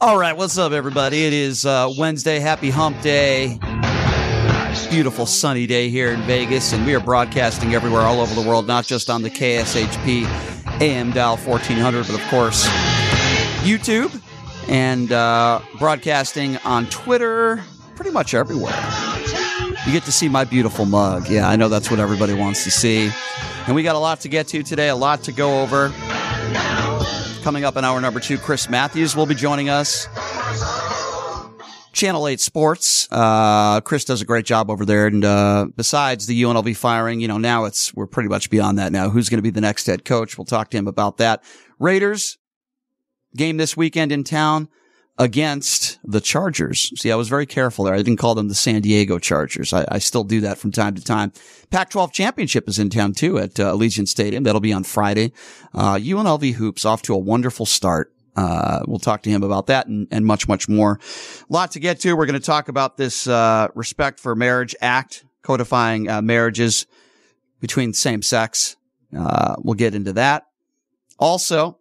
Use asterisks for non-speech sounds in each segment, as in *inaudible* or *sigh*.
All right, what's up, everybody? It is uh, Wednesday. Happy Hump Day. Beautiful sunny day here in Vegas, and we are broadcasting everywhere all over the world, not just on the KSHP AM dial 1400, but of course, YouTube and uh, broadcasting on Twitter, pretty much everywhere. You get to see my beautiful mug. Yeah, I know that's what everybody wants to see. And we got a lot to get to today, a lot to go over. Coming up in hour number two, Chris Matthews will be joining us. Channel 8 Sports. Uh, Chris does a great job over there. And, uh, besides the UNLV firing, you know, now it's, we're pretty much beyond that now. Who's going to be the next head coach? We'll talk to him about that. Raiders game this weekend in town against the Chargers. See, I was very careful there. I didn't call them the San Diego Chargers. I, I still do that from time to time. Pac-12 championship is in town too at uh, Allegiant Stadium. That'll be on Friday. Uh, UNLV hoops off to a wonderful start. Uh, we'll talk to him about that and, and much, much more. A lot to get to. We're going to talk about this, uh, Respect for Marriage Act, codifying, uh, marriages between same sex. Uh, we'll get into that. Also,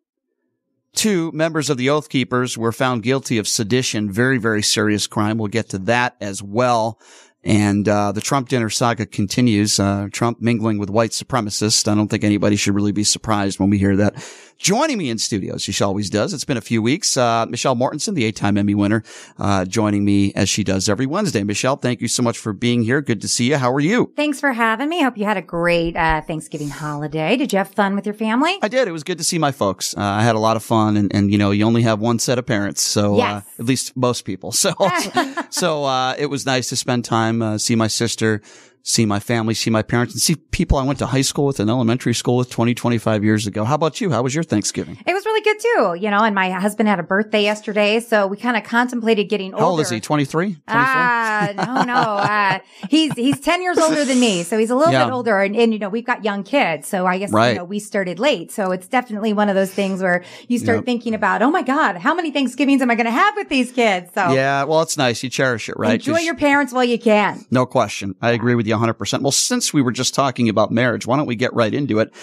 two members of the Oath Keepers were found guilty of sedition, very, very serious crime. We'll get to that as well. And uh, the Trump dinner saga continues. Uh, Trump mingling with white supremacists. I don't think anybody should really be surprised when we hear that. Joining me in studio, as she always does. It's been a few weeks. Uh, Michelle Mortensen, the eight-time Emmy winner, uh, joining me as she does every Wednesday. Michelle, thank you so much for being here. Good to see you. How are you? Thanks for having me. Hope you had a great uh, Thanksgiving holiday. Did you have fun with your family? I did. It was good to see my folks. Uh, I had a lot of fun, and, and you know, you only have one set of parents, so uh, Yes. at least most people. *laughs* So, *laughs* so uh, it was nice to spend time, uh, see my sister, see my family, see my parents, and see people I went to high school with and elementary school with 20, 25 years ago. How about you? How was your Thanksgiving? It was really good too, you know, and my husband had a birthday yesterday, so we kind of contemplated getting older. How old is he? 23? 24? Ah, no, no. Uh, he's he's ten years older than me, so he's a little Yeah. bit older. And, and you know, we've got young kids, so I guess Right. you know we started late. So it's definitely one of those things where you start Yep. thinking about, oh my god, how many Thanksgivings am I going to have with these kids? So yeah, well, it's nice. You cherish it, right? Enjoy your parents while you can. No question. I agree with you 100%. Well, since we were just talking about marriage, why don't we get right into it?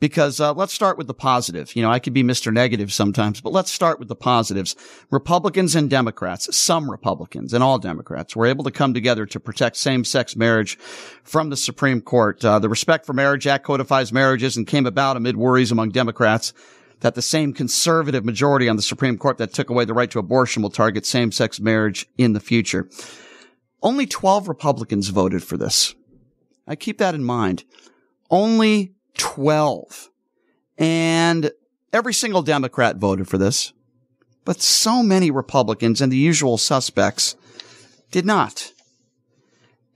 Because uh, let's start with the positive. You know, I could be Mr. Negative sometimes, but let's start with the positives. Republicans and Democrats, some Republicans and all Democrats, were able to come together to protect same-sex marriage from the Supreme Court. Uh, the Respect for Marriage Act codifies marriages and came about amid worries among Democrats that the same conservative majority on the Supreme Court that took away the right to abortion will target same-sex marriage in the future. Only 12 Republicans voted for this. I keep that in mind. Only 12. And every single Democrat voted for this. But so many Republicans and the usual suspects did not.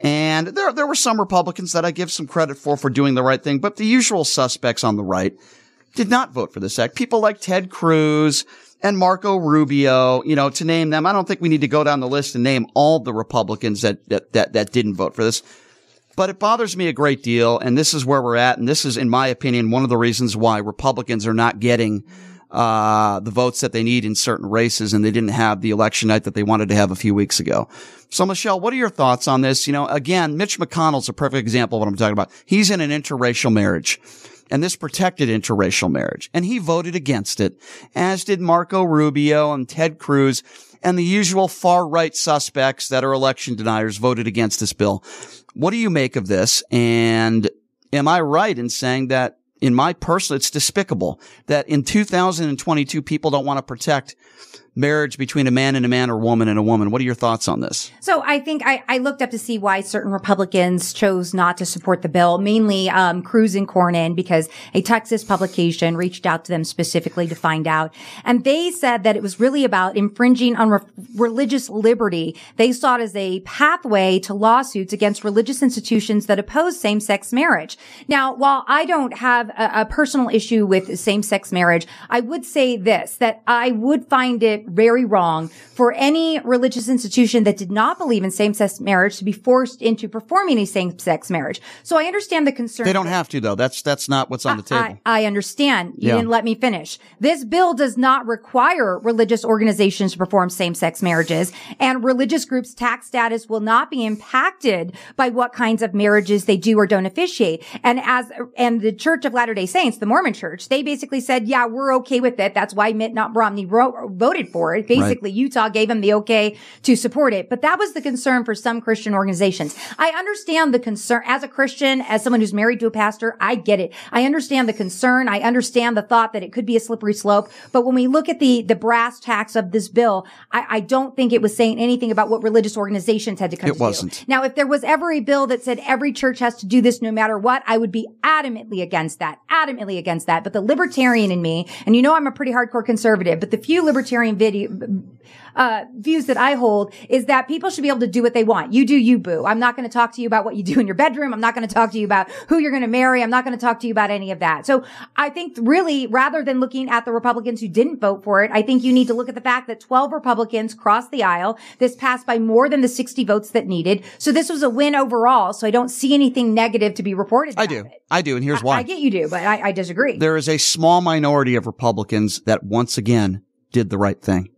And there, there were some Republicans that I give some credit for, for doing the right thing, but the usual suspects on the right did not vote for this act. People like Ted Cruz and Marco Rubio, you know, to name them. I don't think we need to go down the list and name all the Republicans that, that, that, that didn't vote for this. But it bothers me a great deal. And this is where we're at. And this is, in my opinion, one of the reasons why Republicans are not getting, uh, the votes that they need in certain races. And they didn't have the election night that they wanted to have a few weeks ago. So, Michelle, what are your thoughts on this? You know, again, Mitch McConnell's a perfect example of what I'm talking about. He's in an interracial marriage and this protected interracial marriage. And he voted against it, as did Marco Rubio and Ted Cruz and the usual far right suspects that are election deniers voted against this bill. What do you make of this? And am I right in saying that in my personal, it's despicable that in 2022 people don't want to protect marriage between a man and a man or woman and a woman. What are your thoughts on this? So I think I, I looked up to see why certain Republicans chose not to support the bill, mainly um, Cruz and Cornyn, because a Texas publication reached out to them specifically to find out, and they said that it was really about infringing on re- religious liberty. They saw it as a pathway to lawsuits against religious institutions that oppose same-sex marriage. Now, while I don't have a, a personal issue with same-sex marriage, I would say this: that I would find it it very wrong for any religious institution that did not believe in same-sex marriage to be forced into performing a same-sex marriage. So I understand the concern. They don't have to though. That's that's not what's on the table. I, I understand. You Yeah. didn't let me finish. This bill does not require religious organizations to perform same-sex marriages, and religious groups' tax status will not be impacted by what kinds of marriages they do or don't officiate. And as and the Church of Latter-day Saints, the Mormon Church, they basically said, "Yeah, we're okay with it." That's why Mitt Not Romney wrote, voted for it. Basically, Utah gave him the okay to support it. But that was the concern for some Christian organizations. I understand the concern as a Christian, as someone who's married to a pastor. I get it. I understand the concern. I understand the thought that it could be a slippery slope. But when we look at the the brass tacks of this bill, I, I don't think it was saying anything about what religious organizations had to come It to do. wasn't. Now, if there was ever a bill that said every church has to do this no matter what, I would be adamantly against that. Adamantly against that. But the libertarian in me, and you know I'm a pretty hardcore conservative, but the few libertarian video uh, views that I hold is that people should be able to do what they want. You do you, boo. I'm not going to talk to you about what you do in your bedroom. I'm not going to talk to you about who you're going to marry. I'm not going to talk to you about any of that. So I think really, rather than looking at the Republicans who didn't vote for it, I think you need to look at the fact that 12 Republicans crossed the aisle. This passed by more than the 60 votes that needed. So this was a win overall. So I don't see anything negative to be reported. I do. it. I do, and here's I, why. I get you do, but I, I disagree. there is a small minority of Republicans that once again did the right thing.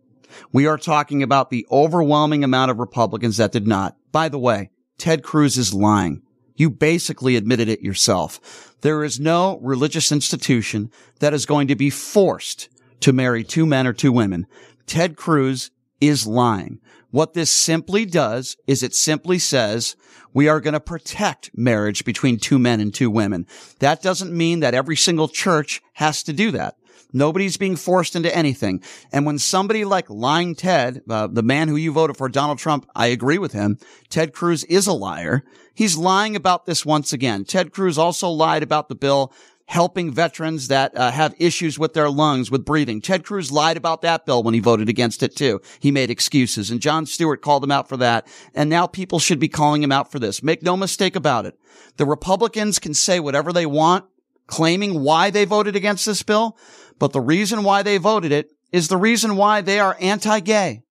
We are talking about the overwhelming amount of Republicans that did not. By the way, Ted Cruz is lying. You basically admitted it yourself. There is no religious institution that is going to be forced to marry two men or two women. Ted Cruz is lying. What this simply does is it simply says we are going to protect marriage between two men and two women. That doesn't mean that every single church has to do that. Nobody's being forced into anything. And when somebody like lying Ted, uh, the man who you voted for, Donald Trump, I agree with him. Ted Cruz is a liar. He's lying about this once again. Ted Cruz also lied about the bill helping veterans that uh, have issues with their lungs, with breathing. Ted Cruz lied about that bill when he voted against it too. He made excuses and Jon Stewart called him out for that. And now people should be calling him out for this. Make no mistake about it. The Republicans can say whatever they want, claiming why they voted against this bill. But the reason why they voted it is the reason why they are anti-gay.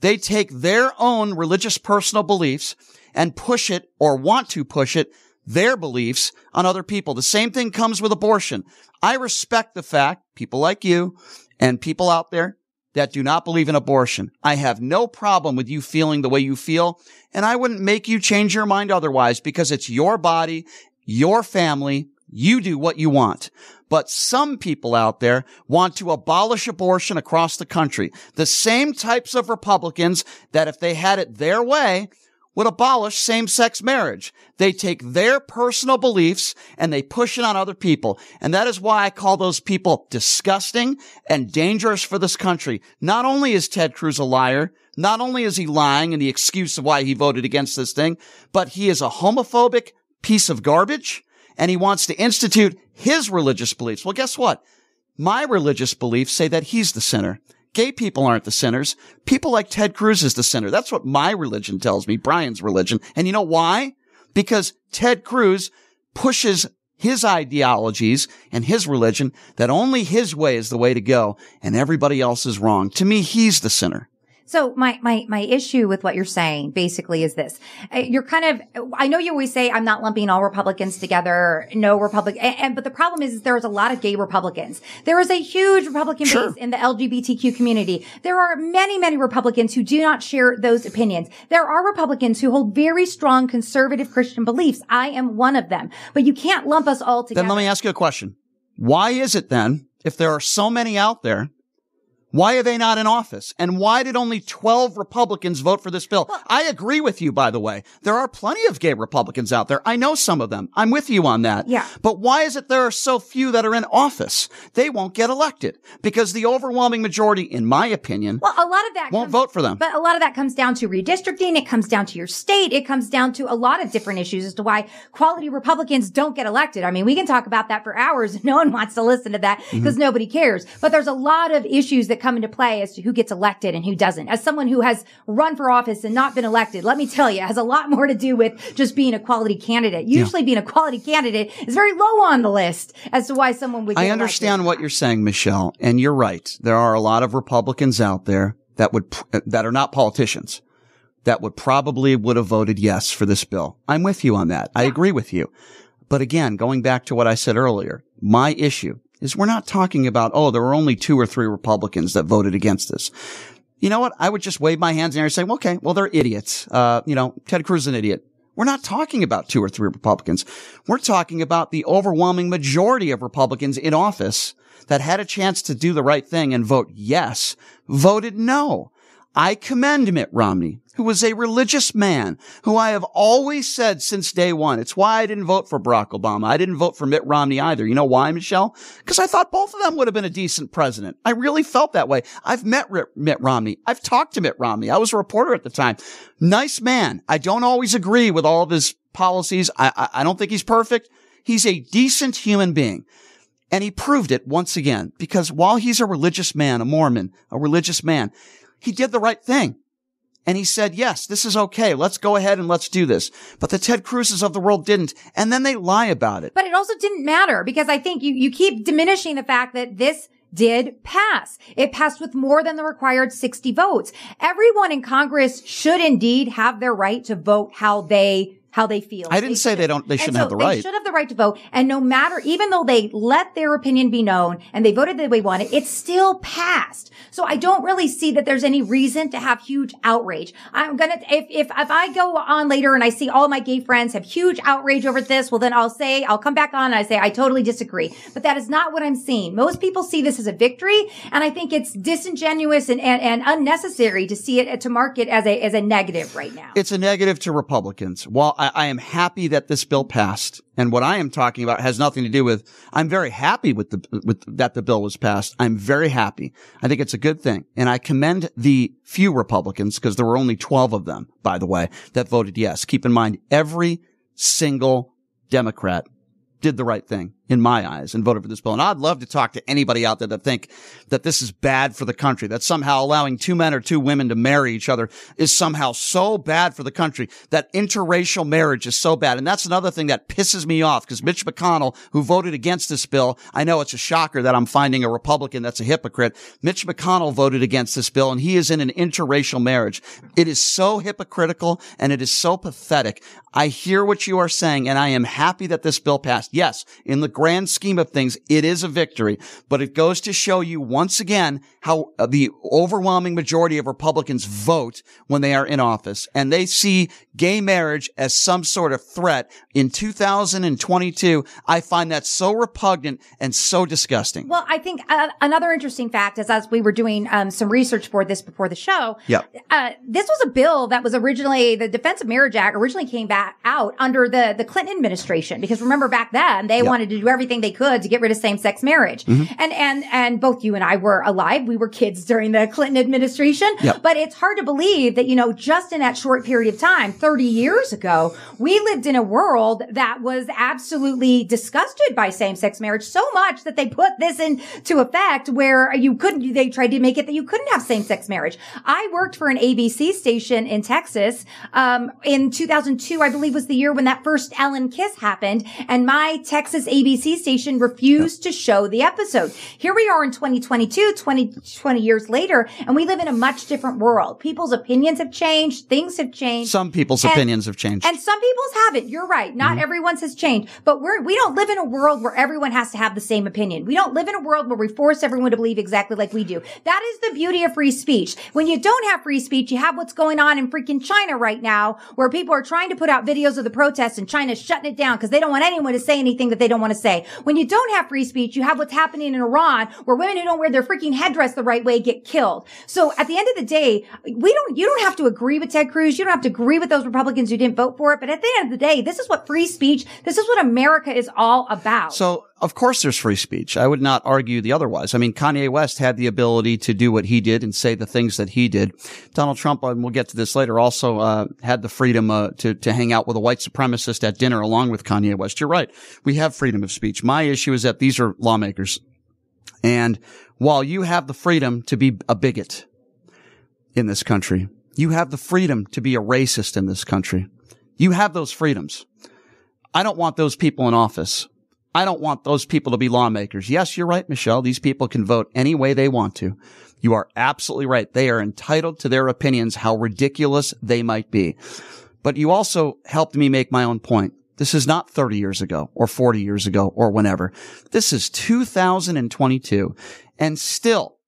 They take their own religious personal beliefs and push it or want to push it, their beliefs on other people. The same thing comes with abortion. I respect the fact people like you and people out there that do not believe in abortion. I have no problem with you feeling the way you feel, and I wouldn't make you change your mind otherwise because it's your body, your family, you do what you want. But some people out there want to abolish abortion across the country. The same types of Republicans that if they had it their way would abolish same-sex marriage. They take their personal beliefs and they push it on other people. And that is why I call those people disgusting and dangerous for this country. Not only is Ted Cruz a liar, not only is he lying in the excuse of why he voted against this thing, but he is a homophobic piece of garbage and he wants to institute his religious beliefs. Well, guess what? My religious beliefs say that he's the sinner. Gay people aren't the sinners. People like Ted Cruz is the sinner. That's what my religion tells me, Brian's religion. And you know why? Because Ted Cruz pushes his ideologies and his religion that only his way is the way to go and everybody else is wrong. To me, he's the sinner. So my, my, my issue with what you're saying basically is this. Uh, You're kind of, I know you always say I'm not lumping all Republicans together, no Republican, and, and- but the problem is, is there's a lot of gay Republicans. There is a huge Republican Sure. base in the LGBTQ community. There are many, many Republicans who do not share those opinions. There are Republicans who hold very strong conservative Christian beliefs. I am one of them, but you can't lump us all together. Then let me ask you a question. Why is it then, if there are so many out there, why are they not in office? And why did only 12 Republicans vote for this bill? I agree with you, by the way. There are plenty of gay Republicans out there. I know some of them. I'm with you on that. Yeah. But why is it there are so few that are in office? They won't get elected because the overwhelming majority, in my opinion, Well, a lot of that won't comes- vote for them. But a lot of that comes down to redistricting. It comes down to your state. It comes down to a lot of different issues as to why quality Republicans don't get elected. I mean, we can talk about that for hours. *laughs* No one wants to listen to that Mm-hmm. because nobody cares. But there's a lot of issues that come into play as to who gets elected and who doesn't. As someone who has run for office and not been elected, let me tell you, it has a lot more to do with just being a quality candidate. Usually yeah. being a quality candidate is very low on the list as to why someone would I understand elected. what you're saying, Michelle, and you're right. There are a lot of Republicans out there that would, that are not politicians that would probably would have voted yes for this bill. I'm with you on that. Yeah. I agree with you. But again, going back to what I said earlier, my issue is we're not talking about, oh, there were only two or three Republicans that voted against this. You know what? I would just wave my hands in air and say, well, okay, well, they're idiots. Uh, you know, Ted Cruz is an idiot. We're not talking about two or three Republicans. We're talking about the overwhelming majority of Republicans in office that had a chance to do the right thing and vote yes, voted no. I commend Mitt Romney who was a religious man, who I have always said since day one. It's why I didn't vote for Barack Obama. I didn't vote for Mitt Romney either. You know why, Michelle? Because I thought both of them would have been a decent president. I really felt that way. I've met Mitt Romney. I've talked to Mitt Romney. I was a reporter at the time. Nice man. I don't always agree with all of his policies. I, I, I don't think he's perfect. He's a decent human being. And he proved it once again because while he's a religious man, a Mormon, a religious man, he did the right thing. And he said, yes, this is okay. Let's go ahead and let's do this. But the Ted Cruzes of the world didn't. And then they lie about it. But it also didn't matter because I think you, you keep diminishing the fact that this did pass. It passed with more than the required 60 votes. Everyone in Congress should indeed have their right to vote how they how they feel. I didn't they say should. they don't, they shouldn't so have the right. They should have the right to vote. And no matter, even though they let their opinion be known and they voted the way they wanted, it still passed. So I don't really see that there's any reason to have huge outrage. I'm gonna, if, if, if I go on later and I see all my gay friends have huge outrage over this, well then I'll say, I'll come back on and I say, I totally disagree. But that is not what I'm seeing. Most people see this as a victory. And I think it's disingenuous and, and, and unnecessary to see it, to mark it as a, as a negative right now. It's a negative to Republicans. While I, I am happy that this bill passed. And what I am talking about has nothing to do with, I'm very happy with the, with that the bill was passed. I'm very happy. I think it's a good thing. And I commend the few Republicans, because there were only 12 of them, by the way, that voted yes. Keep in mind, every single Democrat did the right thing in my eyes and voted for this bill. And I'd love to talk to anybody out there that think that this is bad for the country, that somehow allowing two men or two women to marry each other is somehow so bad for the country, that interracial marriage is so bad. And that's another thing that pisses me off because Mitch McConnell, who voted against this bill, I know it's a shocker that I'm finding a Republican that's a hypocrite. Mitch McConnell voted against this bill and he is in an interracial marriage. It is so hypocritical and it is so pathetic. I hear what you are saying and I am happy that this bill passed. Yes, in the grand scheme of things, it is a victory, but it goes to show you once again how uh, the overwhelming majority of Republicans vote when they are in office and they see gay marriage as some sort of threat in 2022. I find that so repugnant and so disgusting. Well, I think uh, another interesting fact is as we were doing um, some research for this before the show, yep. Uh, this was a bill that was originally the Defense of Marriage Act originally came back out under the the Clinton administration because remember back then they yep. wanted to do everything they could to get rid of same sex marriage. Mm-hmm. And, and, and both you and I were alive. We were kids during the Clinton administration, yep. but it's hard to believe that, you know, just in that short period of time, 30 years ago, we lived in a world that was absolutely disgusted by same sex marriage so much that they put this into effect where you couldn't, they tried to make it that you couldn't have same sex marriage. I worked for an ABC station in Texas, um, in 2002, I believe was the year when that first Ellen Kiss happened. And my Texas ABC station refused to show the episode. Here we are in 2022, 20, 20 years later, and we live in a much different world. People's opinions have changed. Things have changed. Some people's and, opinions have changed. And some people's haven't. You're right. Not mm-hmm. everyone's has changed, but we're, we don't live in a world where everyone has to have the same opinion. We don't live in a world where we force everyone to believe exactly like we do. That is the beauty of free speech. When you don't have free speech, you have what's going on in freaking China right now, where people are trying to put out videos of the protests and China's shutting it down because they don't want anyone to say anything that they don't want to say. When you don't have free speech, you have what's happening in Iran where women who don't wear their freaking headdress the right way get killed. So at the end of the day, we don't, you don't have to agree with Ted Cruz. You don't have to agree with those Republicans who didn't vote for it. But at the end of the day, this is what free speech, this is what America is all about. So of course there's free speech. I would not argue the otherwise. I mean, Kanye West had the ability to do what he did and say the things that he did. Donald Trump, and we'll get to this later, also uh, had the freedom uh, to to hang out with a white supremacist at dinner along with Kanye West. You're right. We have freedom of speech. My issue is that these are lawmakers And while you have the freedom to be a bigot in this country, you have the freedom to be a racist in this country. You have those freedoms. I don't want those people in office. I don't want those people to be lawmakers. Yes, you're right, Michelle. These people can vote any way they want to. You are absolutely right. They are entitled to their opinions, how ridiculous they might be. But you also helped me make my own point. This is not 30 years ago or 40 years ago or whenever. This is 2022 and still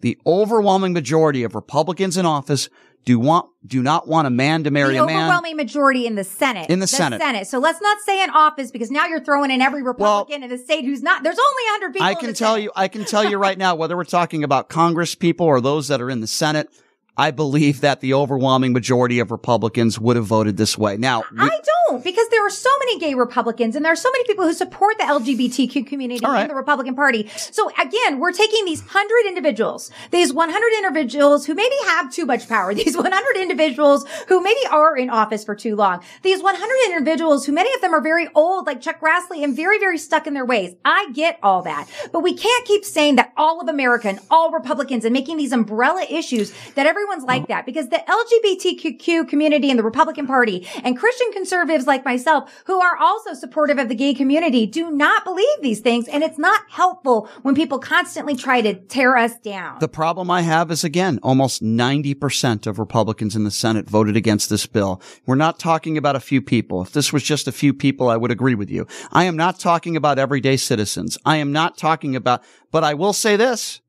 the overwhelming majority of Republicans in office do want do not want a man to marry the a man. overwhelming majority in the Senate. In the Senate. Senate. So let's not say in office because now you're throwing in every Republican in the state who's not. There's only 100 people. I in can the tell Senate. you, I can tell you right now, whether we're talking about Congress people or those that are in the Senate, I believe that the overwhelming majority of Republicans would have voted this way. Now, we- I don't because there are so many gay Republicans and there are so many people who support the LGBTQ community right. in the Republican Party. So again, we're taking these hundred individuals, these 100 individuals who maybe have too much power, *laughs* these 100 individuals who maybe are in office for too long, these 100 individuals who many of them are very old, like Chuck Grassley and very, very stuck in their ways. I get all that, but we can't keep saying that all of America and all Republicans and making these umbrella issues that everyone's like mm-hmm. that because the LGBTQ community and the Republican Party and Christian conservatives like myself who are also supportive of the gay community do not believe these things. And it's not helpful when people constantly try to tear us down. the problem I have is again, almost 90% of Republicans in the Senate voted against this bill. We're not talking about a few people. If this was just a few people, I would agree with you. I am not talking about everyday citizens. I am not talking about, but I will say this.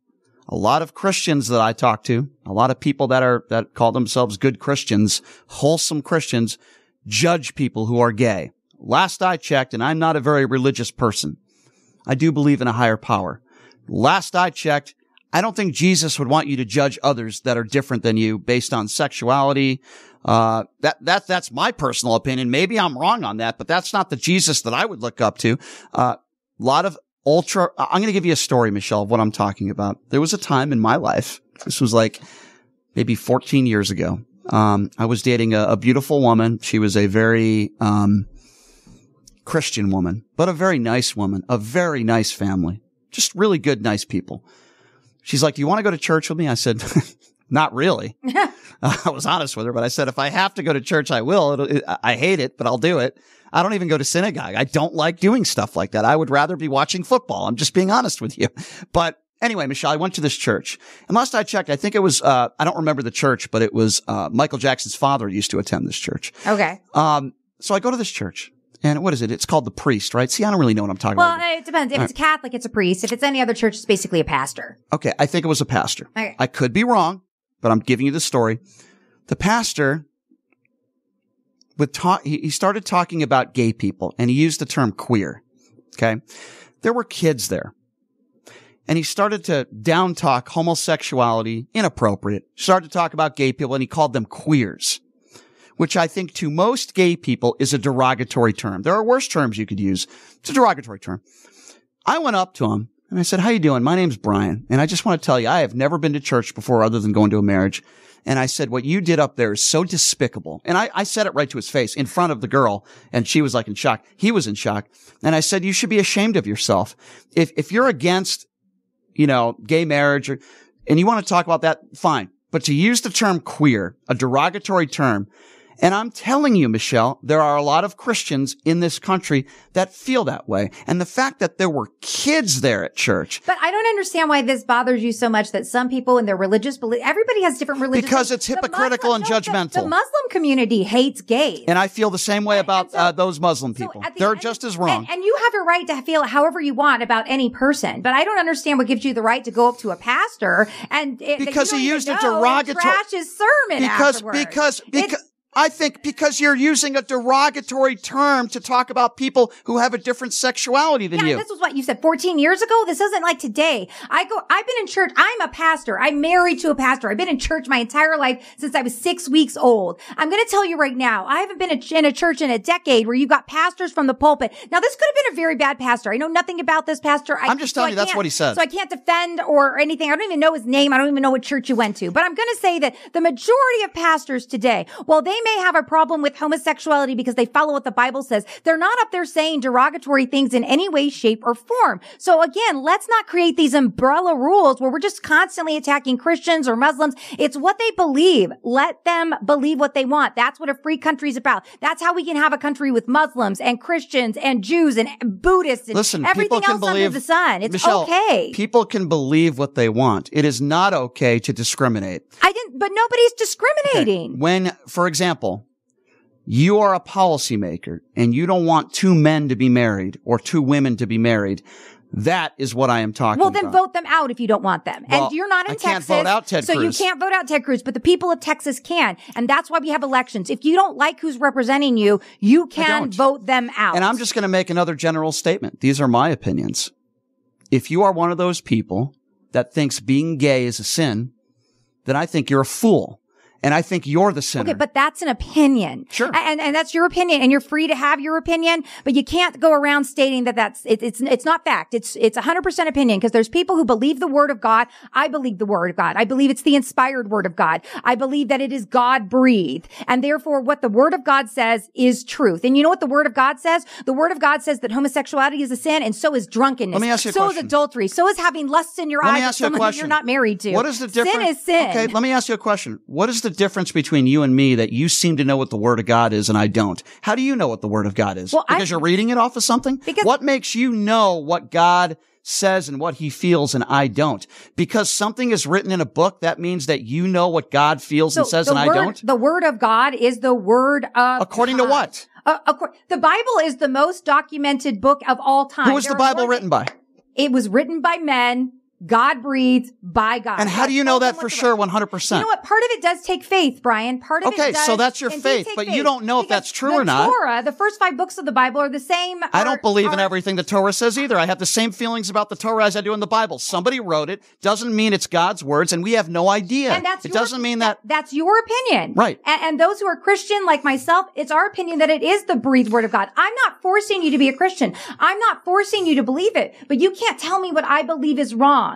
A lot of Christians that I talk to, a lot of people that are, that call themselves good Christians, wholesome Christians, judge people who are gay. Last I checked, and I'm not a very religious person. I do believe in a higher power. Last I checked, I don't think Jesus would want you to judge others that are different than you based on sexuality. Uh, that, that, that's my personal opinion. Maybe I'm wrong on that, but that's not the Jesus that I would look up to. Uh, a lot of ultra, I'm going to give you a story, Michelle, of what I'm talking about. There was a time in my life. This was like maybe 14 years ago. Um, I was dating a, a beautiful woman. She was a very, um, Christian woman, but a very nice woman, a very nice family, just really good, nice people. She's like, do you want to go to church with me? I said, *laughs* not really. *laughs* I was honest with her, but I said, if I have to go to church, I will. It'll, it, I hate it, but I'll do it. I don't even go to synagogue. I don't like doing stuff like that. I would rather be watching football. I'm just being honest with you. But anyway, Michelle, I went to this church and last I checked, I think it was, uh, I don't remember the church, but it was, uh, Michael Jackson's father used to attend this church. okay. Um, so I go to this church and what is it? It's called the priest, right? See, I don't really know what I'm talking Well, about. Well, it depends. If it's a Catholic, it's a priest. If it's any other church, it's basically a pastor. Okay. I think it was a pastor. Okay. I could be wrong, but I'm giving you the story. The pastor would talk, he, he started talking about gay people and he used the term queer. Okay. There were kids there and he started to down talk homosexuality, inappropriate, started to talk about gay people and he called them queers, which I think to most gay people is a derogatory term. There are worse terms you could use. It's a derogatory term. I went up to him and I said, how you doing? My name's Brian. And I just want to tell you, I have never been to church before other than going to a marriage. And I said, what you did up there is so despicable. And I, I said it right to his face in front of the girl. And she was like in shock. He was in shock. And I said, you should be ashamed of yourself. If, if you're against, you know, gay marriage or, and you want to talk about that, fine. But to use the term queer, a derogatory term, and I'm telling you, Michelle, there are a lot of Christians in this country that feel that way. And the fact that there were kids there at church, But I don't understand why this bothers you so much that some people in their religious belief, everybody has different religious Because it's hypocritical and Muslim- the- judgmental. The, Muslim community hates gays. and I feel the same way about so- uh, those Muslim people. at the They're end- just as wrong. And, and you have a right to feel however you want about any person, but I don't understand what gives you the right to go up to a pastor and it, Because he used a derogatory- trash his sermon because afterwards. because because It's- I think because you're using a derogatory term to talk about people who have a different sexuality than Yeah, you. this was what you said 14 years ago. This isn't like today. I go, I've been in church. I'm a pastor. I'm married to a pastor. I've been in church my entire life since I was six weeks old. I'm going to tell you right now, I haven't been in a church in a decade where you got pastors from the pulpit. Now, this could have been a very bad pastor. I know nothing about this pastor. I, I'm just telling you that's what he said. So I can't defend or anything. I don't even know his name. I don't even know what church you went to, but I'm going to say that the majority of pastors today, while they may have a problem with homosexuality because they follow what the Bible says. They're not up there saying derogatory things in any way, shape, or form. So again, let's not create these umbrella rules where we're just constantly attacking Christians or Muslims. It's what they believe. Let them believe what they want. That's what a free country is about. That's how we can have a country with Muslims and Christians and Jews and Buddhists and Listen, everything people can else believe under the sun. It's Michelle, okay. People can believe what they want. It is not okay to discriminate. I didn't, but nobody's discriminating. When, for example, you are a policymaker and you don't want two men to be married or two women to be married, that is what I am talking about. Well, then about. vote them out if you don't want them. Well, and you're not in I can't Texas. vote out Ted so Cruz. you can't vote out Ted Cruz, but the people of Texas can. And that's why we have elections. If you don't like who's representing you, you can vote them out. And I'm just going to make another general statement. These are my opinions. If you are one of those people that thinks being gay is a sin, then I think you're a fool. And I think you're the sinner. Okay, but that's an opinion. Sure. And, and that's your opinion and you're free to have your opinion, but you can't go around stating that that's, it, it's, it's not fact. It's, it's 100% opinion because there's people who believe the word of God. I believe the word of God. I believe it's the inspired word of God. I believe that it is God breathed. And therefore what the word of God says is truth. And you know what the word of God says? The word of God says that homosexuality is a sin and so is drunkenness. Let me ask you a so question. is adultery. So is having lusts in your Let eyes me with ask you a question. you're not married to. What is the difference? Sin is sin. Okay, let me ask you a question. What is the difference between you and me that you seem to know what the Word of God is and I don't? How do you know what the Word of God is? Well, I- because you're reading it off of something? Because- what makes you know what God says and what he feels and I don't? Because something is written in a book, that means that you know what God feels and says and word, I don't? The word of God is the word of According to what? Uh, the Bible is the most documented book of all time. Who was There the Bible written by? It was written by men. God breathed by God. And how God do you know that for sure 100%? You know what? Part of it does take faith, Brian. Part of Okay, it does. Okay, so that's your faith, but you don't know if that's true or not. Torah, the first five books of the Bible are the same. I are- don't believe in everything the Torah says either. I have the same feelings about the Torah as I do in the Bible. Somebody wrote it, doesn't mean it's God's words, and we have no idea. And that's it your- doesn't mean that. That's your opinion. Right. And, and those who are Christian, like myself, it's our opinion that it is the breathed word of God. I'm not forcing you to be a Christian. I'm not forcing you to believe it, but you can't tell me what I believe is wrong.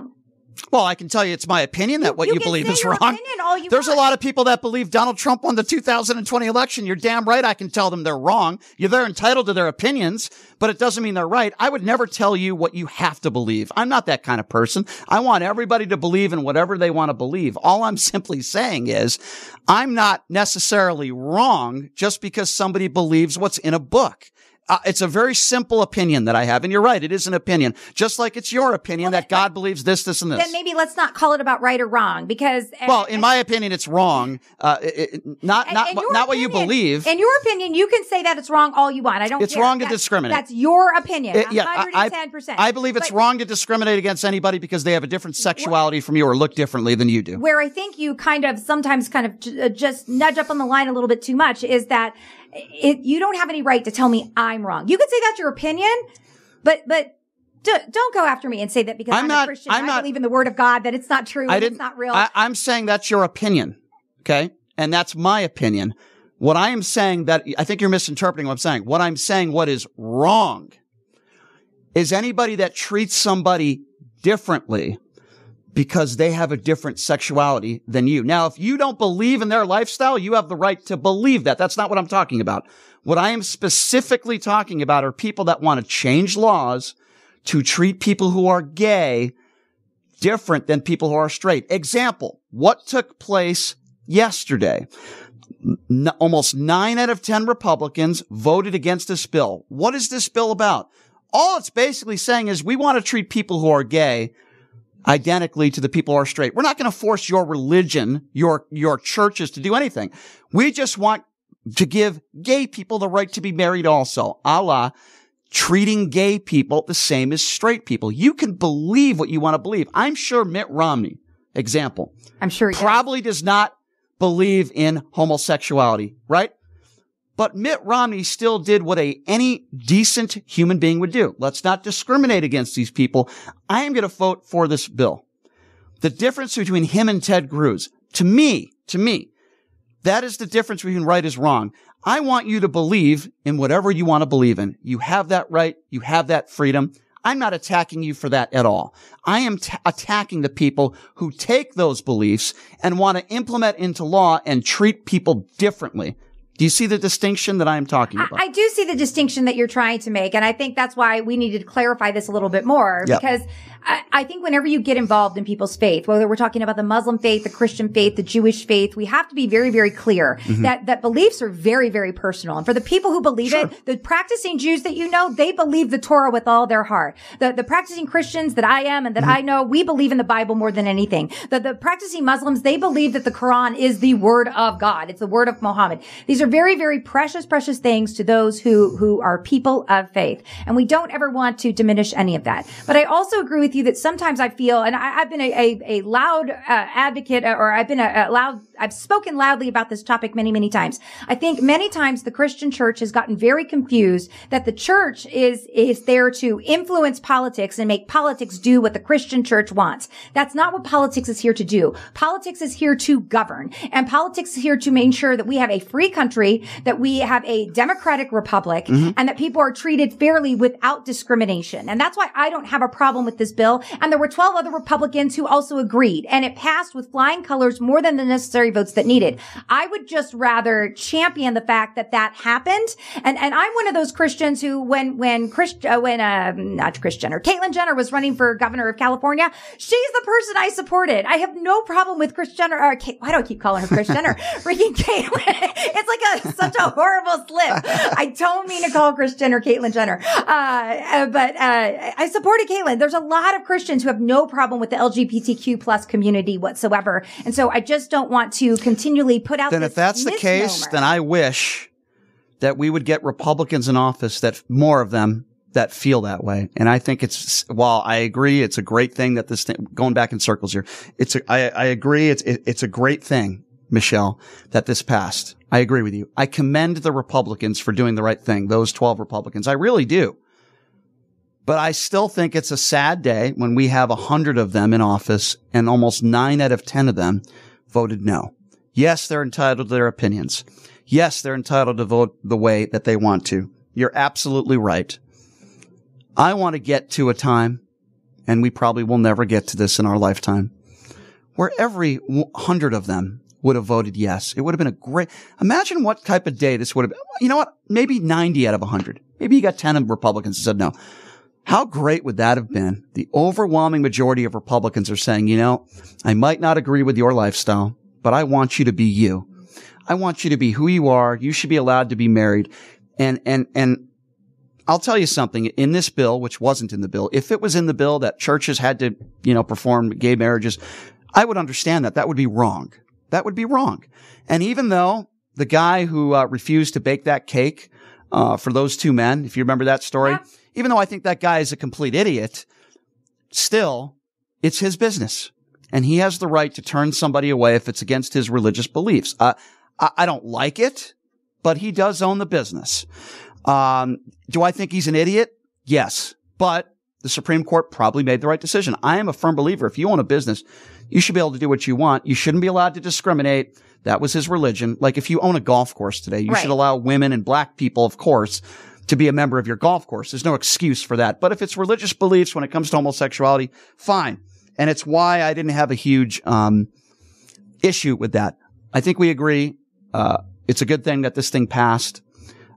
Well, I can tell you it's my opinion that what you you, believe is wrong. you There's a lot of people that believe Donald Trump won the 2020 election. You're damn right. I can tell them they're wrong. You're they're entitled to their opinions, but it doesn't mean they're right. I would never tell you what you have to believe. I'm not that kind of person. I want everybody to believe in whatever they want to believe. All I'm *laughs* simply saying is I'm not necessarily wrong just because somebody believes what's in a book. Uh, it's a very simple opinion that I have. And you're right. It is an opinion, just like it's your opinion that God believes this, this, and this. Then maybe let's not call it about right or wrong because. Well, in my opinion, it's wrong. Uh, it, it- not in- not in what- your not what you believe. In your opinion, you can say that it's wrong all you want. I don't It's care. wrong to That's- discriminate. That's your opinion. It- yeah, I, 110%. I, I believe it's But wrong to discriminate against anybody because they have a different sexuality from you or look differently than you do. Where I think you kind of sometimes kind of j- uh, just nudge up on the line a little bit too much is that it, you don't have any right to tell me I'm wrong. You could say that's your opinion, but, but d- don't go after me and say that because I'm I'm, not- a Christian, I'm I not- believe in the word of God, that it's not true, I didn't. it's not real. I, I'm saying that's your opinion, okay, and that's my opinion. What I am saying that I think you're misinterpreting what I'm saying. What I'm saying, what is wrong, is anybody that treats somebody differently because they have a different sexuality than you. Now, if you don't believe in their lifestyle, you have the right to believe that. That's not what I'm talking about. What I am specifically talking about are people that want to change laws to treat people who are gay different than people who are straight. Example, what took place yesterday? N- almost nine out of 10 Republicans voted against this bill. What is this bill about? All it's basically saying is we want to treat people who are gay identically to the people who are straight. We're not going to force your religion, your, your churches to do anything. We just want to give gay people the right to be married also, a la treating gay people the same as straight people. You can believe what you want to believe. I'm sure Mitt Romney, example, I'm sure. does. probably does not believe in homosexuality, right? But Mitt Romney still did what a any decent human being would do. Let's not discriminate against these people. I am going to vote for this bill. The difference between him and Ted Cruz, to me, to me, that is the difference between right is wrong. I want you to believe in whatever you want to believe in. You have that right. You have that freedom. I'm not attacking you for that at all. I am t- attacking the people who take those beliefs and want to implement into law and treat people differently. Do you see the distinction that I am talking about? I, I, do see the distinction that you're trying to make. And I think that's why we needed to clarify this a little bit more Yep. because I, I think whenever you get involved in people's faith, whether we're talking about the Muslim faith, the Christian faith, the Jewish faith, we have to be very, very clear Mm-hmm. that, that beliefs are very, very personal. And for the people who believe it, the practicing Jews that you know, they believe the Torah with all their heart. The, the practicing Christians that I am and Mm-hmm. that I know, we believe in the Bible more than anything. The, the practicing Muslims, they believe that the Quran is the word of God. It's the word of Muhammad. These are very, very precious, precious things to those who, who are people of faith. And we don't ever want to diminish any of that. But I also agree with you that sometimes I feel, and I, I've been a, a, a loud uh, advocate or I've been a, a loud, I've spoken loudly about this topic many, many times. I think many times the Christian church has gotten very confused that the church is, is there to influence politics and make politics do what the Christian church wants. That's not what politics is here to do. Politics is here to govern and politics is here to make sure that we have a free country, that we have a democratic republic mm-hmm. and that people are treated fairly without discrimination. And that's why I don't have a problem with this bill. And there were 12 other Republicans who also agreed and it passed with flying colors more than the necessary votes that needed. I would just rather champion the fact that that happened. And, and I'm one of those Christians who, when, when Chris, uh, when, uh, not Kris Jenner, Caitlyn Jenner was running for governor of California, she's the person I supported. I have no problem with Kris Jenner, or Kate, why do I keep calling her Kris Jenner? *laughs* Freaking Caitlyn. *laughs* It's like a, such a horrible slip. I don't mean to call Kris Jenner Caitlyn Jenner. Uh, uh, but, uh, I supported Caitlyn. There's a lot of Christians who have no problem with the LGBTQ plus community whatsoever. And so I just don't want to continually put out then if that's the case, then I wish that we would get Republicans in office that more of them that feel that way. And I think it's, while I agree, it's a great thing that this thing, going back in circles here, it's a, I, I agree. It's, it, it's a great thing, Michelle, that this passed. I agree with you. I commend the Republicans for doing the right thing. Those 12 Republicans. I really do. But I still think it's a sad day when we have a hundred of them in office and almost nine out of 10 of them voted no. Yes, they're entitled to their opinions. Yes, they're entitled to vote the way that they want to. You're absolutely right. I want to get to a time, and we probably will never get to this in our lifetime, where every hundred of them would have voted yes. It would have been a great, imagine what type of day this would have been. You know what? Maybe 90 out of 100. Maybe you got 10 of Republicans who said no. How great would that have been? The overwhelming majority of Republicans are saying, you know, I might not agree with your lifestyle, but I want you to be you. I want you to be who you are. You should be allowed to be married. And, and, and I'll tell you something in this bill, which wasn't in the bill. If it was in the bill that churches had to, you know, perform gay marriages, I would understand that. That would be wrong. That would be wrong. And even though the guy who uh, refused to bake that cake, uh, for those two men, if you remember that story, Yeah. Even though I think that guy is a complete idiot, still, it's his business. And he has the right to turn somebody away if it's against his religious beliefs. Uh, I, I don't like it, but he does own the business. Um, do I think he's an idiot? Yes. But the Supreme Court probably made the right decision. I am a firm believer. If you own a business, you should be able to do what you want. You shouldn't be allowed to discriminate. That was his religion. Like if you own a golf course today, you Right. should allow women and black people, of course, to be a member of your golf course. There's no excuse for that. But if it's religious beliefs when it comes to homosexuality, fine. And it's why I didn't have a huge, um, issue with that. I think we agree. Uh, it's a good thing that this thing passed.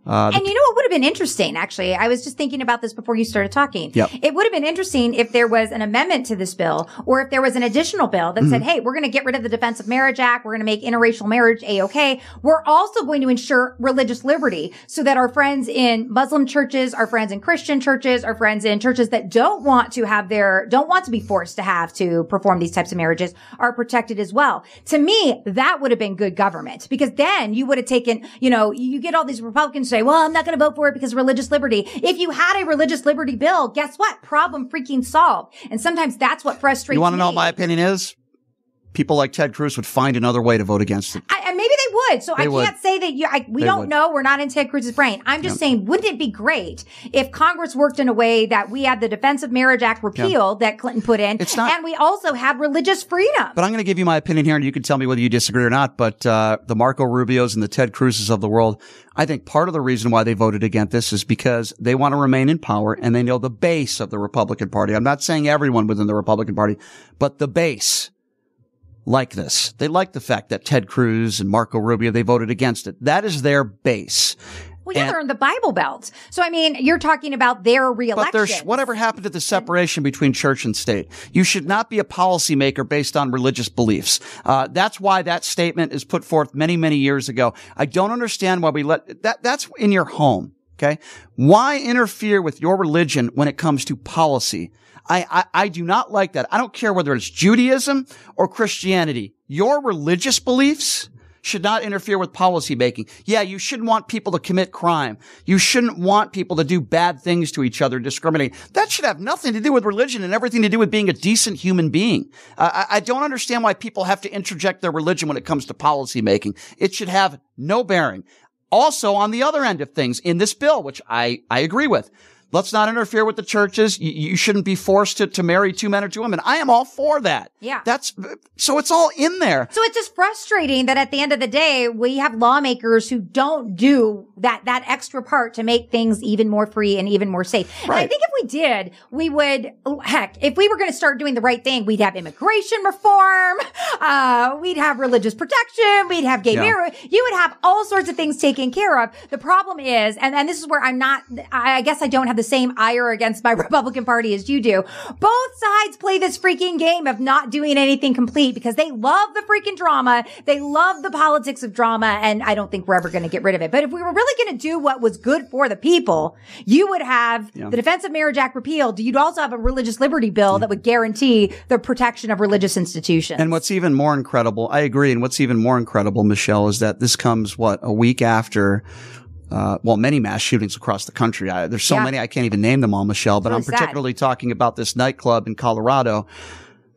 Uh, And you know what would have been interesting, actually? I was just thinking about this before you started talking. Yep. It would have been interesting if there was an amendment to this bill or if there was an additional bill that Mm-hmm. said, hey, we're going to get rid of the Defense of Marriage Act. We're going to make interracial marriage A-OK. We're also going to ensure religious liberty so that our friends in Muslim churches, our friends in Christian churches, our friends in churches that don't want to have their, don't want to be forced to have to perform these types of marriages are protected as well. To me, that would have been good government because then you would have taken, you know, you get all these Republicans say, well, I'm not going to vote for it because religious liberty. If you had a religious liberty bill, guess what? Problem freaking solved. And sometimes that's what frustrates you want to know what my opinion is? People like Ted Cruz would find another way to vote against it. I, they would. So They I would. can't say that you, I, we They don't would. know. We're not in Ted Cruz's brain. I'm just saying, wouldn't it be great if Congress worked in a way that we had the Defense of Marriage Act repealed that Clinton put in, It's not- and we also had religious freedom? But I'm going to give you my opinion here, and you can tell me whether you disagree or not. But uh, the Marco Rubios and the Ted Cruzes of the world, I think part of the reason why they voted against this is because they want to remain in power, and they know the base of the Republican Party. I'm not saying everyone within the Republican Party, but the base like this. They like the fact that Ted Cruz and Marco Rubio, they voted against it. That is their base. Well, yeah, And- they're in the Bible Belt. So, I mean, you're talking about their But reelection. there's whatever happened to the separation between church and state. You should not be a policymaker based on religious beliefs. Uh, that's why that statement is put forth many, many years ago. I don't understand why we let that. That's in your home. Okay. Why interfere with your religion when it comes to policy? I, I, I do not like that. I don't care whether it's Judaism or Christianity. Your religious beliefs should not interfere with policy making. Yeah, you shouldn't want people to commit crime. You shouldn't want people to do bad things to each other, discriminate. That should have nothing to do with religion and everything to do with being a decent human being. Uh, I, I don't understand why people have to interject their religion when it comes to policy making. It should have no bearing. Also, on the other end of things in this bill, which I, I agree with, let's not interfere with the churches. You, you shouldn't be forced to, to marry two men or two women. I am all for that. Yeah. That's, so it's all in there. So it's just frustrating that at the end of the day, we have lawmakers who don't do that, that extra part to make things even more free and even more safe. And I think if we did, we would, oh, heck, if we were going to start doing the right thing, we'd have immigration reform. *laughs* Uh, we'd have religious protection. We'd have gay Yeah. marriage. You would have all sorts of things taken care of. The problem is, and, and this is where I'm not, I I guess I don't have the same ire against my *laughs* Republican party as you do. Both sides play this freaking game of not doing anything complete because they love the freaking drama. They love the politics of drama. And I don't think we're ever going to get rid of it. But if we were really going to do what was good for the people, you would have the Defense of Marriage Act repealed. You'd also have a religious liberty bill that would guarantee the protection of religious institutions. And what's even more incredible, I agree. And what's even more incredible, Michelle, is that this comes what a week after. Uh, well, many mass shootings across the country. I, there's so Yeah. many I can't even name them all, Michelle. But I'm particularly talking about this nightclub in Colorado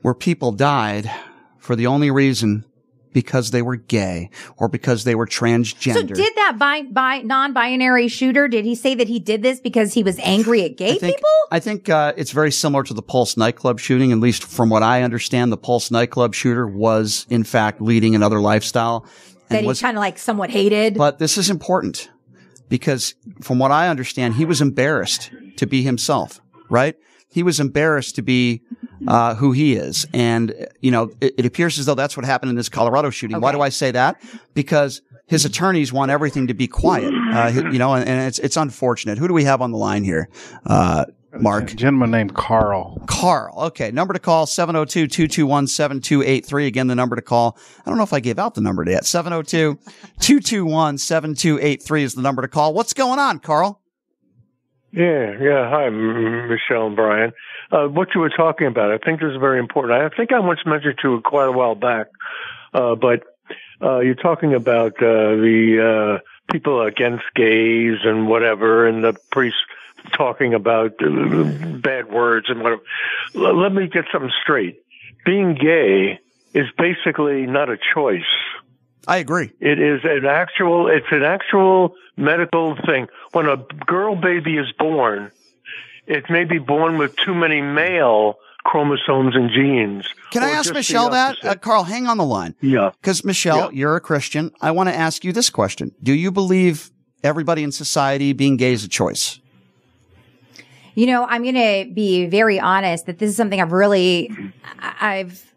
where people died for the only reason because they were gay or because they were transgender. So did that bi- bi- non-binary shooter? Did he say that he did this because he was angry at gay I think, people? I think uh, it's very similar to the Pulse nightclub shooting. At least from what I understand, the Pulse nightclub shooter was in fact leading another lifestyle. That and he was kind of like somewhat hated. But this is important because from what I understand, he was embarrassed to be himself, right? He was embarrassed to be uh, who he is. And, you know, it, it appears as though that's what happened in this Colorado shooting. Why do I say that? Because his attorneys want everything to be quiet, uh, you know, and, and it's, it's unfortunate. Who do we have on the line here? Uh, Mark. A gentleman named Carl. Carl. Okay. Number to call 702 221 7283. Again, the number to call. I don't know if I gave out the number yet. 702 221 7283 is the number to call. What's going on, Carl? Yeah, yeah. Hi, M- Michelle and Brian. Uh, what you were talking about, I think this is very important. I think I once mentioned to you quite a while back, uh, but uh, you're talking about uh, the uh, people against gays and whatever, and the priests talking about uh, bad words and whatever. Let me get something straight. Being gay is basically not a choice. I agree. It is an actual, it's an actual medical thing. When a girl baby is born, it may be born with too many male chromosomes and genes. Can I ask Michelle that? Uh, Carl, hang on the line. yeah. Because, Michelle, Yeah. you're a Christian. I want to ask you this question Do you believe everybody in society being gay is a choice? You know, I'm going to be very honest that this is something I've really, I- I've,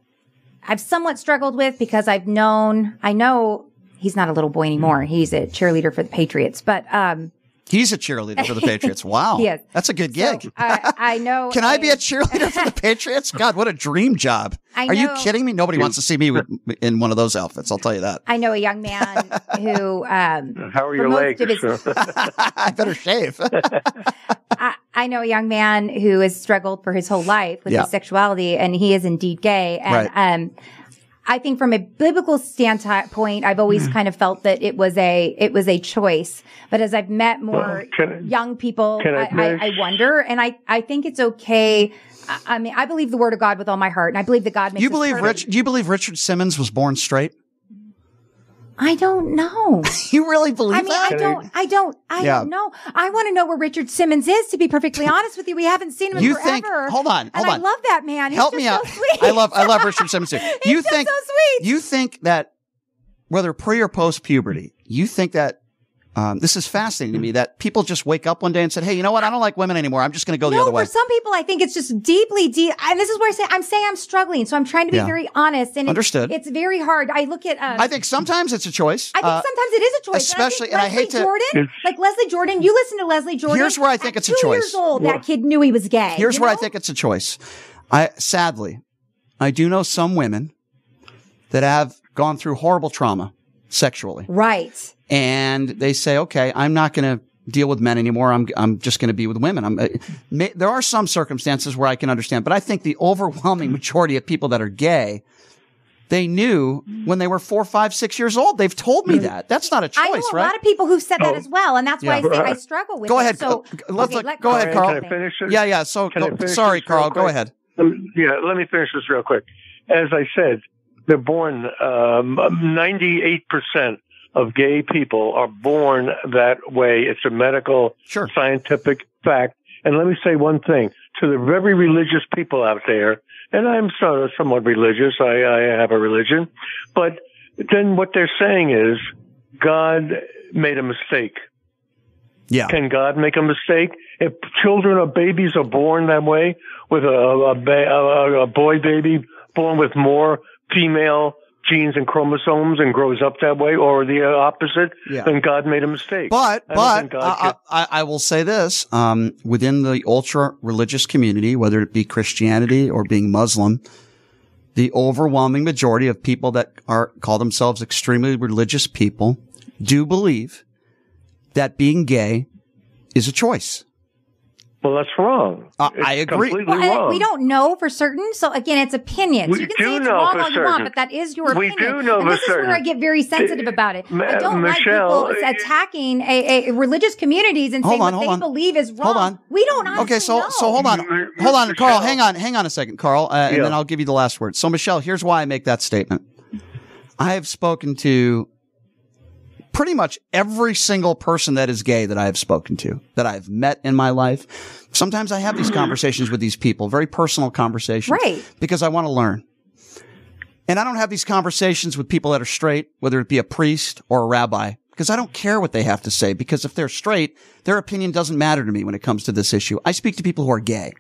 I've somewhat struggled with because I've known, I know he's not a little boy anymore. He's a cheerleader for the Patriots, but, um, He's a cheerleader for the Patriots. *laughs* Wow. He is. That's a good so gig. I, I know. *laughs* Can I be a a- cheerleader for the Patriots? God, what a dream job. I Are you kidding me? Nobody wants to see me with, in one of those outfits. I'll tell you that. I know a young man who, um, How are for your most legs? his- *laughs* I better shave. I, I know a young man who has struggled for his whole life with Yeah. his sexuality, and he is indeed gay. And Right. um, I think from a biblical standpoint, I've always Hmm. kind of felt that it was a it was a choice. But as I've met more Well, can I- young people, can I I, I. I wonder, and I I think it's okay. I, I mean, I believe the word of God with all my heart, and I believe that God makes. you believe perfect. Rich? Do you believe Richard Simmons was born straight? I don't know. *laughs* You really believe I mean, that? I don't, I don't, I Yeah. don't know. I want to know where Richard Simmons is. To be perfectly *laughs* honest with you, we haven't seen him in You forever. think- hold on, and on. I love that man. He's Help me so out. sweet. I love I love Richard Simmons too. *laughs* You think so sweet. you think that whether pre or post puberty, you think that Um, this is fascinating to me that people just wake up one day and said, "Hey, you know what? I don't like women anymore. I'm just going to go the other way." for some people, I think it's just deeply deep. And this is where I say I'm saying I'm struggling, so I'm trying to be Yeah. very honest. And Understood. It's, it's very hard. I look at. Um, I think sometimes it's a choice. I think Uh, sometimes it is a choice. especially- and and I I, think hate to- Leslie Jordan, like Leslie Jordan, you listen to Leslie Jordan. Here's where I think At it's a two choice. years old, that kid knew he was gay. Here's you where I think it's a choice. I sadly, I do know some women that have gone through horrible trauma sexually, Right. And they say, "Okay, I'm not going to deal with men anymore. I'm I'm just going to be with women." I'm. Uh, may, there are some circumstances where I can understand, but I think the overwhelming majority of people that are gay. They knew when they were four, five, six years old. They've told me that. That's not a choice, I know a right? lot of people who've said that Oh. as well, and that's why I say I struggle with Go it. ahead. So, Uh, let's okay, let- let go ahead, Carl. Can I finish this? yeah, yeah. So, Can I go, finish sorry, this real Carl. Go quick? ahead. Um, yeah, let me finish this real quick. As I said, they're born, um, 98% of gay people are born that way. It's a medical, Sure. scientific fact. And let me say one thing to the very religious people out there, and I'm so, somewhat religious. I, I have a religion, but then what they're saying is God made a mistake. Yeah. Can God make a mistake? If children or babies are born that way, with a a, ba- a, a boy baby born with more female genes and chromosomes and grows up that way, or the opposite, Yeah. then God made a mistake. But I but I, I, I will say this: um, within the ultra religious community, whether it be Christianity or being Muslim, the overwhelming majority of people that are call themselves extremely religious people do believe that being gay is a choice. Well, that's wrong. Uh, I agree. Completely Well, and wrong. we don't know for certain. So again, it's opinions. We you can do say it's know wrong for all you want, certain. but that is your We opinion. do know and for this is where I get very sensitive about it. Ma- I don't Michelle, like people uh, attacking a, a religious communities and saying on, what hold they on. believe is wrong. Hold on. We don't honestly Okay, so know. so hold on, hold on, Michelle. Carl. Hang on, hang on a second, Carl, uh, and Yeah. then I'll give you the last word. So, Michelle, here's why I make that statement. I have spoken to pretty much every single person that is gay that I have spoken to, that I've met in my life. Sometimes I have these conversations with these people, very personal conversations, Right. Because I want to learn. And I don't have these conversations with people that are straight, whether it be a priest or a rabbi, because I don't care what they have to say. Because if they're straight, their opinion doesn't matter to me when it comes to this issue. I speak to people who are gay.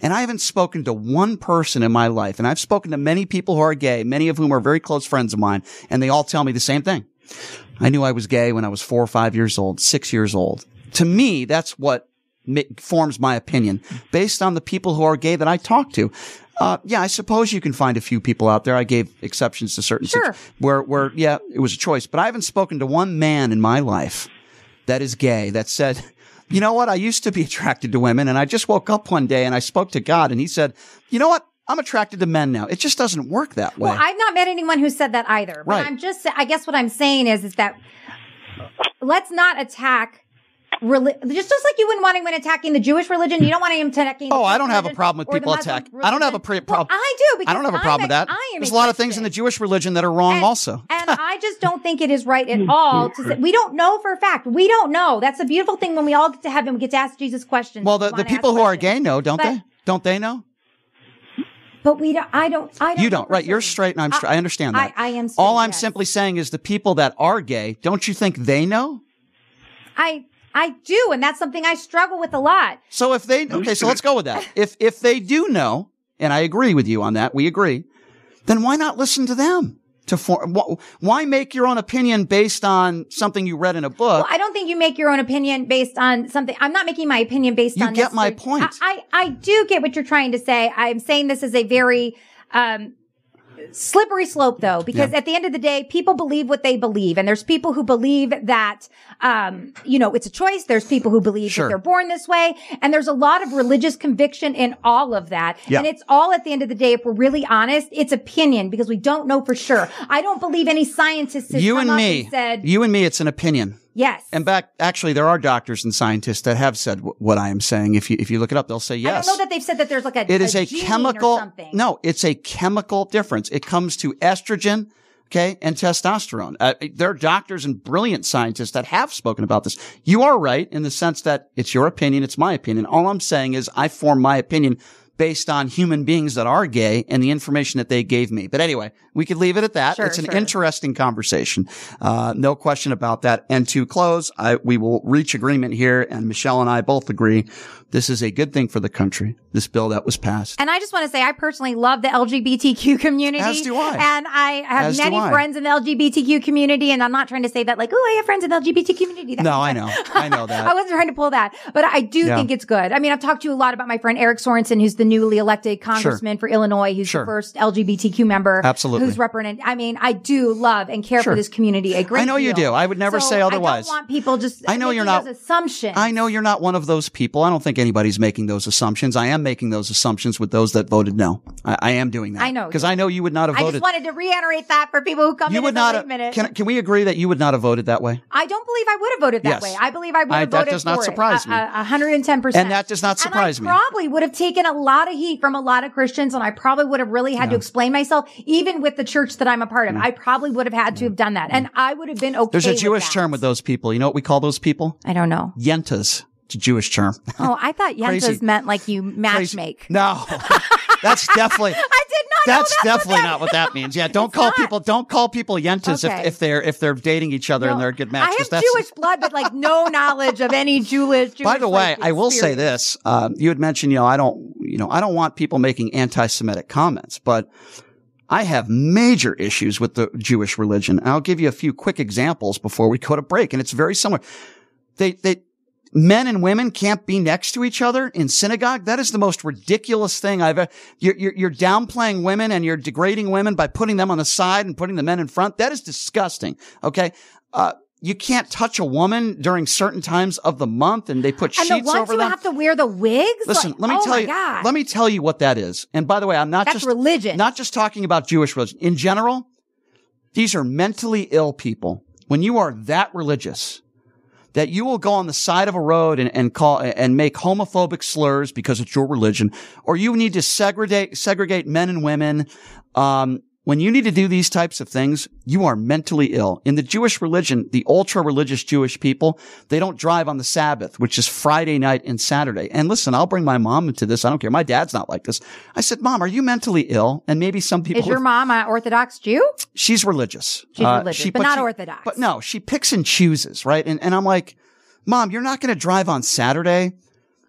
And I haven't spoken to one person in my life. And I've spoken to many people who are gay, many of whom are very close friends of mine. And they all tell me the same thing. I knew I was gay when I was four or five years old, six years old. To me, that's what forms my opinion based on the people who are gay that I talk to. Uh, yeah, I suppose you can find a few people out there. I gave exceptions to certain Sure. where, where, yeah, it was a choice, but I haven't spoken to one man in my life that is gay that said, you know what? I used to be attracted to women and I just woke up one day and I spoke to God and he said, you know what? I'm attracted to men now. It just doesn't work that way. Well, I've not met anyone who said that either. But Right. I'm just, I guess what I'm saying is, is that let's not attack. Reli- just, just like you wouldn't want anyone attacking the Jewish religion, you don't want him attacking. the Oh, I don't have a problem with people Muslim attack. I don't have a pre- Well, I do. Because I don't have a I'm problem with that. I am There's a lot of things in the. Jewish religion that are wrong And- also. and *laughs* I just don't think it is right at all to say we don't know for a fact. We don't know. That's a beautiful thing when we all get to heaven, we get to ask Jesus questions. Well, the, the people who are gay know, don't But- they? Don't they know? But we don't. I don't. I don't. You don't, right? You're straight and I'm straight. I, understand I- that. I am straight, All I'm yes. simply saying is the people that are gay, don't you think they know? I I do, and that's something I struggle with a lot. So if they, okay, so let's go with that. If, if they do know, and I agree with you on that, we agree, then why not listen to them? To form, why make your own opinion based on something you read in a book? Well, I don't think you make your own opinion based on something. I'm not making my opinion based You on. get my point. I, I I do get what you're trying to say. I'm saying this is a very um slippery slope though because Yeah. at the end of the day people believe what they believe and there's people who believe that um you know it's a choice there's people who believe Sure. that they're born this way and there's a lot of religious conviction in all of that Yeah. and it's all at the end of the day if we're really honest it's opinion because we don't know for sure i don't believe any scientist has you and me, and said you and me, it's an opinion. Yes And back, actually, there are doctors and scientists that have said w- what I am saying. If you, if you look it up, they'll say yes. I don't know that they've said that there's like a It is a, gene chemical. No, it's a chemical difference. It comes to estrogen, okay, and testosterone. Uh, there are doctors and brilliant scientists that have spoken about this. You are right in the sense that it's your opinion, it's my opinion. All I'm saying is I form my opinion based on human beings that are gay and the information that they gave me. But anyway, we could leave it at that. Sure, it's an sure. interesting conversation. Uh, no question about that. And to close, I, we will reach agreement here and Michelle and I both agree this is a good thing for the country. This bill that was passed. And I just want to say, I personally love the LGBTQ community. As do I. And I have As many I. friends in the LGBTQ community. And I'm not trying to say that like, oh, I have friends in the LGBTQ community. That- No, I know. *laughs* I know that. I wasn't trying to pull that, but I do Yeah. think it's good. I mean, I've talked to you a lot about my friend Eric Sorensen, who's the newly elected congressman for Illinois, who's Sure. the first LGBTQ member. Absolutely. Who's represented. I mean, I do love and care Sure. for this community a great I know you do. I would never So say otherwise. I don't want people just I know you're not- those assumptions. I know you're not one of those people. I don't think anybody's making those assumptions. I am making those assumptions with those that voted no. I, I am doing that. I know. Because I know you would not have I voted. I just wanted to reiterate that for people who come you in would not have, minute. can, can we agree that you would not have voted that way? I don't believe I would have voted that Yes. way. I believe I would have that voted does not it. surprise me. a- hundred and ten percent. And that does not surprise and me. I probably would have taken a lot of heat from a lot of Christians, and I probably would have really had to explain myself, even with the church that I'm a part of. I probably would have had to have done that, and I would have been okay. There's a Jewish that. term with those people. You know what we call those people? I don't know. Yentas. It's a Jewish term. Oh, I thought *laughs* yentas meant like you match make. No, *laughs* that's definitely. *laughs* I did not. know That's definitely that- not what that means. Yeah, don't It's call not. people don't call people yentas Okay. if, if they're if they're dating each other and they're a good match. I have that's- Jewish blood, but like no knowledge of any Jewish. Jewish By the way, I will say this: um, you had mentioned, you know, I don't, you know, I don't want people making anti-Semitic comments, but I have major issues with the Jewish religion. And I'll give you a few quick examples before we go to break, and it's very similar. They, they, men and women can't be next to each other in synagogue. That is the most ridiculous thing I've ever, you're, you're, you're downplaying women and you're degrading women by putting them on the side and putting the men in front. That is disgusting. Okay. Uh, you can't touch a woman during certain times of the month and they put and the sheets ones over them. have to wear the wigs. Listen, like, let me oh tell you. God. Let me tell you what that is. And by the way, I'm not That's just religion. Not just talking about Jewish religion in general. These are mentally ill people. When you are that religious, that you will go on the side of a road and, and call and make homophobic slurs because it's your religion, or you need to segregate segregate men and women. Um, when you need to do these types of things, you are mentally ill. In the Jewish religion, the ultra religious Jewish people, they don't drive on the Sabbath, which is Friday night and Saturday. And listen, I'll bring my mom into this. I don't care. My dad's not like this. I said, Mom, are you mentally ill? And maybe some people Is your mom an Orthodox Jew? she's religious. She's Uh, religious, but not orthodox. But no, she picks and chooses, right? And, and I'm like, Mom, you're not going to drive on Saturday.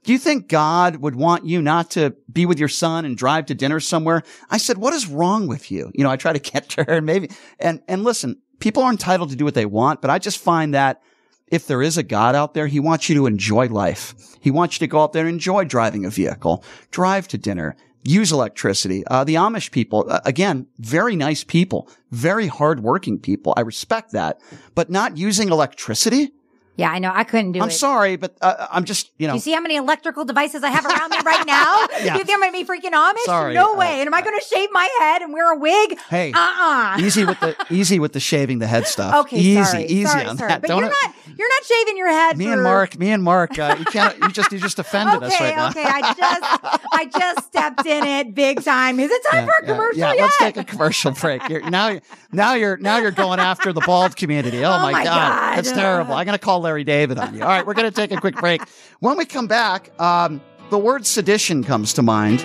Do you think God would want you not to be with your son and drive to dinner somewhere? I said, what is wrong with you? You know, I try to *laughs* to her and maybe, and, and listen, people are entitled to do what they want, but I just find that if there is a God out there, he wants you to enjoy life. He wants you to go out there and enjoy driving a vehicle, drive to dinner, use electricity. Uh, the Amish people, uh, again, very nice people, very hardworking people. I respect that, but not using electricity. Yeah, I know. I couldn't do it. I'm sorry, but uh, I'm just, you know, Do you see how many electrical devices I have around me right now? *laughs* Yeah. You think I'm going to be freaking Amish? Sorry, no uh, way. and am I going to shave my head and wear a wig? Hey. Uh-uh. easy with the *laughs* easy with the shaving the head stuff. Okay, easy, sorry, easy sorry, on sorry. that. But Don't you're it- not you're not shaving your head. me for... and Mark, me and Mark, uh, you can't. You just you just offended Okay, us right now. okay. I just I just stepped in it big time. Is it time for a yeah, commercial yeah, yet? let's take a commercial break. You're, now, now you're now you're going after the bald community. Oh, Oh my, my god, God. that's terrible. I'm going to call Larry David on you. All right, we're going to take a quick break. When we come back, um, the word sedition comes to mind.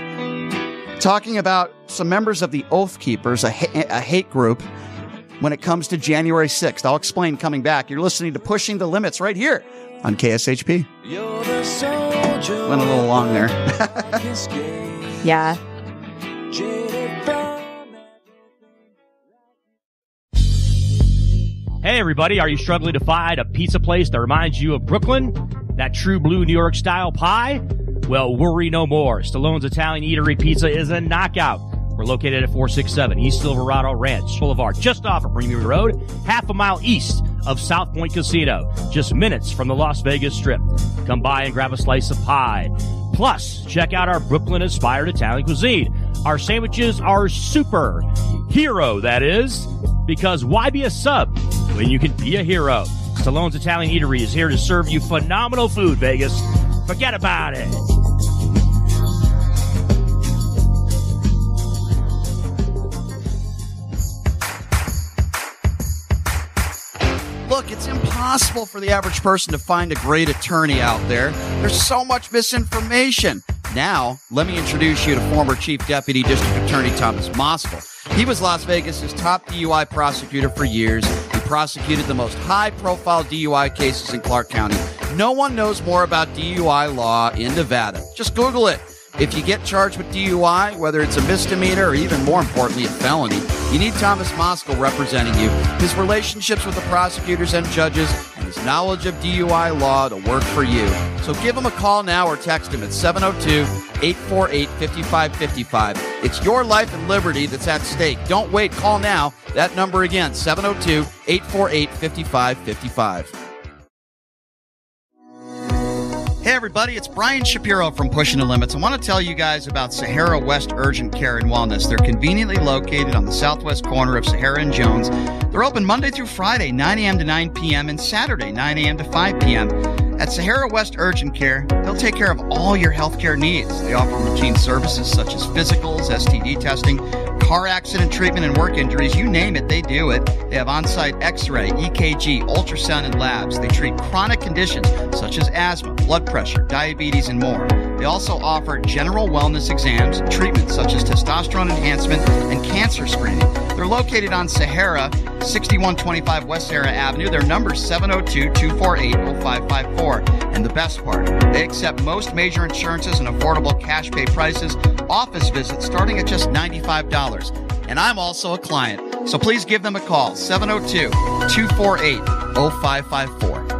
Talking about some members of the Oath Keepers, a, ha- a hate group. When it comes to January 6th, I'll explain coming back. You're listening to Pushing the Limits right here on KSHP. Went a little long there. *laughs* Yeah. Hey, everybody, are you struggling to find a pizza place that reminds you of Brooklyn? That true blue New York style pie? Well, worry no more. Stallone's Italian Eatery Pizza is a knockout. We're located at 467 East Silverado Ranch Boulevard, just off of Bermuda Road, half a mile east of South Point Casino, just minutes from the Las Vegas Strip. Come by and grab a slice of pie. Plus, check out our Brooklyn inspired Italian cuisine. Our sandwiches are super. Hero, that is. Because why be a sub when you can be a hero? Stallone's Italian Eatery is here to serve you phenomenal food, Vegas. Forget about it. Look, it's impossible for the average person to find a great attorney out there. There's so much misinformation. Now, let me introduce you to former Chief Deputy District Attorney Thomas Moskal. He was Las Vegas's top DUI prosecutor for years. He prosecuted the most high profile DUI cases in Clark County. No one knows more about DUI law in Nevada. Just Google it. If you get charged with DUI, whether it's a misdemeanor or even more importantly, a felony, you need Thomas Moskal representing you. His relationships with the prosecutors and judges and his knowledge of DUI law to work for you. So give him a call now or text him at 702 848 5555. It's your life and liberty that's at stake. Don't wait. Call now. That number again, 702 848 5555. Hey, everybody, it's Brian Shapiro from Pushing the Limits. I want to tell you guys about Sahara West Urgent Care and Wellness. They're conveniently located on the southwest corner of Sahara and Jones. They're open Monday through Friday, 9 a.m. to 9 p.m., and Saturday, 9 a.m. to 5 p.m. At Sahara West Urgent Care, they'll take care of all your healthcare needs. They offer routine services such as physicals, STD testing, car accident treatment, and work injuries. You name it, they do it. They have on site x ray, EKG, ultrasound, and labs. They treat chronic conditions such as asthma, blood pressure, diabetes, and more. They also offer general wellness exams, treatments such as testosterone enhancement, and cancer screening. They're located on Sahara, 6125 West Sahara Avenue. Their number is 702 248 0554. And the best part, they accept most major insurances and affordable cash pay prices, office visits starting at just $95. And I'm also a client. So please give them a call, 702 248 0554.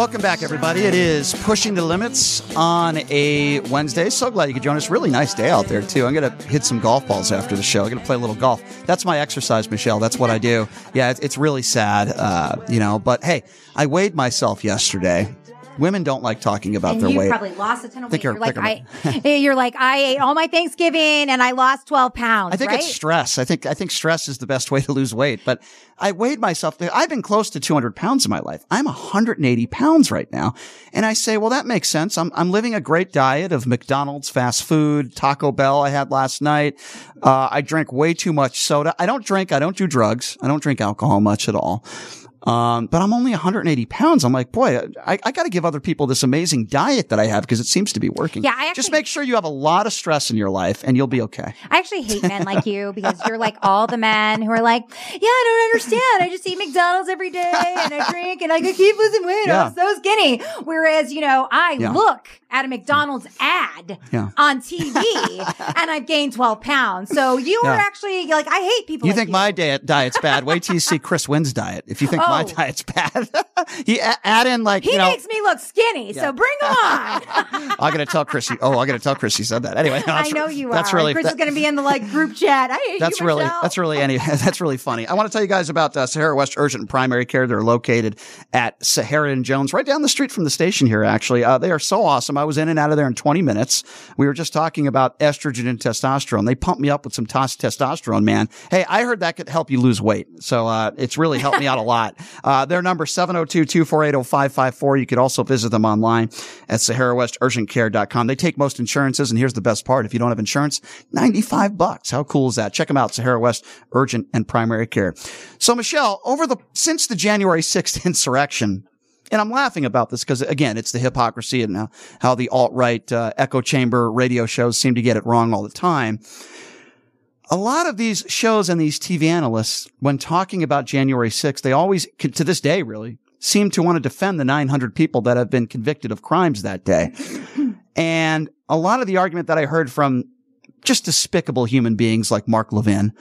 Welcome back, everybody. It is Pushing the Limits on a Wednesday. So glad you could join us. Really nice day out there, too. I'm going to hit some golf balls after the show. I'm going to play a little golf. That's my exercise, Michelle. That's what I do. Yeah, it's, really sad, uh, you know, but hey, I weighed myself yesterday. Women don't like talking about and their you weight. probably lost a ton of weight. You're like, I, *laughs* you're like, I ate all my Thanksgiving and I lost 12 pounds. I think right? it's stress. I think I think stress is the best way to lose weight. But I weighed myself. I've been close to 200 pounds in my life. I'm 180 pounds right now, and I say, well, that makes sense. I'm I'm living a great diet of McDonald's, fast food, Taco Bell. I had last night. Uh, I drink way too much soda. I don't drink. I don't do drugs. I don't drink alcohol much at all. Um, but I'm only 180 pounds. I'm like, boy, I, I got to give other people this amazing diet that I have because it seems to be working. Yeah, I just make sure you have a lot of stress in your life, and you'll be okay. I actually hate men like you *laughs* because you're like all the men who are like, yeah, I don't understand. I just eat McDonald's every day and I *laughs* drink and I keep losing weight. Yeah. I'm so skinny. Whereas, you know, I Yeah. look at a McDonald's ad Yeah. on TV *laughs* and I've gained 12 pounds. So you are actually like, I hate people. You like think my diet diet's bad? Wait till you see Chris Wynn's diet. If you think my diet's bad, *laughs* you add in like He you know. makes me look skinny. Yeah. So bring on. *laughs* I'm gonna tell Chris. You, oh, I'm gonna tell Chris you said that. Anyway, *laughs* I know you That's are. really Chris that- is going to be in the like group chat. I hate that's you, really Michelle. that's really any that's really funny. I want to tell you guys about uh, Sahara West Urgent and Primary Care. They're located at Sahara and Jones, right down the street from the station here. Actually, uh, they are so awesome. I was in and out of there in 20 minutes. We were just talking about estrogen and testosterone. They pumped me up with some tos- testosterone, man. Hey, I heard that could help you lose weight, so uh, it's really helped me out a lot. Uh, their number 702-248-0554. You could also visit them online at SaharaWestUrgentCare.com. They take most insurances, and here's the best part: if you don't have insurance, 95 bucks. How cool is that? Check them out, Sahara West Urgent and Primary Care. So, Michelle, over the since the January 6th *laughs* insurrection, and I'm laughing about this because again, it's the hypocrisy and how, how the alt-right uh, echo chamber radio shows seem to get it wrong all the time. A lot of these shows and these TV analysts, when talking about January 6th, they always, to this day, really seem to want to defend the 900 people that have been convicted of crimes that day. *laughs* and a lot of the argument that I heard from just despicable human beings like Mark Levin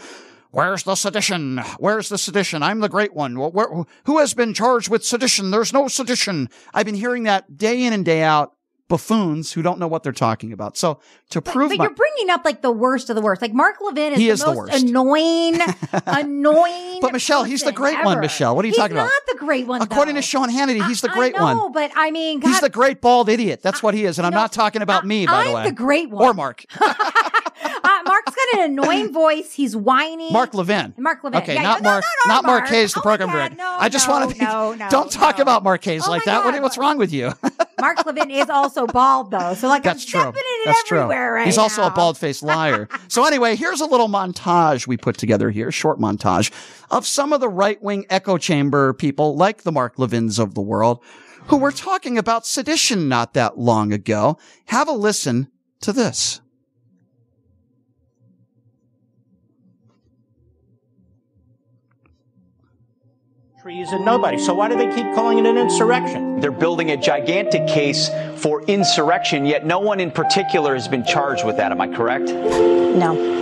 Where's the sedition? Where's the sedition? I'm the great one. Where, who has been charged with sedition? There's no sedition. I've been hearing that day in and day out. Buffoons who don't know what they're talking about. So to But, prove but my, you're bringing up like the worst of the worst. Like Mark Levin is He the is the most worst. annoying, *laughs* annoying. But Michelle, he's the great one. Michelle. What are you He's talking about? He's Not the great one. according though. to Sean Hannity, he's the I- great I know, one. but I mean, God, He's the great bald idiot. That's what he is. And I'm No, not talking about me, by the I'm way. the great one. Or Mark. *laughs* *laughs* Mark's got an annoying *laughs* voice. He's whiny. Mark Levin. Mark Levin. Okay, Yeah, not no, Mark. no, no, not Mark, Mark. Hayes, the Oh program director. no, I just want to be. no, no, *laughs* don't talk about Mark Hayes Oh like that. What, what's wrong with you? *laughs* Mark Levin is also bald though, so like That's I'm true. That's true. right He's also a bald faced liar. so anyway, here's a little montage we put together here, short montage of some of the right wing echo chamber people like the Mark Levins of the world who were talking about sedition not that long ago. Have a listen to this. Treason, nobody. So why do they keep calling it an insurrection? They're building a gigantic case for insurrection, yet no one in particular has been charged with that. Am I correct? No.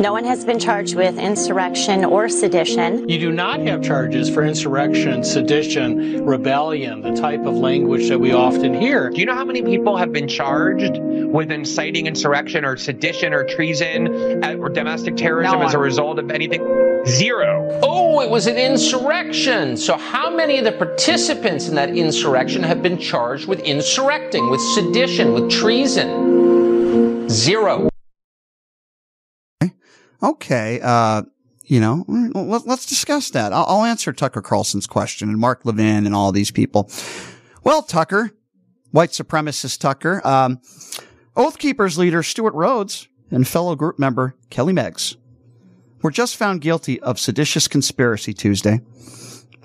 No one has been charged with insurrection or sedition. You do not have charges for insurrection, sedition, rebellion, the type of language that we often hear. Do you know how many people have been charged with inciting insurrection or sedition or treason or domestic terrorism No as a result of anything? Zero. Oh, it was an insurrection. So, how many of the participants in that insurrection have been charged with insurrecting, with sedition, with treason? Zero. Okay, uh, you know, let, us discuss that. I'll, I'll answer Tucker Carlson's question and Mark Levin and all these people. Well, Tucker, white supremacist Tucker, um, Oath Keepers leader Stewart Rhodes and fellow group member Kelly Meggs were just found guilty of seditious conspiracy Tuesday.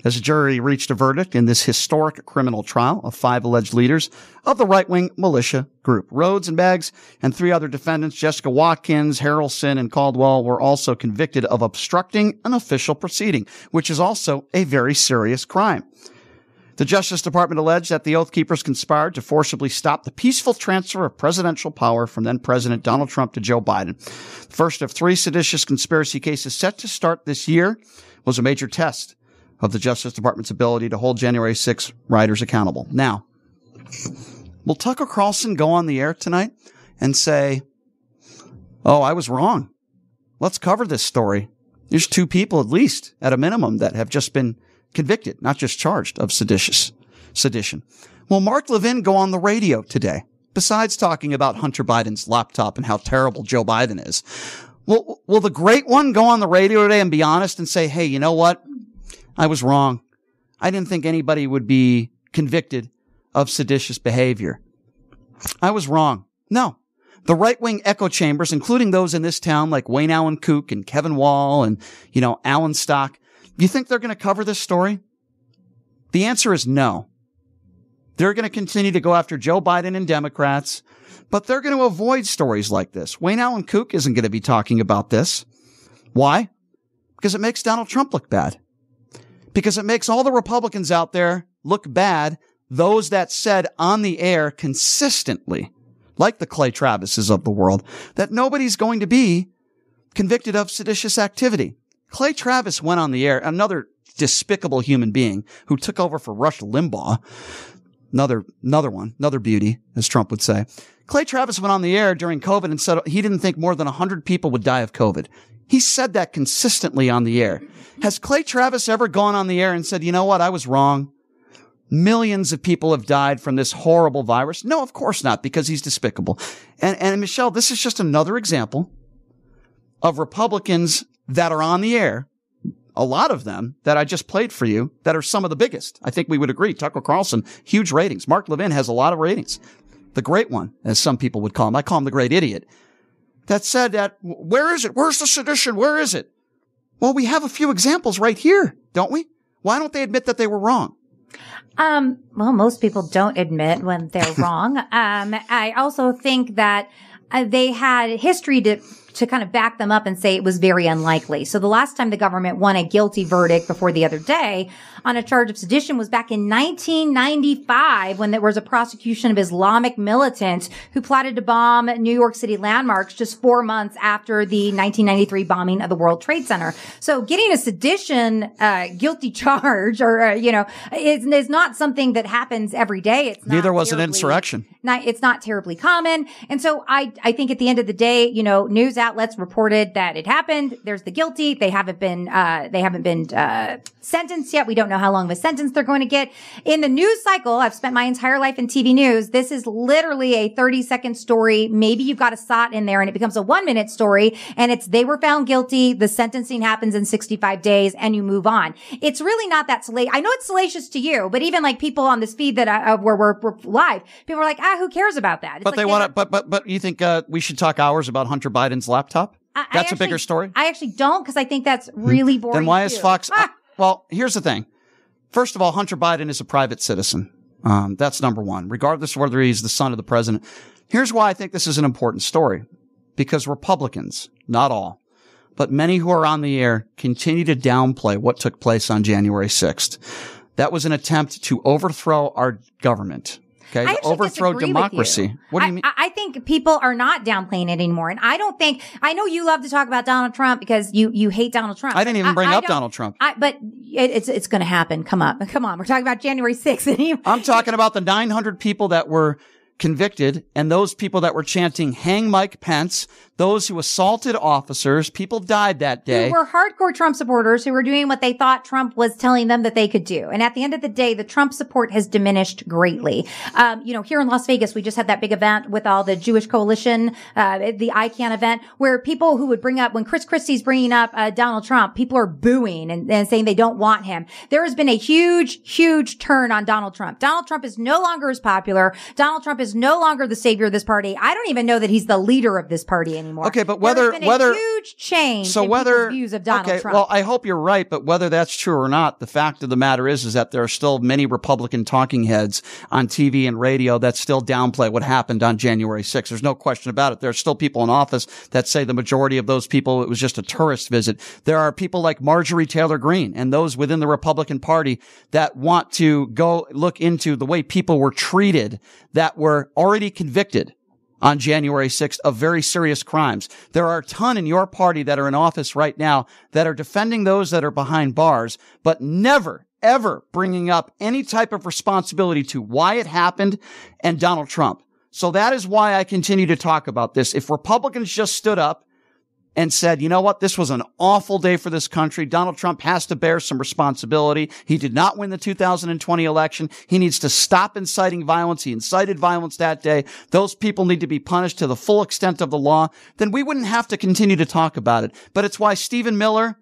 As a jury reached a verdict in this historic criminal trial of five alleged leaders of the right-wing militia group. Rhodes and Meggs and three other defendants, Jessica Watkins, Harrelson, and Caldwell, were also convicted of obstructing an official proceeding, which is also a very serious crime. The Justice Department alleged that the Oath Keepers conspired to forcibly stop the peaceful transfer of presidential power from then President Donald Trump to Joe Biden. The first of three seditious conspiracy cases set to start this year was a major test of the Justice Department's ability to hold January 6 rioters accountable. Now, will Tucker Carlson go on the air tonight and say, Oh, I was wrong. Let's cover this story. There's two people at least, at a minimum, that have just been convicted, not just charged of seditious sedition. Will Mark Levin go on the radio today? Besides talking about Hunter Biden's laptop and how terrible Joe Biden is, will, will the great one go on the radio today and be honest and say, Hey, you know what? I was wrong. I didn't think anybody would be convicted of seditious behavior. I was wrong. No. The right wing echo chambers, including those in this town like Wayne Allen Kook and Kevin Wall and, you know, Alan Stock, you think they're going to cover this story? The answer is no. They're going to continue to go after Joe Biden and Democrats, but they're going to avoid stories like this. Wayne Allen Kook isn't going to be talking about this. Why? Because it makes Donald Trump look bad. Because it makes all the Republicans out there look bad, those that said on the air consistently, like the Clay Travises of the world, that nobody's going to be convicted of seditious activity. Clay Travis went on the air, another despicable human being who took over for Rush Limbaugh. Another, another one, another beauty, as Trump would say. Clay Travis went on the air during COVID and said he didn't think more than 100 people would die of COVID. He said that consistently on the air. Has Clay Travis ever gone on the air and said, you know what? I was wrong. Millions of people have died from this horrible virus. No, of course not, because he's despicable. And, and Michelle, this is just another example of Republicans that are on the air. A lot of them that I just played for you that are some of the biggest. I think we would agree. Tucker Carlson, huge ratings. Mark Levin has a lot of ratings. The great one, as some people would call him. I call him the great idiot. That said that, where is it? Where's the sedition? Where is it? Well, we have a few examples right here, don't we? Why don't they admit that they were wrong? Um, well, most people don't admit when they're *laughs* wrong. Um, I also think that uh, they had history to to kind of back them up and say it was very unlikely. So the last time the government won a guilty verdict before the other day on a charge of sedition was back in 1995 when there was a prosecution of Islamic militants who plotted to bomb New York City landmarks just four months after the 1993 bombing of the World Trade Center. So getting a sedition uh, guilty *laughs* charge or, uh, you know, is, is not something that happens every day. It's Neither was an insurrection. Not, it's not terribly common. And so I, I think at the end of the day, you know, news outlets reported that it happened. There's the guilty. They haven't been, uh, they haven't been, uh, sentenced yet. We don't know how long of a sentence they're going to get. In the news cycle, I've spent my entire life in TV news. This is literally a 30 second story. Maybe you've got a SOT in there and it becomes a one minute story and it's they were found guilty. The sentencing happens in 65 days and you move on. It's really not that salacious. I know it's salacious to you, but even like people on this feed that I, uh, where we're, we're live, people are like, ah, who cares about that? It's But like they want to. But but but you think uh, we should talk hours about Hunter Biden's laptop? I- I That's a bigger story. I actually don't because I think that's really boring. Then why is. Fox? Ah! well, here's the thing. First of all, Hunter Biden is a private citizen. Um, that's number one, regardless of whether he's the son of the president. Here's why I think this is an important story. Because Republicans, not all, but many who are on the air continue to downplay what took place on January 6th. That was an attempt to overthrow our government. Okay. I To overthrow democracy. What do you I, mean? I I think people are not downplaying it anymore, and I don't think I know you love to talk about Donald Trump because you you hate Donald Trump. I didn't even bring up don't- Donald Trump. I, but it, it's it's going to happen. Come on, come on. We're talking about January sixth, *laughs* and you, I'm talking about the 900 people that were convicted and those people that were chanting hang Mike Pence, those who assaulted officers, people died that day. who were hardcore Trump supporters who were doing what they thought Trump was telling them that they could do. And at the end of the day, the Trump support has diminished greatly. Um, you know, here in Las Vegas, we just had that big event with all the Jewish coalition, uh, the ICANN event where people who would bring up, when Chris Christie's bringing up, uh, Donald Trump, people are booing and, and saying they don't want him. There has been a huge, huge turn on Donald Trump. Donald Trump is no longer as popular. Donald Trump is no longer the savior of this party. I don't even know that he's the leader of this party anymore. Okay, but whether a whether huge change so whether views of Donald okay, Trump. well, I hope you're right, but whether that's true or not, the fact of the matter is, is that there are still many Republican talking heads on TV and radio that still downplay what happened on January 6th. There's no question about it. There are still people in office that say the majority of those people it was just a tourist visit. There are people like Marjorie Taylor Greene and those within the Republican Party that want to go look into the way people were treated that were already convicted on January 6th of very serious crimes. There are a ton in your party that are in office right now that are defending those that are behind bars, but never, ever bringing up any type of responsibility to why it happened and Donald Trump. So that is why I continue to talk about this. If Republicans just stood up and said, you know what? This was an awful day for this country. Donald Trump has to bear some responsibility. He did not win the 2020 election. He needs to stop inciting violence. He incited violence that day. Those people need to be punished to the full extent of the law. Then we wouldn't have to continue to talk about it. But it's why Stephen Miller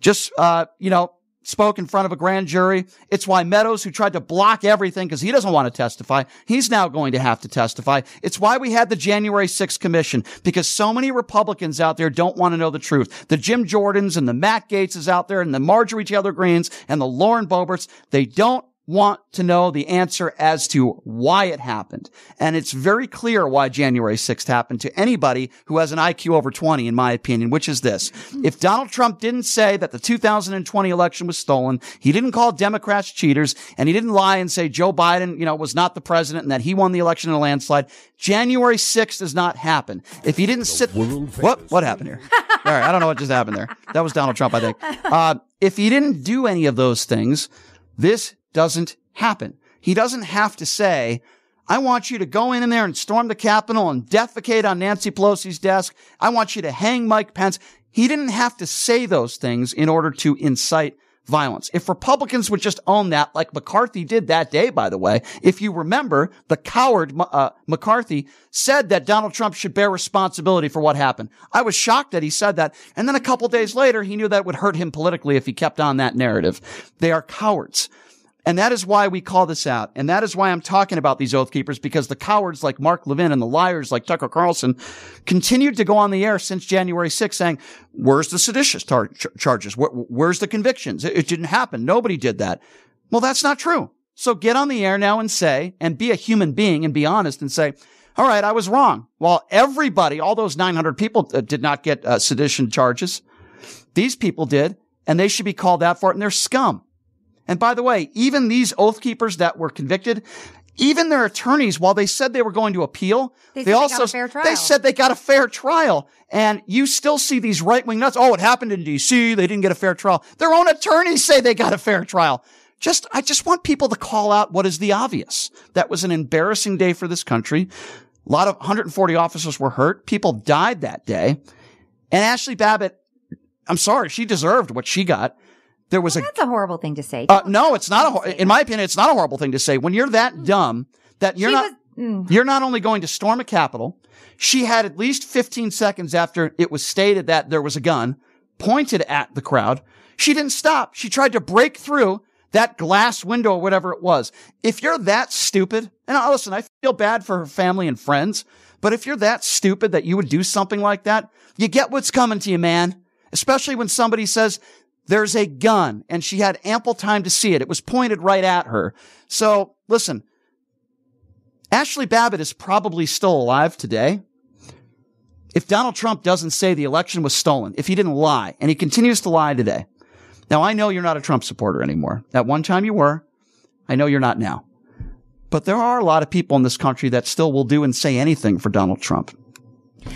just, uh, you know, spoke in front of a grand jury. It's why Meadows, who tried to block everything because he doesn't want to testify, he's now going to have to testify. It's why we had the January 6th commission because so many Republicans out there don't want to know the truth. The Jim Jordans and the Matt Gaetzes out there and the Marjorie Taylor Greenes and the Lauren Boeberts, they don't want to know the answer as to why it happened. And it's very clear why January 6th happened to anybody who has an IQ over 20, in my opinion, which is this. If Donald Trump didn't say that the 2020 election was stolen, he didn't call Democrats cheaters, and he didn't lie and say Joe Biden, you know, was not the president and that he won the election in a landslide, January 6th does not happen. If he didn't sit, what, what happened here? *laughs* All right. I don't know what just happened there. That was Donald Trump, I think. Uh, if he didn't do any of those things, this doesn't happen. He doesn't have to say, I want you to go in there and storm the Capitol and defecate on Nancy Pelosi's desk. I want you to hang Mike Pence. He didn't have to say those things in order to incite violence. If Republicans would just own that, like McCarthy did that day, by the way, if you remember, the coward uh, McCarthy said that Donald Trump should bear responsibility for what happened. I was shocked that he said that. And then a couple days later, he knew that would hurt him politically if he kept on that narrative. They are cowards. And that is why we call this out. And that is why I'm talking about these oath keepers because the cowards like Mark Levin and the liars like Tucker Carlson continued to go on the air since January 6th saying, where's the seditious tar- charges? Where, where's the convictions? It, it didn't happen. Nobody did that. Well, that's not true. So get on the air now and say, and be a human being and be honest and say, all right, I was wrong. While everybody, all those 900 people uh, did not get uh, sedition charges. These people did, and they should be called out for it, and they're scum. And by the way, even these oath keepers that were convicted, even their attorneys, while they said they were going to appeal, They they, they also got a fair trial. they said they got a fair trial. And you still see these right wing nuts. Oh, it happened in D.C. They didn't get a fair trial. Their own attorneys say they got a fair trial. Just, I just want people to call out what is the obvious. That was an embarrassing day for this country. A lot of 140 officers were hurt. People died that day. And Ashley Babbitt, I'm sorry, she deserved what she got. There was a That's a horrible thing to say. uh, no, it's not a. In my opinion, it's not a horrible thing to say. When you're that dumb that you're She not, was- mm. you're not only going to storm a Capitol. She had at least 15 seconds after it was stated that there was a gun pointed at the crowd. She didn't stop. She tried to break through that glass window or whatever it was. If you're that stupid, and listen, I feel bad for her family and friends, but if you're that stupid that you would do something like that, you get what's coming to you, man. Especially when somebody says there's a gun and she had ample time to see it. It was pointed right at her. So listen, Ashli Babbitt is probably still alive today. If Donald Trump doesn't say the election was stolen, if he didn't lie, and he continues to lie today. Now, I know you're not a Trump supporter anymore. At one time you were. I know you're not now. But there are a lot of people in this country that still will do and say anything for Donald Trump.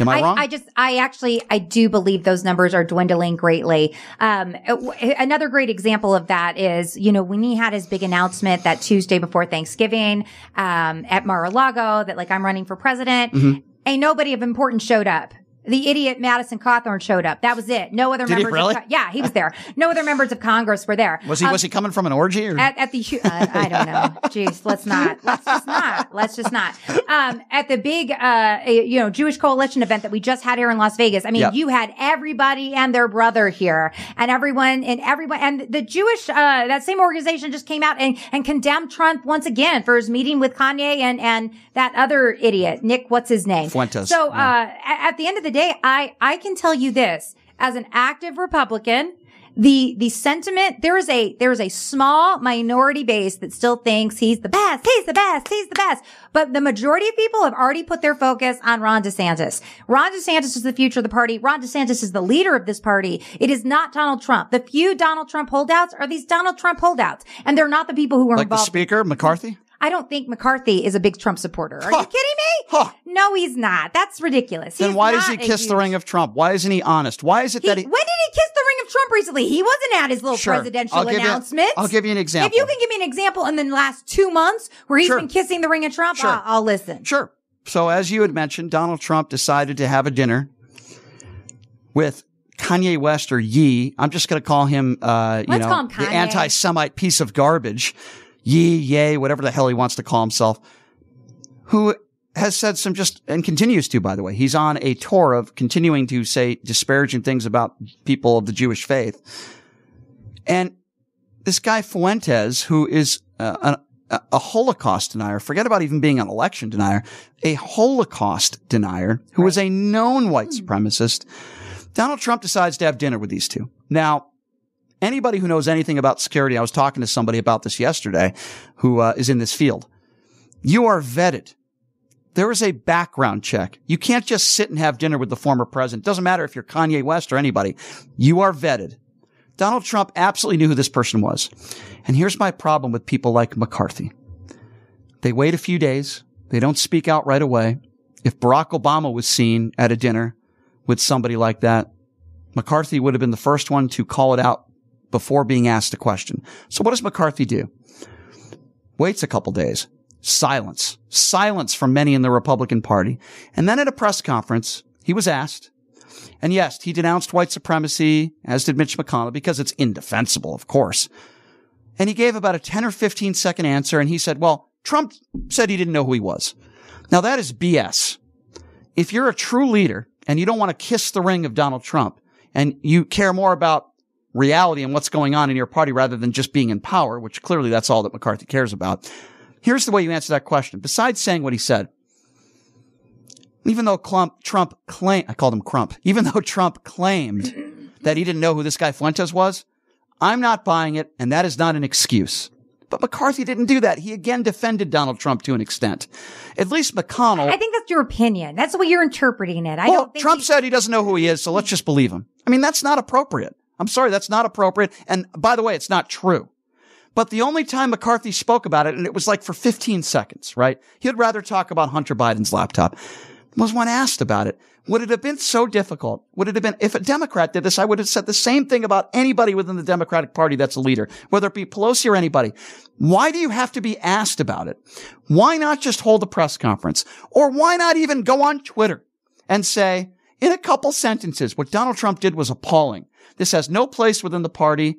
Am I, wrong? I just, I actually, I do believe those numbers are dwindling greatly. Um, w- another great example of that is, you know, when he had his big announcement that Tuesday before Thanksgiving, um, at Mar-a-Lago that like I'm running for president, Mhm. ain't nobody of importance showed up. The idiot Madison Cawthorn showed up. That was it. No other Did he members. really? Of, yeah, he was there. No other members of Congress were there. was he Um, was he coming from an orgy or at, at the uh, I don't know. *laughs* Jeez, let's not. Let's just not. Let's just not. Um, at the big, uh, you know, Jewish coalition event that we just had here in Las Vegas. I mean, Yep. you had everybody and their brother here, and everyone and everyone and the Jewish uh, that same organization just came out and and condemned Trump once again for his meeting with Kanye and and that other idiot Nick. What's his name? Fuentes, So, yeah. uh, at, at the end of the day, I I can tell you this. As an active Republican the the sentiment there is a there is a small minority base that still thinks he's the best he's the best he's the best. But the majority of people have already put their focus on Ron DeSantis. Ron DeSantis is the future of the party. Ron DeSantis is the leader of this party. It is not Donald Trump. The few Donald Trump holdouts are these Donald Trump holdouts and they're not the people who are like the speaker McCarthy? I don't think McCarthy is a big Trump supporter are you kidding me no he's not that's ridiculous Then He's why does he kiss the ring of Trump? Why isn't he honest? Why is it he, that he when did he kiss the ring of Trump recently? He wasn't at his little Sure. presidential I'll you- I'll give you an example. If you can give me an example in the last two months where he's Sure. been kissing the ring of Trump, Sure. I'll, I'll listen. Sure. So as you had mentioned, Donald Trump decided to have a dinner with Kanye West or Yee. I'm just going to call him, uh, you Let's know, call him the anti-Semite piece of garbage. Yee, yay, whatever the hell he wants to call himself, who has said some just, and continues to, by the way. He's on a tour of continuing to say disparaging things about people of the Jewish faith. And this guy Fuentes, who is uh, a, a Holocaust denier, forget about even being an election denier, a Holocaust denier who who is a known white supremacist. Donald Trump decides to have dinner with these two. Now, anybody who knows anything about security, I was talking to somebody about this yesterday who uh, is in this field. You are vetted. There is a background check. You can't just sit and have dinner with the former president. Doesn't matter if you're Kanye West or anybody. You are vetted. Donald Trump absolutely knew who this person was. And here's my problem with people like McCarthy. They wait a few days. They don't speak out right away. If Barack Obama was seen at a dinner with somebody like that, McCarthy would have been the first one to call it out before being asked a question. So what does McCarthy do? Waits a couple days. Silence. Silence from many in the Republican Party. And then at a press conference, he was asked, and yes, he denounced white supremacy, as did Mitch McConnell, because it's indefensible, of course. And he gave about a 10 or 15 second answer, and he said, well, Trump said he didn't know who he was. Now that is BS. If you're a true leader and you don't want to kiss the ring of Donald Trump and you care more about reality and what's going on in your party rather than just being in power, which clearly that's all that McCarthy cares about. Here's the way you answer that question. Besides saying what he said, even though Clump, Trump claimed, I called him Crump, even though Trump claimed that he didn't know who this guy Fuentes was, I'm not buying it, and that is not an excuse. But McCarthy didn't do that. He again defended Donald Trump to an extent. At least McConnell. I think that's your opinion. That's the way you're interpreting it. I well, don't think Trump he- said he doesn't know who he is, so let's just believe him. I mean, that's not appropriate. I'm sorry, that's not appropriate. And by the way, it's not true. But the only time McCarthy spoke about it, and it was like for 15 seconds, right? He'd rather talk about Hunter Biden's laptop, was when asked about it. Would it have been so difficult? Would it have been, if a Democrat did this, I would have said the same thing about anybody within the Democratic Party that's a leader, whether it be Pelosi or anybody. Why do you have to be asked about it? Why not just hold a press conference? Or why not even go on Twitter and say, in a couple sentences, what Donald Trump did was appalling. This has no place within the party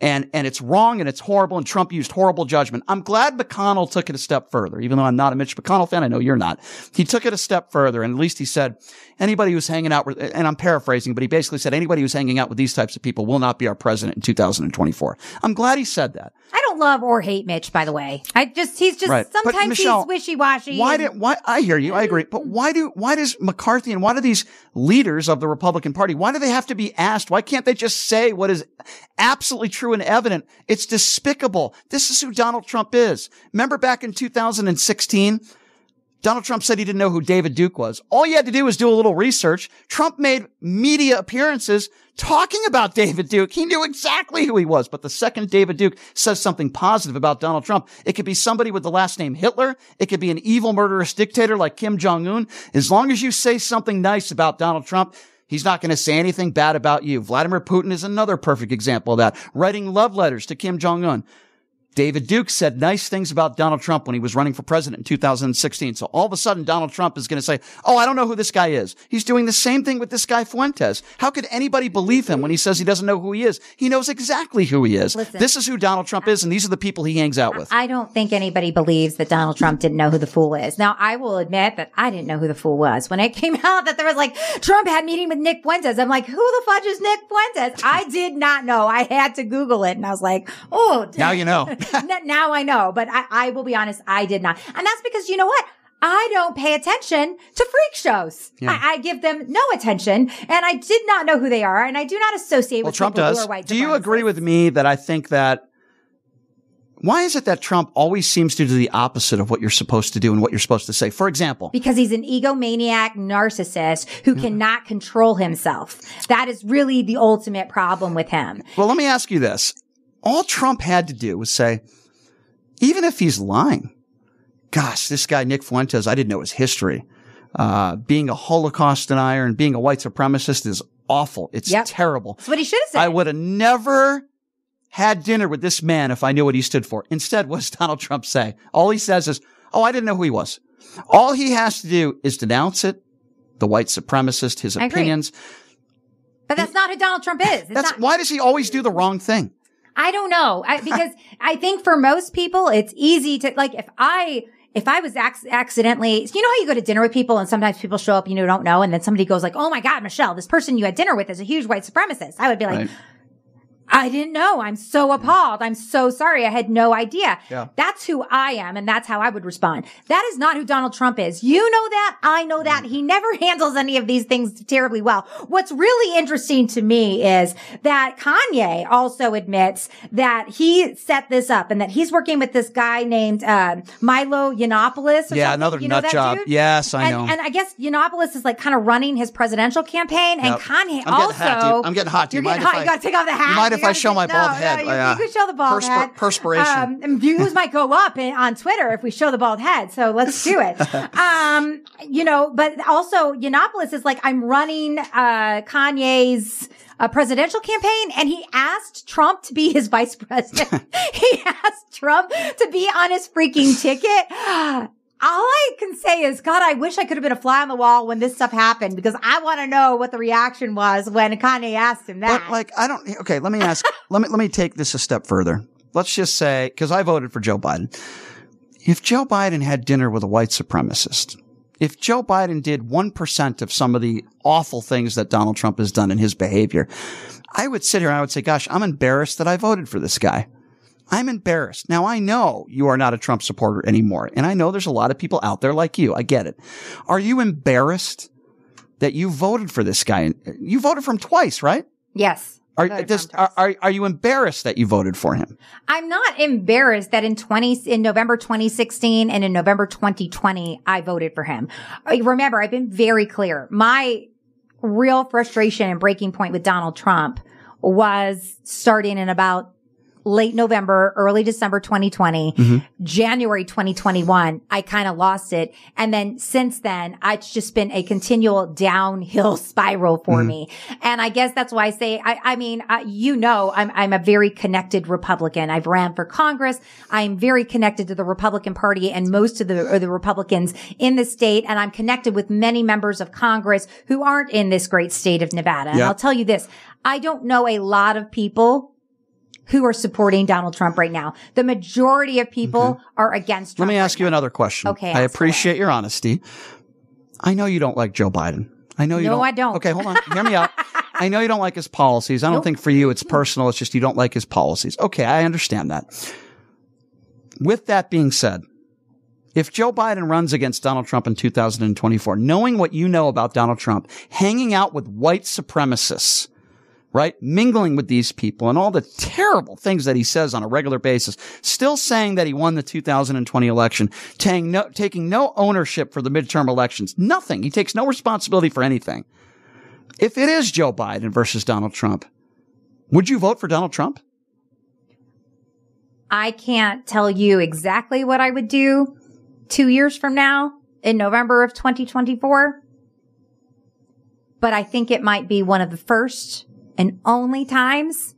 and, and it's wrong and it's horrible and Trump used horrible judgment. I'm glad McConnell took it a step further, even though I'm not a Mitch McConnell fan. I know you're not. He took it a step further and at least he said anybody who's hanging out with, and I'm paraphrasing, but he basically said anybody who's hanging out with these types of people will not be our president in 2024. I'm glad he said that. I don't love or hate Mitch, by the way. I just, he's just, Right. Sometimes Michelle, he's wishy-washy. Why and- did why I hear you, I agree. But why do why does McCarthy and why do these leaders of the Republican Party, why do they have to be asked? Why can't they just say what is absolutely true and evident? It's despicable. This is who Donald Trump is. Remember back in 2016? Donald Trump said he didn't know who David Duke was. All you had to do was do a little research. Trump made media appearances talking about David Duke. He knew exactly who he was. But the second David Duke says something positive about Donald Trump, it could be somebody with the last name Hitler. It could be an evil murderous dictator like Kim Jong-un. As long as you say something nice about Donald Trump, He's not going to say anything bad about you. Vladimir Putin is another perfect example of that. Writing love letters to Kim Jong-un. David Duke said nice things about Donald Trump when he was running for president in 2016. So all of a sudden, Donald Trump is going to say, Oh, I don't know who this guy is. He's doing the same thing with this guy Fuentes. How could anybody believe him when he says he doesn't know who he is? He knows exactly who he is. Listen. this is who Donald Trump is, and these are the people he hangs out with. I don't think anybody believes that Donald Trump didn't know who the fool is. Now, I will admit that I didn't know who the fool was. When it came *laughs* out that there was like, Trump had meeting with Nick Fuentes, I'm like, who the fudge is Nick Fuentes? I did not know. I had to Google it and I was like, oh. Now you know. *laughs* *laughs* *laughs* Now I know, but I, I will be honest, I did not. And that's because you know what? I don't pay attention to freak shows. Yeah. I, I give them no attention and I did not know who they are and I do not associate Well, with Trump people does. who are white Do you agree with me that I think that why is it that Trump always seems to do the opposite of what you're supposed to do and what you're supposed to say? For example, Because he's an egomaniac narcissist who hmm. cannot control himself. That is really the ultimate problem with him. Well, let me ask you this. All Trump had to do was say, even if he's lying, gosh, this guy, Nick Fuentes, I didn't know his history. Uh, being a Holocaust denier and being a white supremacist is awful. It's Yep. terrible. That's what he should have said. I would have never had dinner with this man if I knew what he stood for. Instead, what does *laughs* Donald Trump say? All he says is, Oh, I didn't know who he was. All he has to do is denounce it, the white supremacist, his I agree. opinions. but that's not who Donald Trump is. It's That's not, why does he always do the wrong thing? I don't know. I, *laughs* because I think for most people, it's easy to, like, if I, if I was ac- accidentally, you know how you go to dinner with people and sometimes people show up you know, don't know and then somebody goes like, oh my God, Michelle, this person you had dinner with is a huge white supremacist. I would be like, Right. I didn't know. I'm so appalled. I'm so sorry. I had no idea. Yeah. That's who I am. And that's how I would respond. That is not who Donald Trump is. You know that. I know that. He never *laughs* handles any of these things terribly well. What's really interesting to me is that Kanye also admits that he set this up and that he's working with this guy named, uh, Milo Yiannopoulos. Yeah, something. another You know nut job. dude? Yes, I and, know. And I guess Yiannopoulos is like kind of running his presidential campaign and Yep. Kanye I'm also. getting hot. I'm getting hot. You're mind getting hot. I- You gotta take off the hat. If I show my bald head? No, you, Yeah. you could show the bald head. perspiration. Um, and views might go up in, on Twitter if we show the bald head. So let's do it. *laughs* um, you know, but also Yiannopoulos is like, I'm running, uh, Kanye's, uh, presidential campaign and he asked Trump to be his vice president. *laughs* he asked Trump to be on his freaking ticket. *laughs* All I can say is, God, I wish I could have been a fly on the wall when this stuff happened because I want to know what the reaction was when Kanye asked him that. But like, I don't. Okay, let me ask. *laughs* let me let me take this a step further. Let's just say, because I voted for Joe Biden. If Joe Biden had dinner with a white supremacist, if Joe Biden did one percent of some of the awful things that Donald Trump has done in his behavior, I would sit here and I would say, "Gosh, I'm embarrassed that I voted for this guy." I'm embarrassed. Now I know you are not a Trump supporter anymore. And I know there's a lot of people out there like you. I get it. Are you embarrassed that you voted for this guy? You voted for him twice, right? yes. Are, does, are, are, are you embarrassed that you voted for him? I'm not embarrassed that in 20, in November 2016 and in November 2020, I voted for him. Uh, Remember, I've been very clear. My real frustration and breaking point with Donald Trump was starting in about late November, early December 2020, January 2021, I kind of lost it. And then since then, it's just been a continual downhill *laughs* spiral for me. And I guess that's why I say, I, I mean, uh, you know, I'm, I'm a very connected Republican. I've ran for Congress. I'm very connected to the Republican Party and most of the, the Republicans in the state. And I'm connected with many members of Congress who aren't in this great state of Nevada. And I'll tell you this. I don't know a lot of people who are supporting Donald Trump right now. The majority of people are against Let Trump. me ask you another question. Okay, I appreciate your honesty. I know you don't like Joe Biden. I know you No, don't. I don't. Okay, hold on. Hear me out. I know you don't like his policies. I don't think for you it's personal. It's just you don't like his policies. Okay, I understand that. With that being said, if Joe Biden runs against Donald Trump in 2024, knowing what you know about Donald Trump, hanging out with white supremacists, right? Mingling with these people and all the terrible things that he says on a regular basis, still saying that he won the 2020 election, taking no, taking no ownership for the midterm elections, nothing. He takes no responsibility for anything. If it is Joe Biden versus Donald Trump, would you vote for Donald Trump? I can't tell you exactly what I would do two years from now in November of 2024. But I think it might be one of the first and only times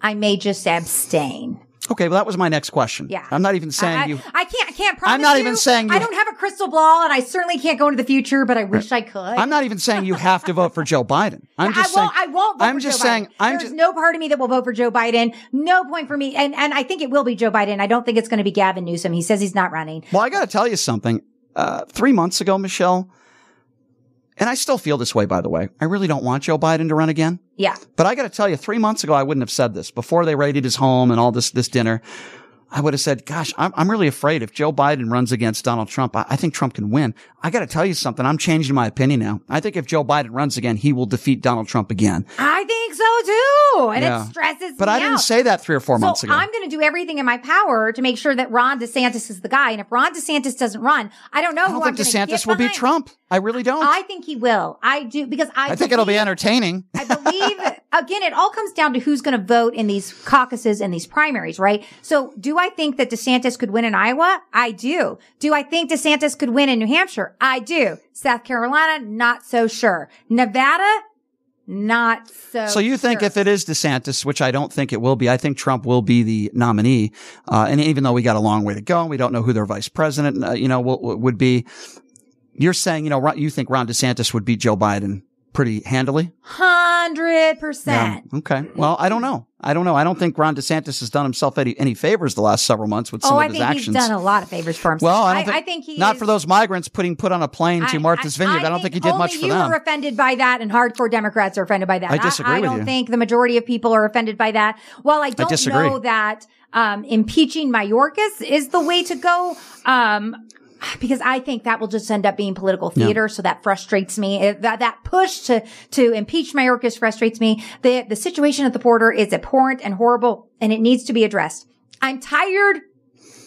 I may just abstain. Okay, well, that was my next question. Yeah. I'm not even saying I, you. I can't, I can't promise I'm not you. even saying you. I don't have a crystal ball and I certainly can't go into the future, but I wish I could. I'm not even saying you have to vote for Joe Biden. *laughs* I'm just I saying. won't. I won't. Vote I'm for just Joe saying. Biden. I'm There's just. no part of me that will vote for Joe Biden. No point for me. And and I think it will be Joe Biden. I don't think it's going to be Gavin Newsom. He says he's not running. Well, I got to tell you something. Uh, three months ago, Michelle, and I still feel this way, by the way. I really don't want Joe Biden to run again. Yeah. But I got to tell you, three months ago, I wouldn't have said this. Before they raided his home and all this, this dinner, I would have said, gosh, I'm, I'm really afraid if Joe Biden runs against Donald Trump, I, I think Trump can win. I got to tell you something. I'm changing my opinion now. I think if Joe Biden runs again, he will defeat Donald Trump again. I think so too. And Yeah. it stresses But I didn't say that three or four so months ago. I'm going to do everything in my power to make sure that Ron DeSantis is the guy. And if Ron DeSantis doesn't run, I don't know I who don't I'm think DeSantis will beat. Trump. I really don't. I think he will. I do because I, I think it'll be entertaining. I believe *laughs* again, it all comes down to who's going to vote in these caucuses and these primaries, right? So do I think that DeSantis could win in Iowa? I do. Do I think DeSantis could win in New Hampshire? I do. South Carolina, not so sure. Nevada, not so. So you think if it is DeSantis, which I don't think it will be, I think Trump will be the nominee. Uh, and even though we got a long way to go, we don't know who their vice president, uh, you know, will, would be. You're saying, you know, you think Ron DeSantis would beat Joe Biden pretty handily? hundred percent. Okay. Well, I don't know. I don't know. I don't think Ron DeSantis has done himself any, any favors the last several months with some Oh, of I his think actions. he's done a lot of favors for himself. well, I don't think, I think he not is- for those migrants putting put on a plane to I- Martha's Vineyard. I, don't think he did much for them you them. are offended by that, and hardcore Democrats are offended by that. I disagree I, don't you. think the majority of people are offended by that. While I don't know that um, impeaching Mayorkas is the way to go. Um, because I think that will just end up being political Yeah. theater. So that frustrates me. It- That, that push to, to impeach Mayorkas frustrates me. The, the situation at the border is abhorrent and horrible and it needs to be addressed. I'm tired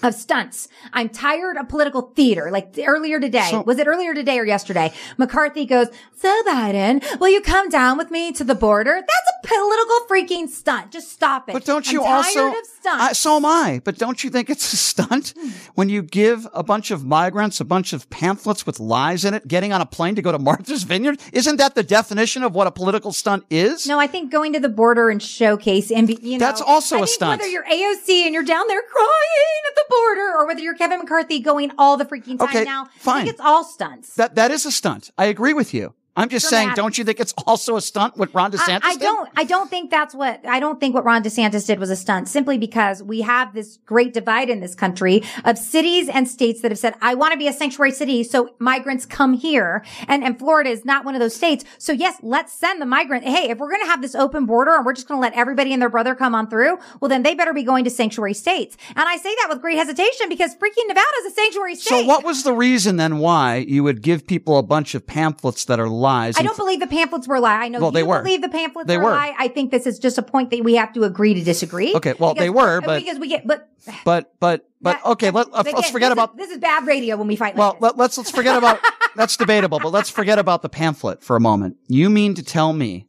of stunts. I'm tired of political theater. Like earlier today, So- was it earlier today or yesterday? McCarthy goes, so Biden, will you come down with me to the border? That's a political freaking stunt. Just stop it. But don't you also? I- so am I. But don't you think it's a stunt hmm. when you give a bunch of migrants a bunch of pamphlets with lies in it, getting on a plane to go to Martha's Vineyard? Isn't that the definition of what a political stunt is? no, I think going to the border and showcase and be, you know, That's also I a stunt. Whether you're AOC and you're down there crying at the border, or whether you're Kevin McCarthy going all the freaking time Okay, now, I fine. think it's all stunts. That that is a stunt. I agree with you. I'm just saying, don't you think it's also a stunt what Ron I, DeSantis I did? don't. I don't think that's what. I don't think what Ron DeSantis did was a stunt. Simply because we have this great divide in this country of cities and states that have said, "I want to be a sanctuary city, so migrants come here." And and Florida is not one of those states. So yes, let's send the migrant. Hey, if we're going to have this open border and we're just going to let everybody and their brother come on through, well then they better be going to sanctuary states. And I say that with great hesitation because freaking Nevada is a sanctuary state. So what was the reason then why you would give people a bunch of pamphlets that are lies. I don't believe the pamphlets were a lie. I know Well, you they were. believe the pamphlets They were, lie. I think this is just a point that we have to agree to disagree. Okay, well, they were, but- because we get, but But but but okay, let, let's again, forget this about Is, this is bad radio when we fight. Well, like let, let's let's forget about *laughs* that's debatable, but let's forget about the pamphlet for a moment. You mean to tell me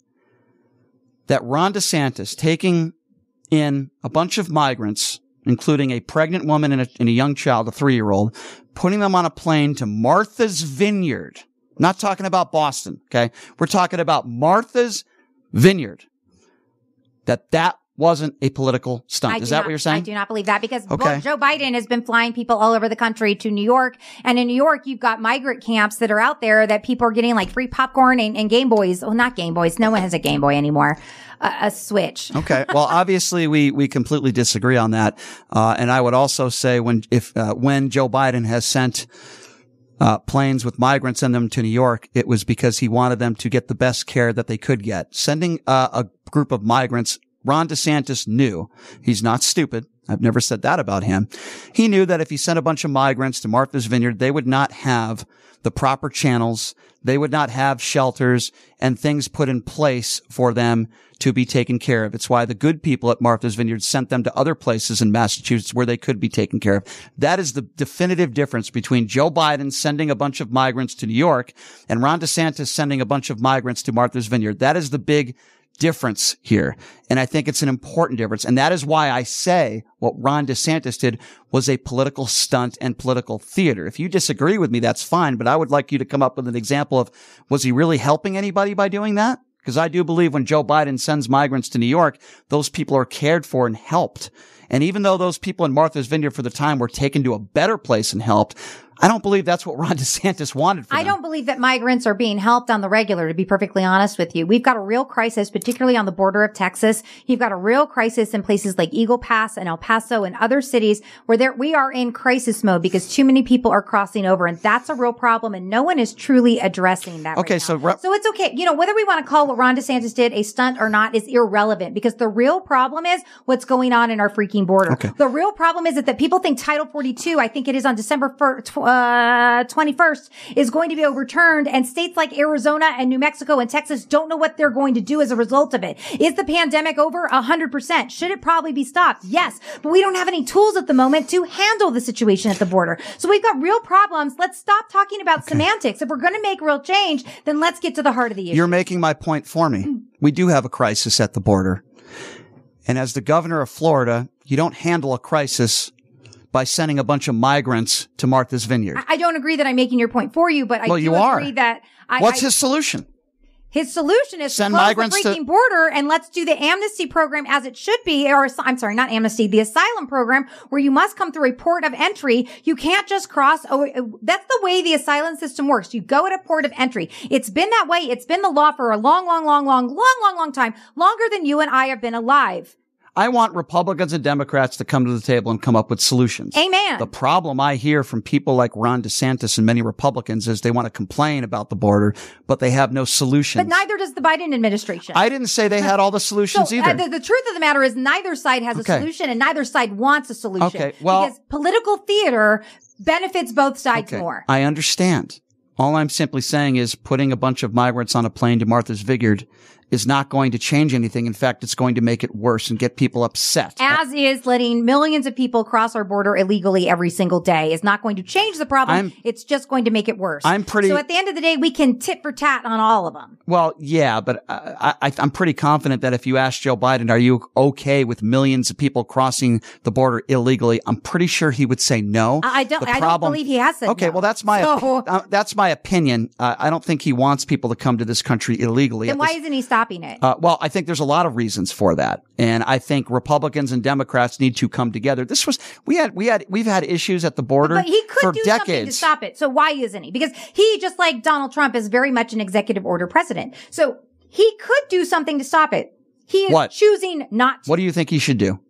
that Ron DeSantis taking in a bunch of migrants, including a pregnant woman and a, and a young child, a three-year-old, putting them on a plane to Martha's Vineyard? Not talking about Boston, okay? We're talking about Martha's Vineyard. That that wasn't a political stunt. I Is that not- what you're saying? I do not believe that because Okay. Joe Biden has been flying people all over the country to New York. And in New York, you've got migrant camps that are out there that people are getting like free popcorn and, and Game Boys. Well, not Game Boys. No one has a Game Boy anymore. A, a Switch. Okay. Well, obviously we, we completely disagree on that. Uh, and I would also say when, if, uh, when Joe Biden has sent, uh, planes with migrants in them to New York, it was because he wanted them to get the best care that they could get. Sending, uh, a group of migrants, Ron DeSantis knew he's not stupid. I've never said that about him. He knew that if he sent a bunch of migrants to Martha's Vineyard, they would not have the proper channels. They would not have shelters and things put in place for them to be taken care of. It's why the good people at Martha's Vineyard sent them to other places in Massachusetts where they could be taken care of. That is the definitive difference between Joe Biden sending a bunch of migrants to New York and Ron DeSantis sending a bunch of migrants to Martha's Vineyard. That is the big difference here. And I think it's an important difference. And that is why I say what Ron DeSantis did was a political stunt and political theater. If you disagree with me, that's fine. But I would like you to come up with an example of was he really helping anybody by doing that? Because I do believe when Joe Biden sends migrants to New York, those people are cared for and helped. And even though those people in Martha's Vineyard for the time were taken to a better place and helped, I don't believe that's what Ron *laughs* DeSantis wanted for I them. don't believe that migrants are being helped on the regular, to be perfectly honest with you. We've got a real crisis, particularly on the border of Texas. You've got a real crisis in places like Eagle Pass and El Paso and other cities where there, we are in crisis mode because too many people are crossing over. And that's a real problem. And no one is truly addressing that. Okay, right so re- so it's okay. You know, whether we want to call what Ron DeSantis did a stunt or not is irrelevant because the real problem is what's going on in our freaking border. Okay. The real problem is that, that people think Title 42, I think it is on December 1st, uh, uh, 21st, is going to be overturned. And states like Arizona and New Mexico and Texas don't know what they're going to do as a result of it. Is the pandemic over? A hundred percent. Should it probably be stopped? Yes. But we don't have any tools at the moment to handle the situation at the border. So we've got real problems. Let's stop talking about semantics. If we're going to make real change, then let's get to the heart of the issue. You're making my point for me. We do have a crisis at the border. And as the governor of Florida, you don't handle a crisis by sending a bunch of migrants to Martha's Vineyard. I- I don't agree that I'm making your point for you, but I Well, do you are. agree that I, What's I- his solution? His solution is Send to close migrants the to- freaking border and let's do the amnesty program as it should be, or I'm sorry, not amnesty, the asylum program where you must come through a port of entry. You can't just cross. Oh, that's the way the asylum system works. You go at a port of entry. It's been that way. It's been the law for a long, long, long, long, long, long, long time, longer than you and I have been alive. I want Republicans and Democrats to come to the table and come up with solutions. Amen. The problem I hear from people like Ron DeSantis and many Republicans is they want to complain about the border, but they have no solutions. But neither does the Biden administration. I didn't say they had all the solutions So, either. uh, the, the truth of the matter is neither side has Okay. a solution and neither side wants a solution. Okay, well- because political theater benefits both sides Okay, more. I understand. All I'm simply saying is putting a bunch of migrants on a plane to Martha's Vineyard is not going to change anything. In fact, it's going to make it worse and get people upset. As is letting millions of people cross our border illegally every single day is not going to change the problem. I'm- it's just going to make it worse. I'm pretty- So at the end of the day, we can tit for tat on all of them. Well, yeah, but I, I, I'm pretty confident that if you ask Joe Biden, are you okay with millions of people crossing the border illegally? I'm pretty sure he would say no. I don't. The I don't believe he has said. Okay, no. well, that's my So, uh, that's my opinion. Uh, I don't think he wants people to come to this country illegally. then why this- isn't he stopping it? uh, well, I think there's a lot of reasons for that, and I think Republicans and Democrats need to come together. This was we had we had we've had issues at the border But he could for do something to stop it. So why isn't he? Because he, just like Donald Trump, is very much an executive order president. So he could do something to stop it. He is What? choosing not to. What do you think he should do?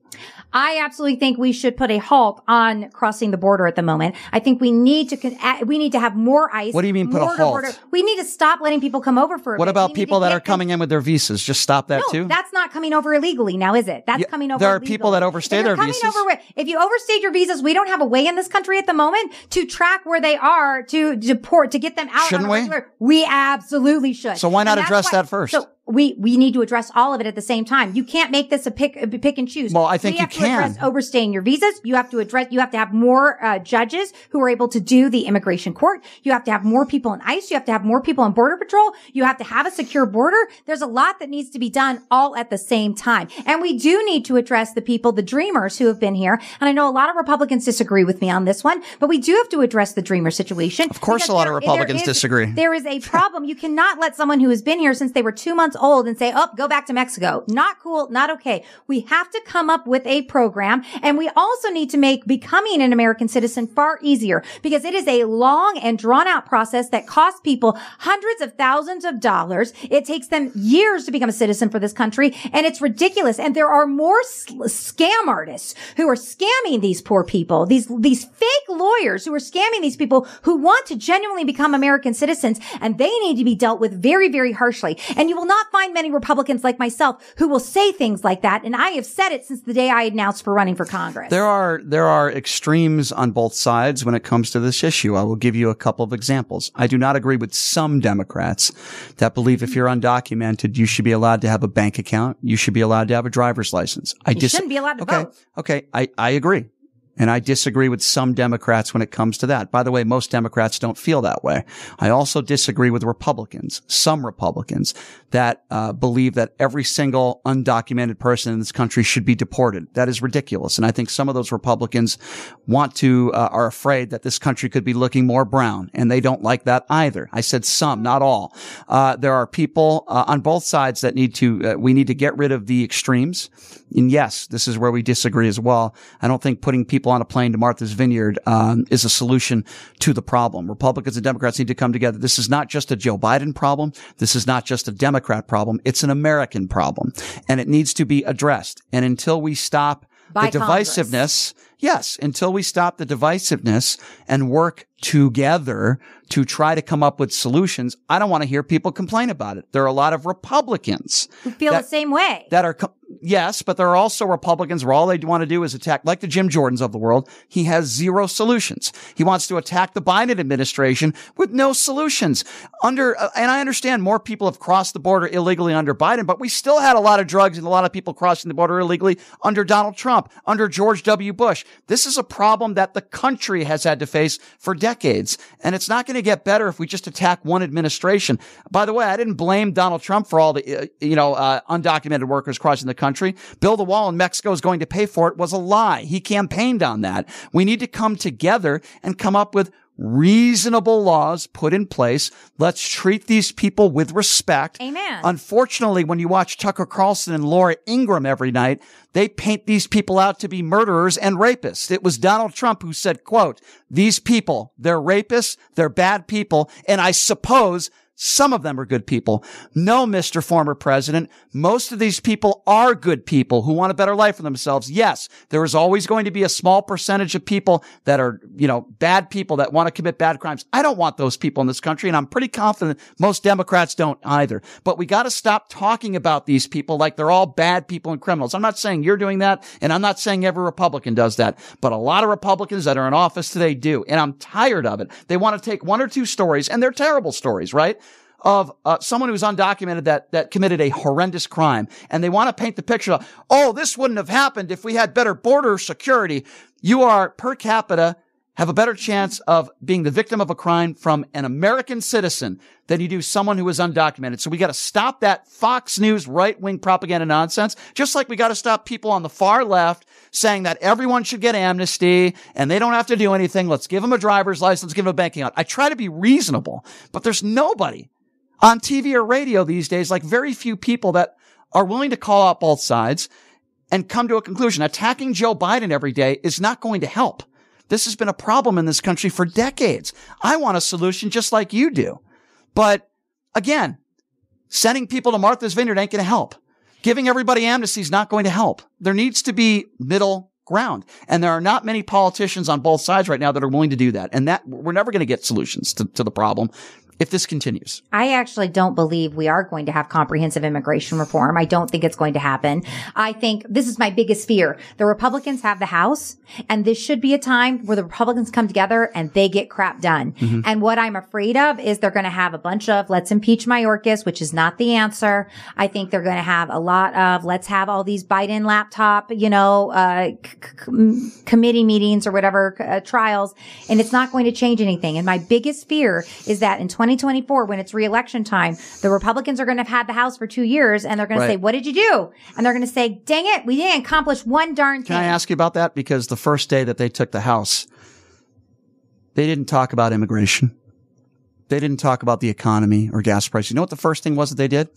I absolutely think we should put a halt on crossing the border at the moment. I think we need to con- we need to have more ICE. What do you mean put a halt? border- We need to stop letting people come over for. a What bit. about We people that are coming in with their visas? Just stop that no, too. that's not coming over illegally now, is it? That's Yeah, coming over. there are illegally. people that overstay their coming visas. Over, if you overstayed your visas, we don't have a way in this country at the moment to track where they are to deport to get them out. Shouldn't we? We absolutely should. So why not address why- that first? So we we need to address all of it at the same time. You can't make this a pick a pick and choose. Well, I think we you have to can. address overstaying your visas. You have to address. You have to have more uh, judges who are able to do the immigration court. You have to have more people in ICE. You have to have more people in Border Patrol. You have to have a secure border. There's a lot that needs to be done all at the same time. And we do need to address the people, the dreamers who have been here. And I know a lot of Republicans disagree with me on this one, but we do have to address the dreamer situation. Of course, a lot of Republicans there is- disagree. There is a problem. You cannot let someone who has been here since they were two months old and say, "Oh, go back to Mexico." Not cool. Not okay. We have to come up with a program, and we also need to make becoming an American citizen far easier because it is a long and drawn out process that costs people hundreds of thousands of dollars. It takes them years to become a citizen for this country, and it's ridiculous. And there are more scam artists who are scamming these poor people. These these fake lawyers who are scamming these people who want to genuinely become American citizens, and they need to be dealt with very, very harshly. And you will not find many Republicans like myself who will say things like that. And I have said it since the day I announced for running for Congress. There are there are extremes on both sides when it comes to this issue. I will give you a couple of examples. I do not agree with some Democrats that believe if mm-hmm. you're undocumented, you should be allowed to have a bank account. You should be allowed to have a driver's license. I you dis- shouldn't be allowed to okay, vote. okay, I I agree. And I disagree with some Democrats when it comes to that. By the way, most Democrats don't feel that way. I also disagree with Republicans, some Republicans that uh, believe that every single undocumented person in this country should be deported. That is ridiculous. And I think some of those Republicans want to, uh, are afraid that this country could be looking more brown and they don't like that either. I said some, not all. Uh, there are people uh, on both sides that need to, uh, we need to get rid of the extremes. And yes, this is where we disagree as well. I don't think putting people on a plane to Martha's Vineyard um, is a solution to the problem. Republicans and Democrats need to come together. This is not just a Joe Biden problem. This is not just a Democrat problem. It's an American problem, and it needs to be addressed. And until we stop By the Congress. Yes, until we stop the divisiveness and work together to try to come up with solutions, I don't want to hear people complain about it. There are a lot of Republicans who feel that- the same way. that are yes, but there are also Republicans where all they want to do is attack, like the Jim Jordans of the world. He has zero solutions. He wants to attack the Biden administration with no solutions. Under uh, and I understand more people have crossed the border illegally under Biden, but we still had a lot of drugs and a lot of people crossing the border illegally under Donald Trump, under George W. Bush. This is a problem that the country has had to face for decades, and it's not going to get better if we just attack one administration. By the way, I didn't blame Donald Trump for all the uh, you know uh, undocumented workers crossing the country. Build a wall and Mexico is going to pay for it was a lie. He campaigned on that. We need to come together and come up with reasonable laws put in place. Let's treat these people with respect. Amen. Unfortunately, when you watch Tucker Carlson and Laura Ingraham every night, they paint these people out to be murderers and rapists. It was Donald Trump who said, quote, these people, they're rapists, they're bad people, and I suppose some of them are good people. No, Mr. Former President, most of these people are good people who want a better life for themselves. Yes, there is always going to be a small percentage of people that are, you know, bad people that want to commit bad crimes. I don't want those people in this country, and I'm pretty confident most Democrats don't either. But we got to stop talking about these people like they're all bad people and criminals. I'm not saying you're doing that, and I'm not saying every Republican does that, but a lot of Republicans that are in office today do, and I'm tired of it. They want to take one or two stories, and they're terrible stories, right? Of uh, someone who's undocumented that that committed a horrendous crime, and they want to paint the picture of, oh, this wouldn't have happened if we had better border security. You are per capita have a better chance of being the victim of a crime from an American citizen than you do someone who is undocumented. So we got to stop that Fox News right wing propaganda nonsense, just like we got to stop people on the far left saying that everyone should get amnesty and they don't have to do anything. Let's give them a driver's license, give them a banking account. I try to be reasonable, but there's nobody on TV or radio these days, like very few people that are willing to call out both sides and come to a conclusion. Attacking Joe Biden every day is not going to help. This has been a problem in this country for decades. I want a solution just like you do. But again, sending people to Martha's Vineyard ain't going to help. Giving everybody amnesty is not going to help. There needs to be middle ground. And there are not many politicians on both sides right now that are willing to do that. And that we're never going to get solutions to, to the problem if this continues. I actually don't believe we are going to have comprehensive immigration reform. I don't think it's going to happen. I think this is my biggest fear. The Republicans have the House and this should be a time where the Republicans come together and they get crap done. Mm-hmm. And what I'm afraid of is they're going to have a bunch of let's impeach Mayorkas, which is not the answer. I think they're going to have a lot of let's have all these Biden laptop, you know, uh, c- committee meetings or whatever uh, trials. And it's not going to change anything. And my biggest fear is that in 20 2024, when it's reelection time, the Republicans are going to have had the House for two years and they're going right. to say, what did you do? And they're going to say, dang it, we didn't accomplish one darn thing. Can I ask you about that? Because the first day that they took the House, they didn't talk about immigration. They didn't talk about the economy or gas prices. You know what the first thing was that they did?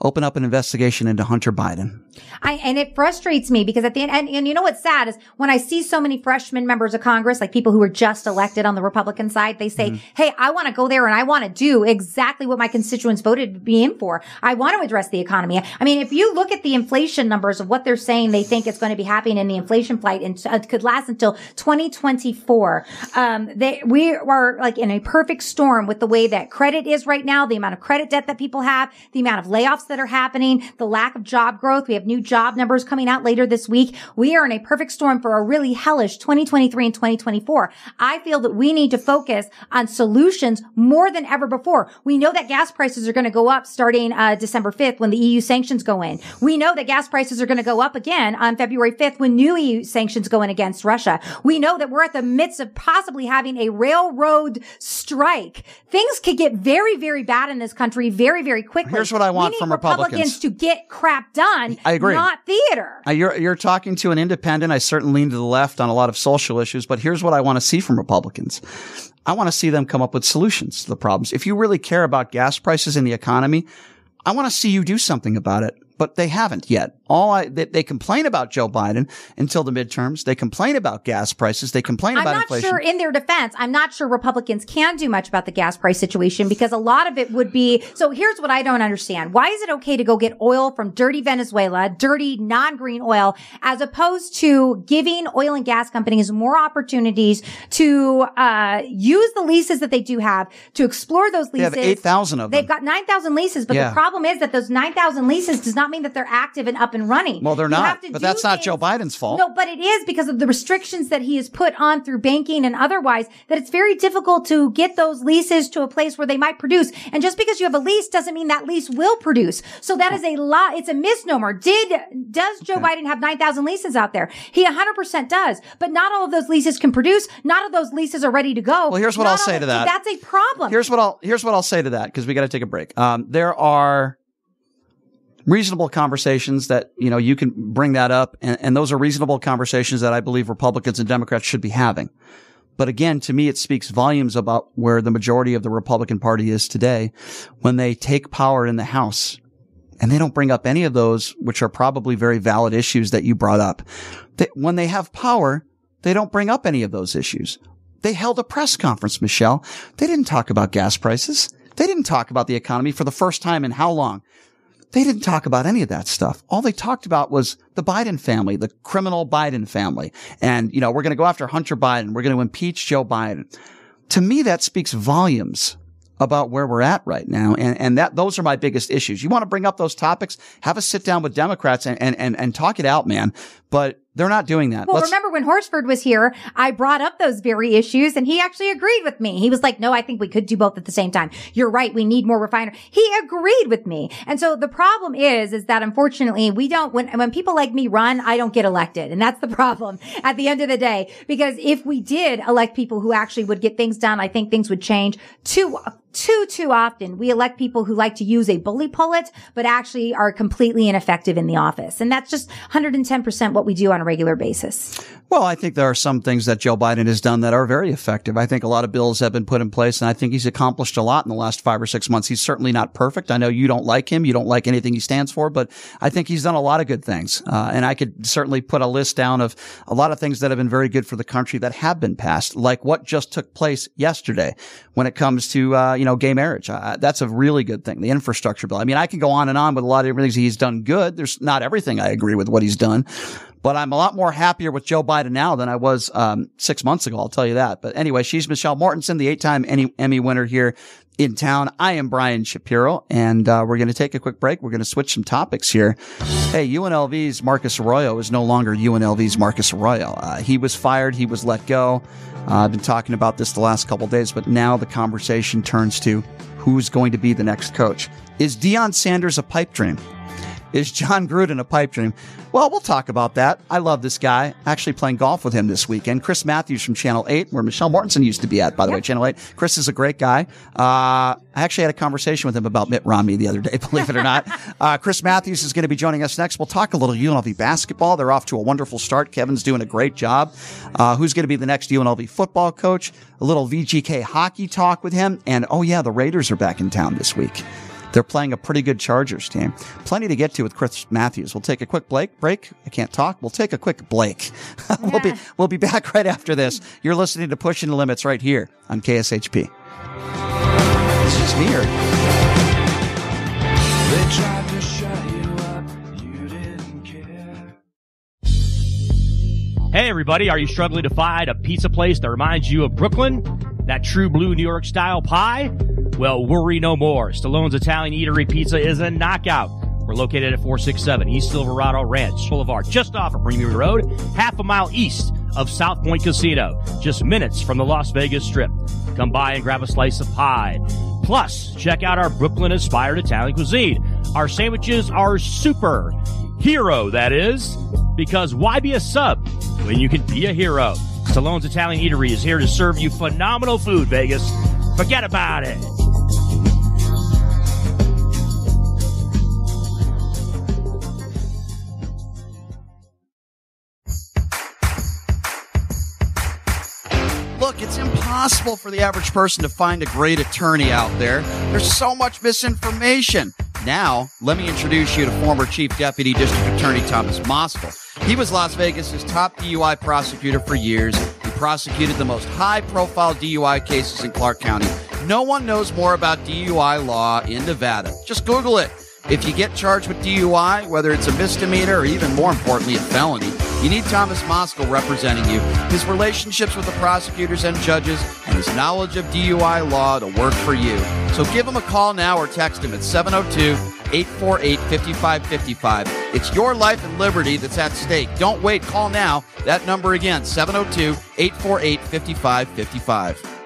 Open up an investigation into Hunter Biden. I, and it frustrates me because at the end, and, and you know what's sad is when I see so many freshman members of Congress, like people who were just elected on the Republican side, they say, mm-hmm. Hey, I want to go there and I want to do exactly what my constituents voted me in for. I want to address the economy. I mean, if you look at the inflation numbers of what they're saying they think it's going to be happening in the inflation flight and uh, could last until 2024, um, they, we are like in a perfect storm with the way that credit is right now, the amount of credit debt that people have, the amount of layoffs that are happening, the lack of job growth. We have new job numbers coming out later this week. We are in a perfect storm for a really hellish 2023 and 2024. I feel that we need to focus on solutions more than ever before. We know that gas prices are going to go up starting uh, December 5th when the EU sanctions go in. We know that gas prices are going to go up again on February 5th when new EU sanctions go in against Russia. We know that we're at the midst of possibly having a railroad strike. Things could get very, very bad in this country very, very quickly. Here's what I want from Republicans. Republicans to get crap done. I agree. Not theater. Uh, you're, you're talking to an independent. I certainly lean to the left on a lot of social issues, but here's what I want to see from Republicans. I want to see them come up with solutions to the problems. If you really care about gas prices and the economy, I want to see you do something about it but they haven't yet. All I, they, they, complain about Joe Biden until the midterms. They complain about gas prices. They complain about it. I'm not inflation. sure in their defense, I'm not sure Republicans can do much about the gas price situation because a lot of it would be, so here's what I don't understand. Why is it okay to go get oil from dirty Venezuela, dirty non-green oil, as opposed to giving oil and gas companies more opportunities to, uh, use the leases that they do have to explore those leases? They have 8,000 of them. They've got 9,000 leases, but yeah. the problem is that those 9,000 leases does not not mean that they're active and up and running. Well, they're not, but that's not Joe Biden's fault. No, but it is because of the restrictions that he has put on through banking and otherwise that it's very difficult to get those leases to a place where they might produce. And just because you have a lease doesn't mean that lease will produce. So that is a lot. It's a misnomer. Did, does Joe okay. Biden have 9,000 leases out there? He 100% does, but not all of those leases can produce. Not all of those leases are ready to go. Well, here's what not I'll say to that. That's a problem. Here's what I'll, here's what I'll say to that because we got to take a break. Um, there are, reasonable conversations that, you know, you can bring that up. And, and those are reasonable conversations that I believe Republicans and Democrats should be having. But again, to me, it speaks volumes about where the majority of the Republican Party is today when they take power in the House and they don't bring up any of those, which are probably very valid issues that you brought up. They, when they have power, they don't bring up any of those issues. They held a press conference, Michelle. They didn't talk about gas prices. They didn't talk about the economy for the first time in how long? They didn't talk about any of that stuff. All they talked about was the Biden family, the criminal Biden family. And, you know, we're going to go after Hunter Biden. We're going to impeach Joe Biden. To me, that speaks volumes about where we're at right now. And, and that, those are my biggest issues. You want to bring up those topics? Have a sit down with Democrats and, and, and, and talk it out, man. But they're not doing that. Well, Let's- remember when Horsford was here, I brought up those very issues and he actually agreed with me. He was like, no, I think we could do both at the same time. You're right. We need more refiner. He agreed with me. And so the problem is, is that unfortunately we don't, when, when people like me run, I don't get elected. And that's the *laughs* problem at the end of the day. Because if we did elect people who actually would get things done, I think things would change too, too, too often. We elect people who like to use a bully pullet, but actually are completely ineffective in the office. And that's just 110% what we do on a regular basis? Well, I think there are some things that Joe Biden has done that are very effective. I think a lot of bills have been put in place and I think he's accomplished a lot in the last five or six months. He's certainly not perfect. I know you don't like him. You don't like anything he stands for, but I think he's done a lot of good things. Uh, and I could certainly put a list down of a lot of things that have been very good for the country that have been passed, like what just took place yesterday when it comes to, uh, you know, gay marriage. Uh, that's a really good thing. The infrastructure bill. I mean, I can go on and on with a lot of different things he's done good. There's not everything I agree with what he's done, but I'm a lot more happier with Joe Biden now than I was um, six months ago. I'll tell you that. But anyway, she's Michelle Mortensen, the eight-time Emmy, winner here in town. I am Brian Shapiro, and uh, we're going to take a quick break. We're going to switch some topics here. Hey, UNLV's Marcus Arroyo is no longer UNLV's Marcus Arroyo. Uh, he was fired. He was let go. Uh, I've been talking about this the last couple days, but now the conversation turns to who's going to be the next coach. Is Deion Sanders a pipe dream? Is Jon Gruden a pipe dream? Well, we'll talk about that. I love this guy. Actually playing golf with him this weekend. Chris Matthews from Channel 8, where Michelle Mortensen used to be at, by the way, Channel 8. Chris is a great guy. Uh, I actually had a conversation with him about Mitt Romney the other day, *laughs* believe it or not. *laughs* Uh, Chris Matthews is going to be joining us next. We'll talk a little UNLV basketball. They're off to a wonderful start. Kevin's doing a great job. Uh, who's going to be the next UNLV football coach? A little VGK hockey talk with him. And oh yeah, the Raiders are back in town this week. They're playing a pretty good Chargers team. Plenty to get to with Chris Matthews. We'll take a quick break. Break. I can't talk. We'll take a quick break. *laughs* we'll be we'll be back right after this. You're listening to Pushing the Limits right here on KSHP. It's just me or Hey, everybody, are you struggling to find a pizza place that reminds you of Brooklyn? That true blue New York style pie? Well, worry no more. Stallone's Italian Eatery Pizza is a knockout. We're located at 467 East Silverado Ranch Boulevard, just off of Bermuda Road, half a mile east of South Point Casino, just minutes from the Las Vegas Strip. Come by and grab a slice of pie. Plus, check out our Brooklyn inspired Italian cuisine. Our sandwiches are super. Hero, that is. Because why be a sub when you can be a hero? Stallone's Italian Eatery is here to serve you phenomenal food, Vegas. Forget about it. Look, it's impossible for the average person to find a great attorney out there. There's so much misinformation. Now, let me introduce you to former Chief Deputy District Attorney Thomas Moskal. He was Las Vegas's top DUI prosecutor for years. He prosecuted the most high profile DUI cases in Clark County. No one knows more about DUI law in Nevada. Just Google it. If you get charged with DUI, whether it's a misdemeanor or even more importantly, a felony, you need Thomas Moskal representing you. His relationships with the prosecutors and judges and his knowledge of DUI law to work for you. So give him a call now or text him at 702 848 5555. It's your life and liberty that's at stake. Don't wait. Call now. That number again, 702 848 5555.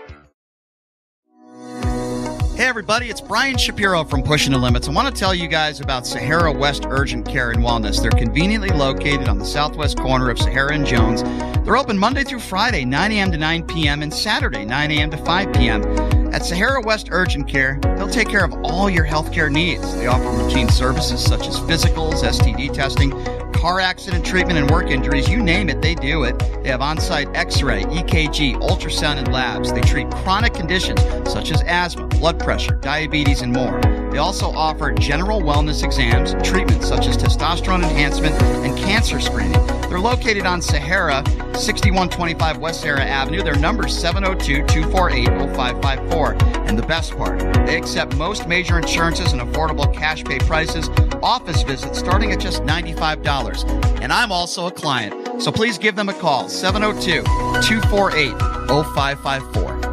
Hey, everybody, it's Brian Shapiro from Pushing the Limits. I want to tell you guys about Sahara West Urgent Care and Wellness. They're conveniently located on the southwest corner of Sahara and Jones. They're open Monday through Friday, 9 a.m. to 9 p.m., and Saturday, 9 a.m. to 5 p.m. At Sahara West Urgent Care, they'll take care of all your healthcare needs. They offer routine services such as physicals, STD testing, car accident treatment, and work injuries. You name it, they do it. They have on site x ray, EKG, ultrasound, and labs. They treat chronic conditions such as asthma, blood pressure, diabetes, and more. They also offer general wellness exams, treatments such as testosterone enhancement, and cancer screening. They're located on Sahara, 6125 West Sahara Avenue. Their number is 702 248 0554. And the best part, they accept most major insurances and affordable cash pay prices, office visits starting at just $95. And I'm also a client. So please give them a call, 702 248 0554.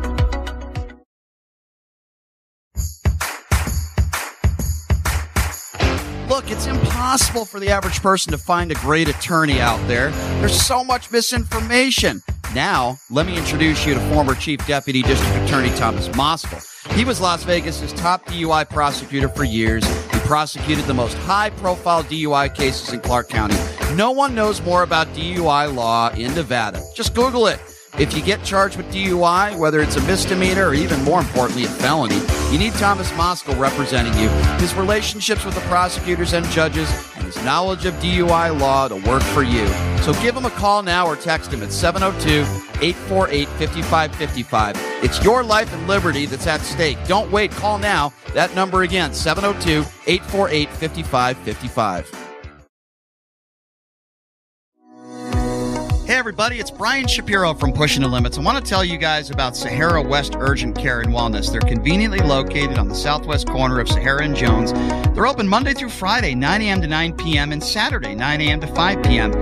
Impossible for the average person to find a great attorney out there. There's so much misinformation. Now, let me introduce you to former Chief Deputy District Attorney Thomas Moskal. He was Las Vegas's top DUI prosecutor for years. He prosecuted the most high profile DUI cases in Clark County. No one knows more about DUI law in Nevada. Just Google it. If you get charged with DUI, whether it's a misdemeanor or even more importantly, a felony, you need Thomas Moskal representing you. His relationships with the prosecutors and judges and his knowledge of DUI law to work for you. So give him a call now or text him at 702 848 5555. It's your life and liberty that's at stake. Don't wait. Call now. That number again, 702 848 5555. Hey, everybody, it's Brian Shapiro from Pushing the Limits. I want to tell you guys about Sahara West Urgent Care and Wellness. They're conveniently located on the southwest corner of Sahara and Jones. They're open Monday through Friday, 9 a.m. to 9 p.m., and Saturday, 9 a.m. to 5 p.m.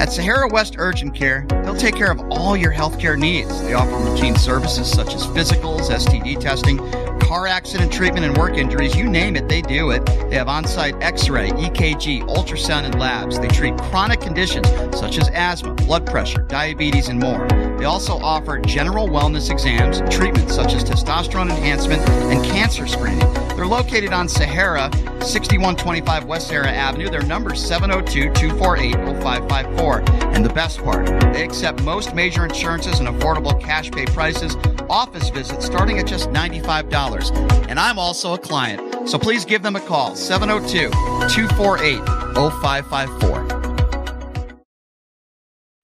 At Sahara West Urgent Care, they'll take care of all your healthcare needs. They offer routine services such as physicals, STD testing, car accident treatment, and work injuries. You name it, they do it. They have on site x ray, EKG, ultrasound, and labs. They treat chronic conditions such as asthma, blood pressure, diabetes, and more. They also offer general wellness exams, treatments such as testosterone enhancement and cancer screening. They're located on Sahara, 6125 West Sahara Avenue. Their number is 702 248 0554. And the best part, they accept most major insurances and affordable cash pay prices, office visits starting at just $95. And I'm also a client. So please give them a call, 702 248 0554.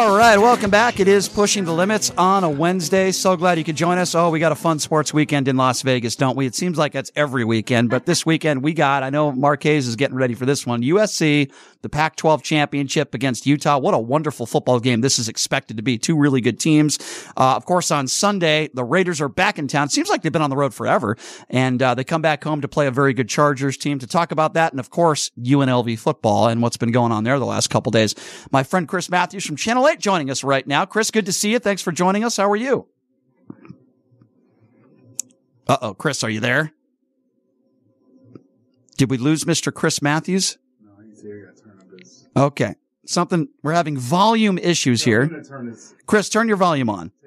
All right, welcome back. It is Pushing the Limits on a Wednesday. So glad you could join us. Oh, we got a fun sports weekend in Las Vegas, don't we? It seems like that's every weekend, but this weekend we got, I know Marquez is getting ready for this one. USC, the Pac 12 championship against Utah. What a wonderful football game this is expected to be. Two really good teams. Uh, of course, on Sunday, the Raiders are back in town. Seems like they've been on the road forever, and uh, they come back home to play a very good Chargers team. To talk about that, and of course, UNLV football and what's been going on there the last couple days. My friend Chris Matthews from Channel 8 joining us right now. Chris, good to see you. Thanks for joining us. How are you? Uh oh, Chris, are you there? Did we lose Mr. Chris Matthews? No, he's here. I turn up his. Okay. Something, we're having volume issues I'm here. gonna turn his. Chris, turn your volume on. *laughs*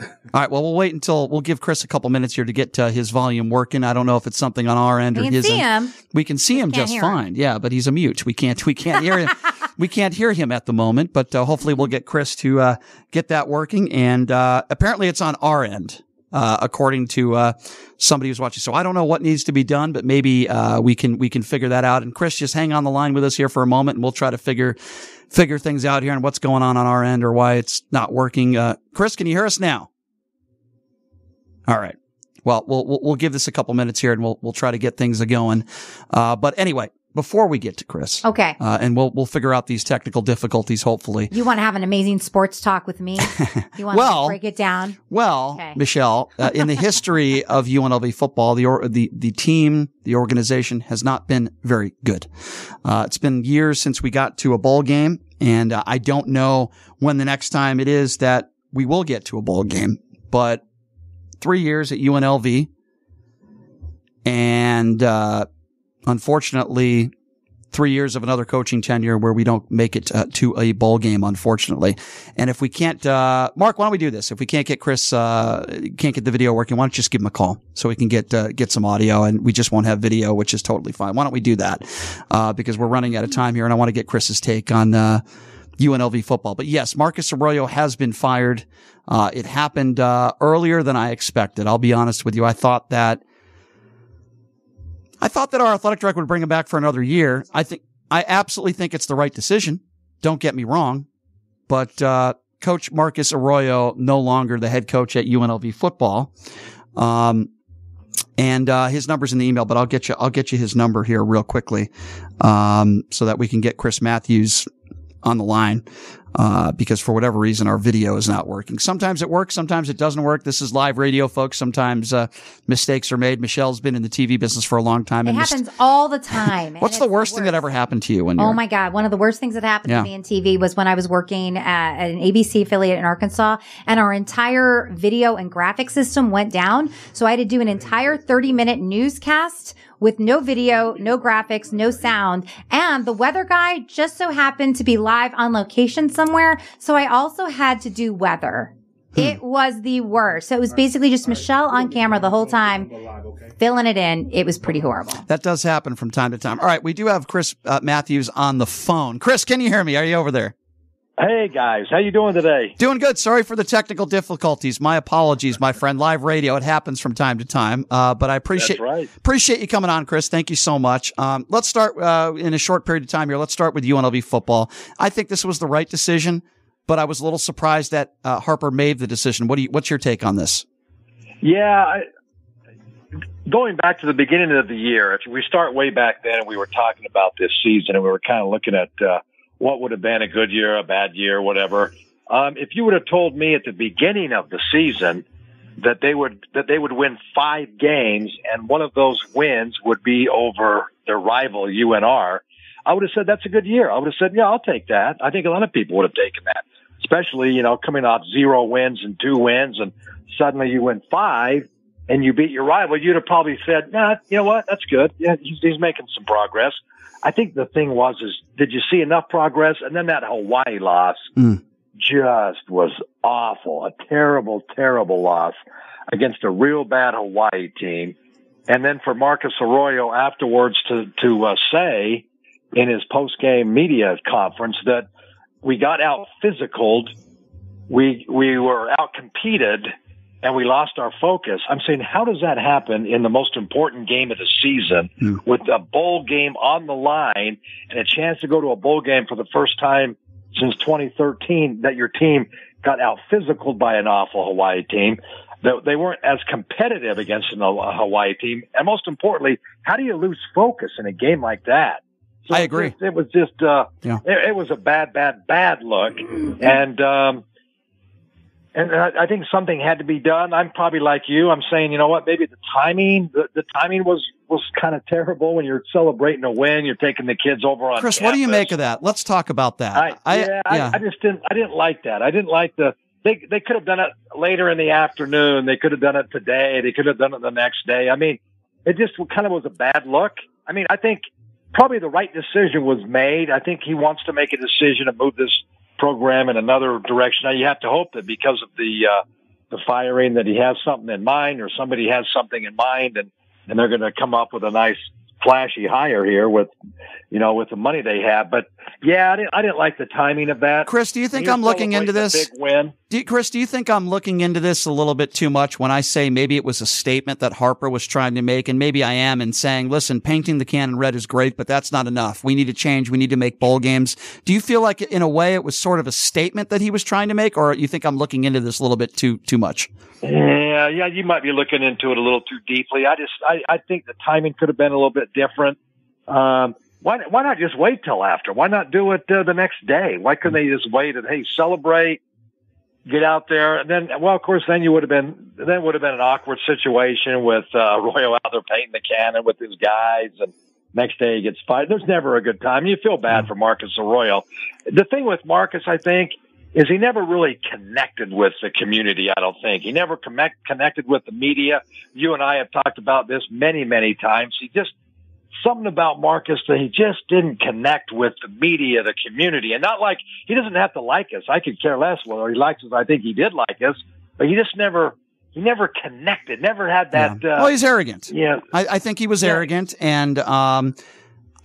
All right. Well, we'll wait until we'll give Chris a couple minutes here to get uh, his volume working. I don't know if it's something on our end We or can his see end. him. We can see him just hear him. fine. Yeah, but he's a mute. We can't. We can't hear him. *laughs* we can't hear him at the moment. But uh, hopefully, we'll get Chris to uh, get that working. And uh, apparently, it's on our end. Uh, according to uh, somebody who's watching, so I don't know what needs to be done, but maybe uh, we can we can figure that out. And Chris, just hang on the line with us here for a moment, and we'll try to figure figure things out here and what's going on on our end or why it's not working. Uh, Chris, can you hear us now? All right. Well, we'll we'll, give this a couple minutes here, and we'll we'll try to get things going. Uh, but anyway, before we get to Chris, Okay. uh, and we'll we'll figure out these technical difficulties. Hopefully, You want to have an amazing sports talk with me? *laughs* You want Well- to break it down? Well, Okay. Michelle, uh, in the history *laughs* of UNLV football, the or, the the team, the organization has not been very good. Uh, it's been years since we got to a bowl game, and uh, I don't know when the next time it is that we will get to a bowl game. But three years at UNLV, and uh, unfortunately, three years of another coaching tenure where we don't make it uh, to a bowl game, unfortunately. And if we can't, uh, Mark, why don't we do this? If we can't get Chris, uh, can't get the video working, why don't you just give him a call so we can get, uh, get some audio and we just won't have video, which is totally fine. Why don't we do that? Uh, because we're running out of time here and I want to get Chris's take on, uh, UNLV football. But yes, Marcus Arroyo has been fired. Uh, it happened, uh, earlier than I expected. I'll be honest with you. I thought that, I thought that our athletic director would bring him back for another year. I think, I absolutely think it's the right decision. Don't get me wrong. But, uh, Coach Marcus Arroyo, no longer the head coach at UNLV football. Um, and, uh, his number's in the email, but I'll get you, I'll get you his number here real quickly. Um, so that we can get Chris Matthews on the line. Uh, because for whatever reason our video is not working. Sometimes it works, sometimes it doesn't work. This is live radio, folks. Sometimes uh, mistakes are made. Michelle's been in the TV business for a long time. It happens all the time. What's the worst, thing that ever happened to you when Oh my God. One of the worst things that happened Yeah. to me in TV was when I was working at an ABC affiliate in Arkansas and our entire video and graphic system went down. So I had to do an entire 30 minute newscast with no video, no graphics, no sound. And the weather guy just so happened to be live on location somewhere. So I also had to do weather. It was the worst. So it was basically just Michelle on camera the whole time, filling it in. It was pretty horrible. That does happen from time to time. All right, we do have Chris uh, Matthews on the phone. Chris, can you hear me? Are you over there? Hey guys, how you doing today? Doing good. Sorry for the technical difficulties. My apologies, my friend. Live radio, it happens from time to time. Uh, but I appreciate right. appreciate you coming on, Chris. Thank you so much. Um, let's start uh, in a short period of time here. Let's start with UNLV football. I think this was the right decision, but I was a little surprised that uh, Harper made the decision. What do you? What's your take on this? Yeah, I, going back to the beginning of the year, if we start way back then, and we were talking about this season, and we were kind of looking at uh, what would have been a good year, a bad year, whatever. Um, if you would have told me at the beginning of the season that they would that they would win five games, and one of those wins would be over their rival UNR, I would have said that's a good year. I would have said, yeah, I'll take that. I think a lot of people would have taken that, especially you know coming off zero wins and two wins, and suddenly you win five and you beat your rival. You'd have probably said, nah, you know what, that's good. Yeah, he's, he's making some progress. I think the thing was is, did you see enough progress? And then that Hawaii loss just was awful, a terrible, terrible loss against a real bad Hawaii team. And then for Marcus Arroyo afterwards to, to uh, say in his post game media conference that we got out physicaled. We, we were out competed and we lost our focus. I'm saying, how does that happen in the most important game of the season with a bowl game on the line and a chance to go to a bowl game for the first time since 2013 that your team got out physicaled by an awful Hawaii team? That they weren't as competitive against an- a Hawaii team. And most importantly, how do you lose focus in a game like that? So I agree. It was just, uh, Yeah. it, it was a bad, bad, bad look. And, um, and I, I think something had to be done. I'm probably like you. I'm saying, you know what? Maybe the timing, the, the timing was was kind of terrible when you're celebrating a win. You're taking the kids over on. Chris, what do you make of that? Let's talk about that. I, yeah, I, I just didn't. I didn't like that. I didn't like the. They they could have done it later in the afternoon. They could have done it today. They could have done it the next day. I mean, it just kind of was a bad look. I mean, I think probably the right decision was made. I think he wants to make a decision to move this program in another direction. Now you have to hope that because of the uh, the firing that he has something in mind or somebody has something in mind and and they're going to come up with a nice flashy hire here with you know with the money they have. But yeah, I didn't I didn't like the timing of that. Chris, do you think I'm looking into this? Big win. Do you, Chris, do you think I'm looking into this a little bit too much when I say maybe it was a statement that Harper was trying to make, and maybe I am in saying, listen, painting the cannon red is great, but that's not enough. We need to change. We need to make bowl games. Do you feel like, in a way, it was sort of a statement that he was trying to make, or you think I'm looking into this a little bit too too much? Yeah, yeah, you might be looking into it a little too deeply. I just, I, I think the timing could have been a little bit different. Um, why, why not just wait till after? Why not do it uh, the next day? Why couldn't they just wait and hey, celebrate, get out there, and then, well, of course, then you would have been, then would have been an awkward situation with uh, *laughs* Royal out there painting the cannon with his guys, and next day he gets fired. There's never a good time. You feel bad for Marcus Arroyo. The thing with Marcus, I think, is he never really connected with the community. I don't think he never connect, connected with the media. You and I have talked about this many, many times. He just something about Marcus that he just didn't connect with the media, the community, and not like he doesn't have to like us. I could care less whether he likes us. I think he did like us, but he just never. He never connected, never had that. Uh, well, he's arrogant. Yeah. I, I think he was arrogant, and um,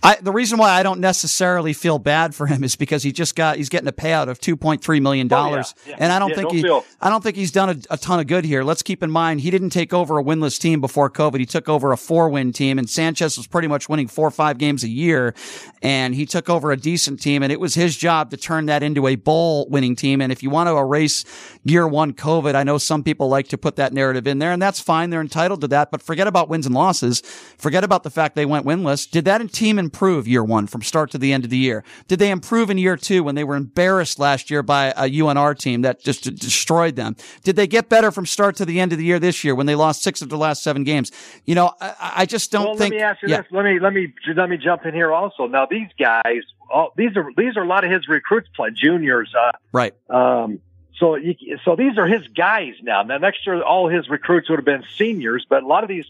I, the reason why I don't necessarily feel bad for him is because he just got he's getting a payout of two point three million dollars, Oh, yeah, yeah. and I don't Yeah, think don't he feel- I don't think he's done a, a ton of good here. Let's keep in mind he didn't take over a winless team before COVID. He took over a four win team, and Sanchez was pretty much winning four or five games a year, and he took over a decent team, and it was his job to turn that into a bowl winning team. And if you want to erase year one COVID, I know some people like to put that narrative in there, and that's fine. They're entitled to that, but forget about wins and losses. Forget about the fact they went winless. Did that team improve year one from start to the end of the year? Did they improve in year two when they were embarrassed last year by a UNR team that just destroyed them? Did they get better from start to the end of the year this year when they lost six of the last seven games? You know, I, I just don't well, think. Let me ask you yeah. this. Let me let me let me jump in here also. Now these guys, all, these are these are a lot of his recruits play juniors. Uh, Right. Um, so you, so these are his guys now. Now next year, all his recruits would have been seniors, but a lot of these.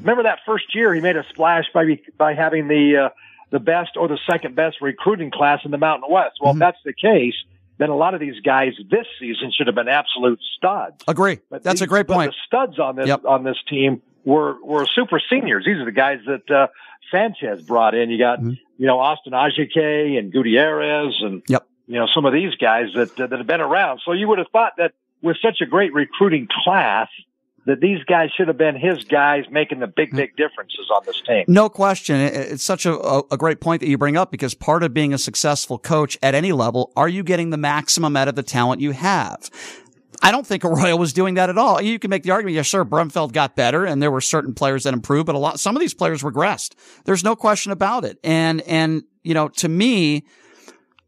Remember that first year he made a splash by by having the uh, the best or the second best recruiting class in the Mountain West. Well, if that's the case, then a lot of these guys this season should have been absolute studs. Agree. But That's a these- great but point. The studs on this Yep. on this team were were super seniors. These are the guys that uh, Sanchez brought in. You got you know Austin Ajiake and Gutierrez and Yep. you know some of these guys that that have been around. So you would have thought that with such a great recruiting class that these guys should have been his guys making the big big differences on this team. No question. It's such a, a, great point that you bring up because part of being a successful coach at any level, are you getting the maximum out of the talent you have? I don't think Arroyo was doing that at all. You can make the argument, yeah, sure, Brumfield got better and there were certain players that improved, but a lot, some of these players regressed. There's no question about it. And, and, you know, to me,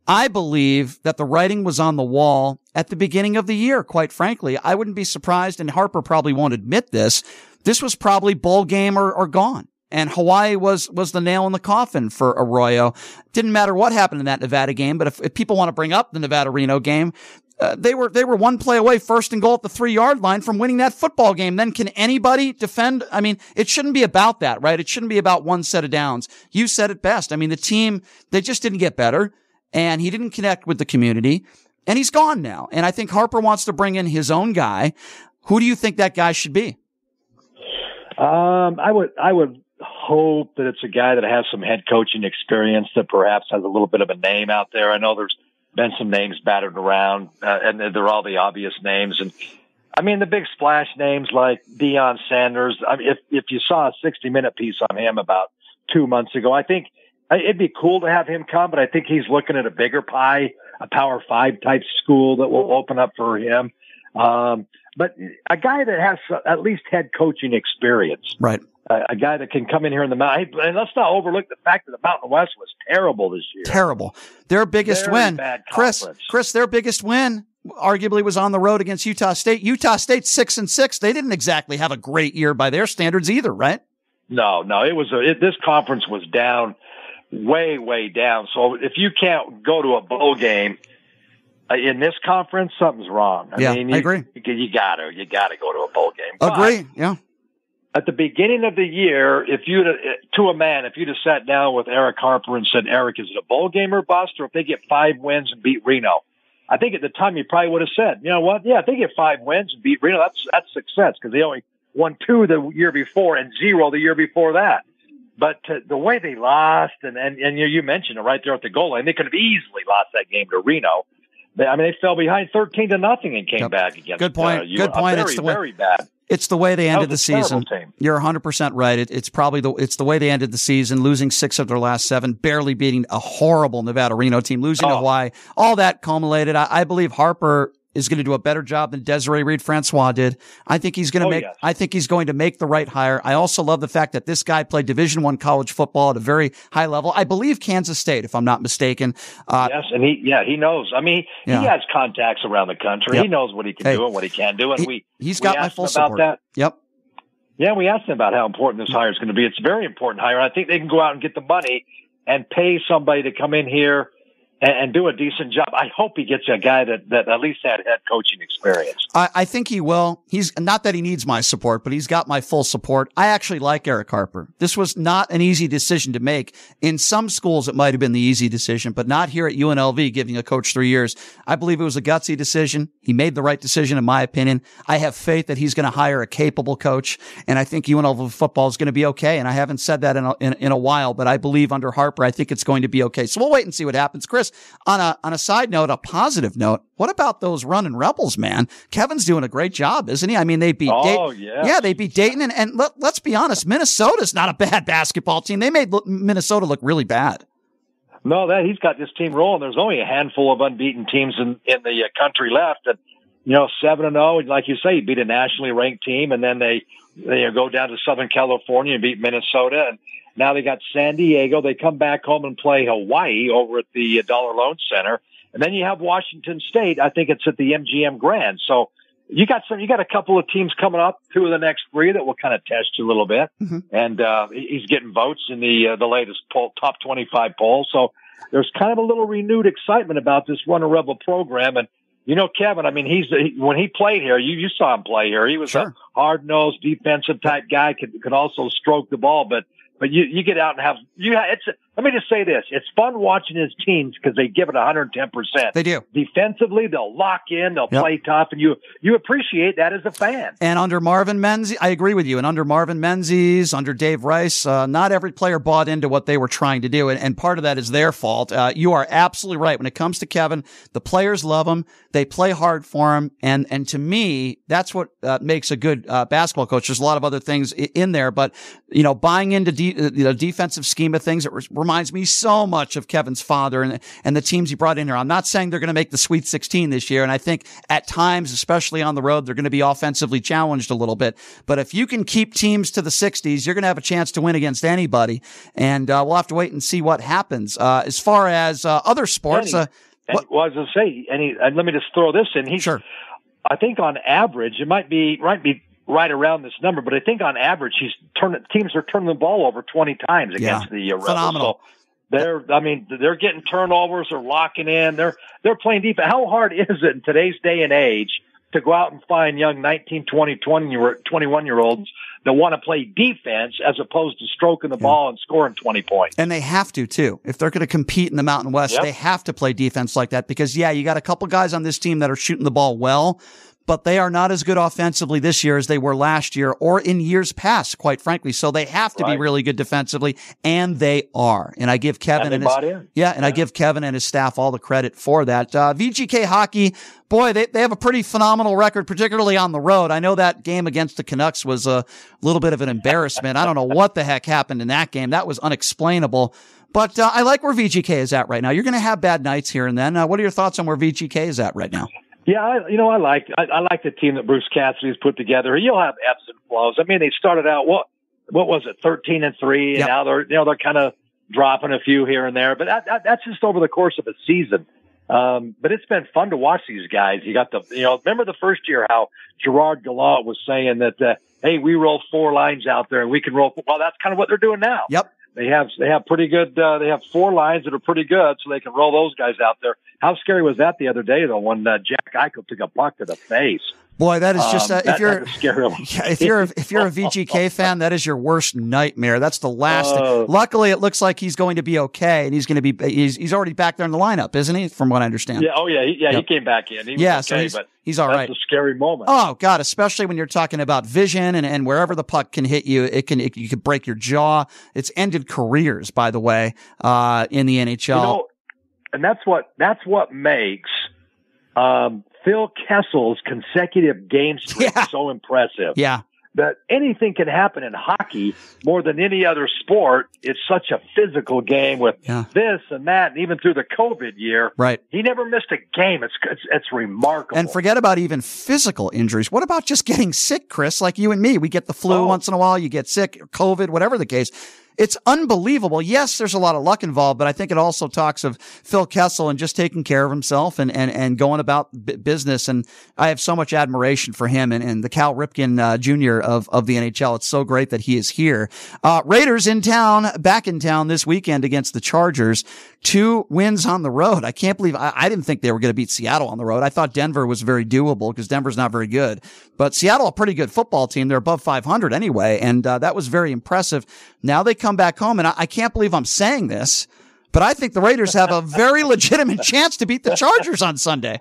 I believe that the writing was on the wall at the beginning of the year, quite frankly. I wouldn't be surprised, and Harper probably won't admit this. This was probably bowl game or, or gone. And Hawaii was, was the nail in the coffin for Arroyo. Didn't matter what happened in that Nevada game, but if, if people want to bring up the Nevada Reno game, uh, they were they were one play away, first and goal at the three yard line from winning that football game. Then can anybody defend? I mean, it shouldn't be about that, right? It shouldn't be about one set of downs. You said it best. I mean, the team they just didn't get better, and he didn't connect with the community, and he's gone now. And I think Harper wants to bring in his own guy. Who do you think that guy should be? Um, I would I would hope that it's a guy that has some head coaching experience that perhaps has a little bit of a name out there. I know there's been some names battered around, uh, and they're all the obvious names. And I mean, the big splash names like Deion Sanders. I mean, if if you saw a 60 minute piece on him about two months ago, I think it'd be cool to have him come. But I think he's looking at a bigger pie, a Power Five type school that will open up for him. Um, but a guy that has at least head coaching experience Right. a, a guy that can come in here in the mountain. And let's not overlook the fact that the Mountain West was terrible this year. Terrible. Their biggest Very win, bad Chris. Chris, their biggest win arguably was on the road against Utah State. Utah State six and six. They didn't exactly have a great year by their standards either, right? No, no, it was a, it, this conference was down, way, way down. So if you can't go to a bowl game uh, in this conference, something's wrong. I Yeah, mean, I you, agree. You, you gotta, you gotta go to a bowl game. But Agree. Yeah. at the beginning of the year, if you'd to a man, if you'd have sat down with Erick Harper and said, "Erick, is it a bowl game or bust, or if they get five wins and beat Reno?" I think at the time you probably would have said, "You know what? Yeah, if they get five wins and beat Reno, that's that's success because they only won two the year before and zero the year before that." But uh, the way they lost, and and and you, you mentioned it right there at the goal line, they could have easily lost that game to Reno. They, I mean, they fell behind thirteen to nothing and came back again. Good point. Uh, you- Good point. Very, It's the way- very bad. It's the way they ended the was a terrible season. team. You're 100% right. It, it's probably the, it's the way they ended the season, losing six of their last seven, barely beating a horrible Nevada Reno team, losing to Oh. Hawaii. All that culminated. I, I believe Harper is going to do a better job than Desiree Reed Francois did. I think he's going to Oh, make, yes. I think he's going to make the right hire. I also love the fact that this guy played division one college football at a very high level. I believe Kansas State, if I'm not mistaken. Uh, Yes, and he yeah he knows. I mean, he Yeah. has contacts around the country. Yep. He knows what he can Hey, do and what he can't do. And he- we he's we got my asked full about support. that. Yep. Yeah, we asked him about how important this hire is going to be. It's a very important hire. I think they can go out and get the money and pay somebody to come in here and, and do a decent job. I hope he gets a guy that that at least had head coaching experience. I, I think he will. He's not that he needs my support, but he's got my full support. I actually like Erick Harper. This was not an easy decision to make. In some schools, it might have been the easy decision, but not here at UNLV, giving a coach three years. I believe it was a gutsy decision. He made the right decision, in my opinion. I have faith that he's going to hire a capable coach, and I think UNLV football is going to be okay. And I haven't said that in a, in, in a while, but I believe under Harper, I think it's going to be okay. So we'll wait and see what happens. Chris, on a on a side note, a positive note, what about those running rebels, man? Kevin's doing a great job, isn't he? I mean, they beat Oh, Dayton. yes. Yeah, they beat Dayton. And, and let, let's be honest, Minnesota's not a bad *laughs* basketball team. They made Minnesota look really bad. No, that he's got this team rolling. There's only a handful of unbeaten teams in in the uh, country left, and you know, seven and zero. Like you say, you beat a nationally ranked team, and then they they go down to Southern California and beat Minnesota, and now they got San Diego. They come back home and play Hawaii over at the Dollar Loan Center, and then you have Washington State. I think it's at the MGM Grand. So you got some, you got a couple of teams coming up, two of the next three that will kind of test you a little bit. Mm-hmm. And, uh, he's getting votes in the, uh, the latest poll, top 25 poll. So there's kind of a little renewed excitement about this Runner Rebel program. And, you know, Kevin, I mean, he's, he, when he played here, you, you saw him play here. He was Sure. a hard nosed defensive type guy, could, could also stroke the ball, but, but you, you get out and have, you, it's, let me just say this. It's fun watching his teams because they give it 110%. They do. Defensively, they'll lock in, they'll Yep. play tough, and you, you appreciate that as a fan. And under Marvin Menzies, I agree with you. And under Marvin Menzies, under Dave Rice, uh, not every player bought into what they were trying to do. And, and part of that is their fault. Uh, you are absolutely right. When it comes to Kevin, the players love him. They play hard for him. And, and to me, that's what uh, makes a good uh, basketball coach. There's a lot of other things in there, but, you know, buying into de- uh, the defensive scheme of things, it re- reminds me so much of Kevin's father and, and the teams he brought in here. I'm not saying they're going to make the Sweet 16 this year. And I think at times, especially on the road, they're going to be offensively challenged a little bit. But if you can keep teams to the 60s, you're going to have a chance to win against anybody. And uh, we'll have to wait and see what happens. Uh, as far as uh, other sports, uh, well, I was going to say, and, he, and let me just throw this in. He's, Sure. I think on average, it might be might be right around this number, but I think on average, he's turning teams are turning the ball over twenty times against Yeah. the uh, Rebels. Phenomenal. So they're, I mean, they're getting turnovers, they're locking in, they're they're playing deep. How hard is it in today's day and age to go out and find young 19, 20, 20 year, 21 year olds that want to play defense as opposed to stroking the ball and scoring 20 points? And they have to too. If they're going to compete in the Mountain West, Yep. they have to play defense like that because yeah, you got a couple guys on this team that are shooting the ball well, but they are not as good offensively this year as they were last year or in years past, quite frankly. So they have to be really good defensively and they are. And I give Kevin And and, his, yeah, and I give Kevin and his staff all the credit for that. Uh, VGK hockey, boy, they, they have a pretty phenomenal record, particularly on the road. I know that game against the Canucks was a little bit of an embarrassment. I don't know what the heck happened in that game. That was unexplainable. But uh, I like where VGK is at right now. You're going to have bad nights here and then. Uh, what are your thoughts on where VGK is at right now? Yeah, I, you know, I like I, I like the team that Bruce Cassidy's put together. You'll have ebbs and flows. I mean, they started out what what was it, thirteen and three, and Yep. now they're you know they're kind of dropping a few here and there. But that, that, that's just over the course of a season. Um, but it's been fun to watch these guys. You got the you know remember the first year how Gerard Gallant was saying that uh, hey we roll four lines out there and we can roll. Well, that's kind of what they're doing now. Yep. They have they have pretty good. Uh, they have four lines that are pretty good, so they can roll those guys out there. How scary was that the other day though when uh, Jack Eichel took a puck to the face? Boy, that is just Um, uh, if that- you're scary. *laughs* Yeah, if you're if you're a *laughs* VGK fan, that is your worst nightmare. That's the last. Oh. Luckily, it looks like he's going to be okay, and he's going to be he's he's already back there in the lineup, isn't he? From what I understand. Yeah. Oh yeah. He, yeah. Yep. He came back in. He was Yeah, so he's- but he's all that's a scary moment. Oh God, especially when you're talking about vision and, and wherever the puck can hit you, it can it, you could break your jaw. It's ended careers, by the way, uh, in the NHL. You know, and that's what that's what makes um, Phil Kessel's consecutive game *laughs* streak so impressive. yeah, That anything can happen in hockey more than any other sport. It's such a physical game with Yeah. this and that, and even through the COVID year, right. he never missed a game. It's it's, it's remarkable. And forget about even physical injuries. What about just getting sick, Chris? Like you and me, we get the flu Oh. once in a while. You get sick, COVID, whatever the case. It's unbelievable. Yes, there's a lot of luck involved, but I think it also talks of Phil Kessel and just taking care of himself and, and, and going about b- business. And I have so much admiration for him and, and the Cal Ripken uh, Jr. of, of the NHL. It's so great that he is here. Uh, Raiders in town, back in town this weekend against the Chargers. Two wins on the road. I can't believe I, I didn't think they were going to beat Seattle on the road. I thought Denver was very doable because Denver's not very good, but Seattle, a pretty good football team. They're above 500 anyway. And, uh, that was very impressive. Now they come back home and I, I can't believe I'm saying this, but I think the Raiders have a very legitimate chance to beat the Chargers on Sunday.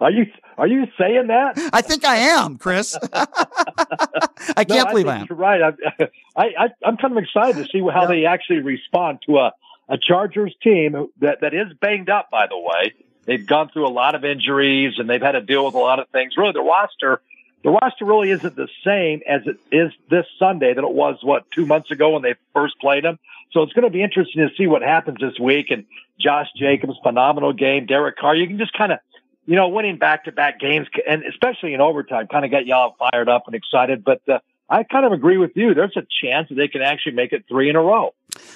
are you are you saying that? I think I am, Chris. *laughs* I can't No, believe I, am. You're right. I, I, I, I'm kind of excited to see how they actually respond to a, a Chargers team that, that is banged up, by the way. They've gone through a lot of injuries and they've had to deal with a lot of things. Really, the roster, the roster really isn't the same as it is this Sunday that it was, what, two months ago when they first played them. So it's going to be interesting to see what happens this week. And Josh Jacobs, phenomenal game. Derek Carr, you can just kind of, you know, winning back to back games and especially in overtime kind of got y'all fired up and excited. But uh, I kind of agree with you. There's a chance that they can actually make it three in a row.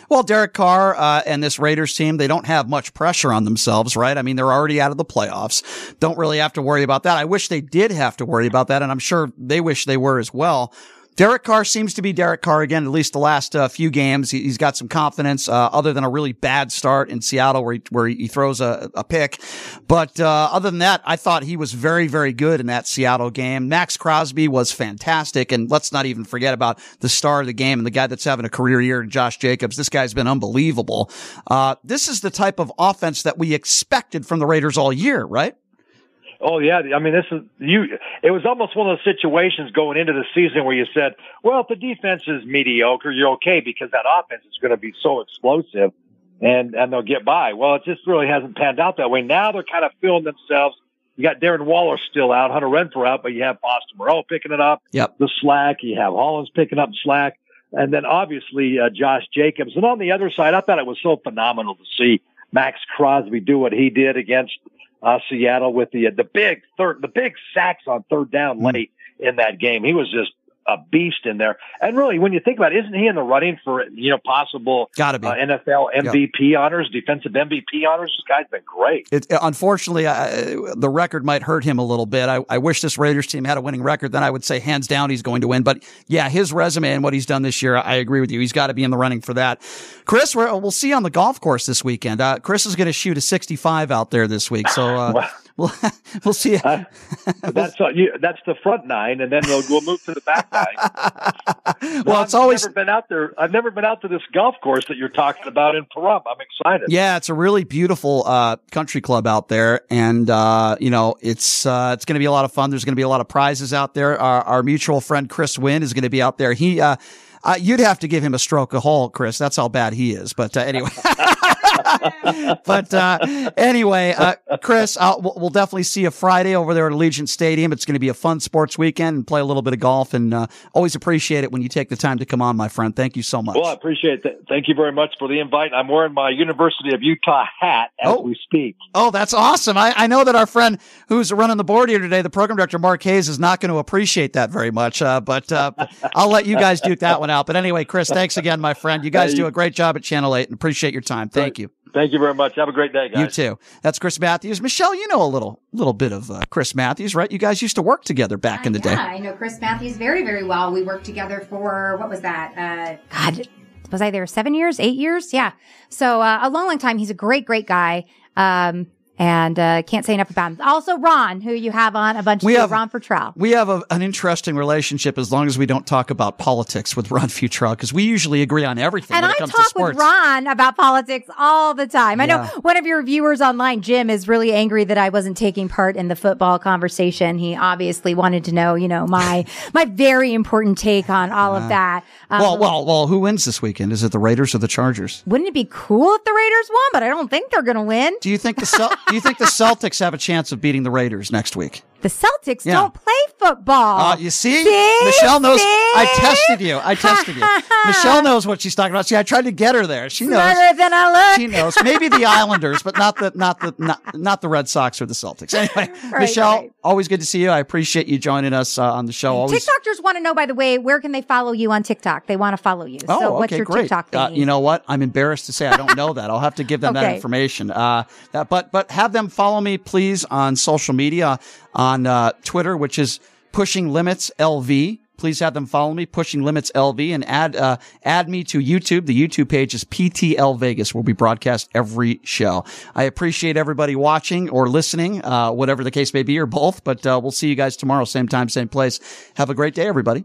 Well, Derek Carr uh, and this Raiders team, they don't have much pressure on themselves, right? I mean, they're already out of the playoffs. Don't really have to worry about that. I wish they did have to worry about that, and I'm sure they wish they were as well. Derek Carr seems to be Derek Carr again, at least the last uh, few games. He, has got some confidence, uh, other than a really bad start in Seattle where he, where he throws a, a pick. But, uh, other than that, I thought he was very, very good in that Seattle game. Maxx Crosby was fantastic. And let's not even forget about the star of the game and the guy that's having a career year, Josh Jacobs. This guy's been unbelievable. Uh, this is the type of offense that we expected from the Raiders all year, right? Oh yeah, I mean this is you. It was almost one of those situations going into the season where you said, "Well, if the defense is mediocre, you're okay because that offense is going to be so explosive, and and they'll get by." Well, it just really hasn't panned out that way. Now they're kind of feeling themselves. You got Darren Waller still out, Hunter Renfrow out, but you have Foster Moreau picking it up. Yep. The slack. You have Hollins picking up slack, and then obviously uh, Josh Jacobs. And on the other side, I thought it was so phenomenal to see Maxx Crosby do what he did against uh, Seattle with the the big third the big sacks on third down mm. late in that game. He was just a beast in there. And really, when you think about it, isn't he in the running for you know possible Gotta be. Uh, NFL MVP honors, defensive MVP honors? This guy's been great. It, unfortunately, uh, the record might hurt him a little bit. I, I, wish this Raiders team had a winning record. Then I would say hands down he's going to win. But yeah, his resume and what he's done this year, I agree with you. He's got to be in the running for that. Chris, we'll see you on the golf course this weekend. Uh, Chris is going to shoot a 65 out there this week. So. Uh, *laughs* We'll, *laughs* we'll see. Uh, that's uh, you, that's the front nine, and then we'll, we'll move to the back nine. *laughs* well, it's I've always never been out there. I've never been out to this golf course that you're talking about in Pahrump. I'm excited. Yeah, it's a really beautiful uh, country club out there, and uh, you know it's uh, it's going to be a lot of fun. There's going to be a lot of prizes out there. Our, our mutual friend Chris Wynn is going to be out there. He uh, you'd have to give him a stroke a hole, Chris. That's how bad he is. But anyway. *laughs* *laughs* but uh, anyway, uh, Chris, I'll, we'll definitely see you Friday over there at Allegiant Stadium. It's going to be a fun sports weekend and play a little bit of golf. And uh, always appreciate it when you take the time to come on, my friend. Thank you so much. Well, I appreciate it. Thank you very much for the invite. I'm wearing my University of Utah hat as oh. we speak. Oh, that's awesome. I, I, know that our friend who's running the board here today, the program director, Mark Hayes, is not going to appreciate that very much. Uh, but uh, I'll let you guys duke that one out. But anyway, Chris, thanks again, my friend. You guys do a great job at Channel 8 and appreciate your time. Thank you. Thank you very much. Have a great day, guys. You too. That's Chris Matthews. Michelle, you know a little little bit of uh, Chris Matthews, right? You guys used to work together back uh, in the yeah, day. I know Chris Matthews very, very well. We worked together for what was that? Uh, God, was I there seven years, eight years? Yeah. So uh, a long, long time. He's a great, great guy. Um, and uh, can't say enough about him. Also, Ron, who you have on a bunch we of have, Ron Futrell. We have a, an interesting relationship as long as we don't talk about politics with Ron Futrell because we usually agree on everything. And I talk with Ron about politics all the time. I know one of your viewers online, Jim, is really angry that I wasn't taking part in the football conversation. He obviously wanted to know, you know, my *laughs* my very important take on all of that. Um, well, well, well. Who wins this weekend? Is it the Raiders or the Chargers? Wouldn't it be cool if the Raiders won? But I don't think they're going to win. Do you think the Cel- Do you think the Celtics have a chance of beating the Raiders next week? The Celtics yeah. don't play football. Uh, you see? see? Michelle knows. See? I tested you. I tested you. *laughs* Michelle knows what she's talking about. See, I tried to get her there. She knows. Smarter than I look. She knows. Maybe the *laughs* Islanders, but not the not the not, not the Red Sox or the Celtics. Anyway, *laughs* right, Michelle, right. always good to see you. I appreciate you joining us uh, on the show. Always. TikTokers want to know, by the way, where can they follow you on TikTok? They want to follow you. Oh, so okay, what's your great. TikTok uh, you know what? I'm embarrassed to say I don't know that. I'll have to give them okay. that information. Uh, that, but but have them follow me, please, on social media on uh, Twitter, which is Pushing Limits LV. Please have them follow me, Pushing Limits LV, and add uh, add me to YouTube. The YouTube page is PTL Vegas, where we broadcast every show. I appreciate everybody watching or listening, uh, whatever the case may be, or both. But uh, we'll see you guys tomorrow, same time, same place. Have a great day, everybody.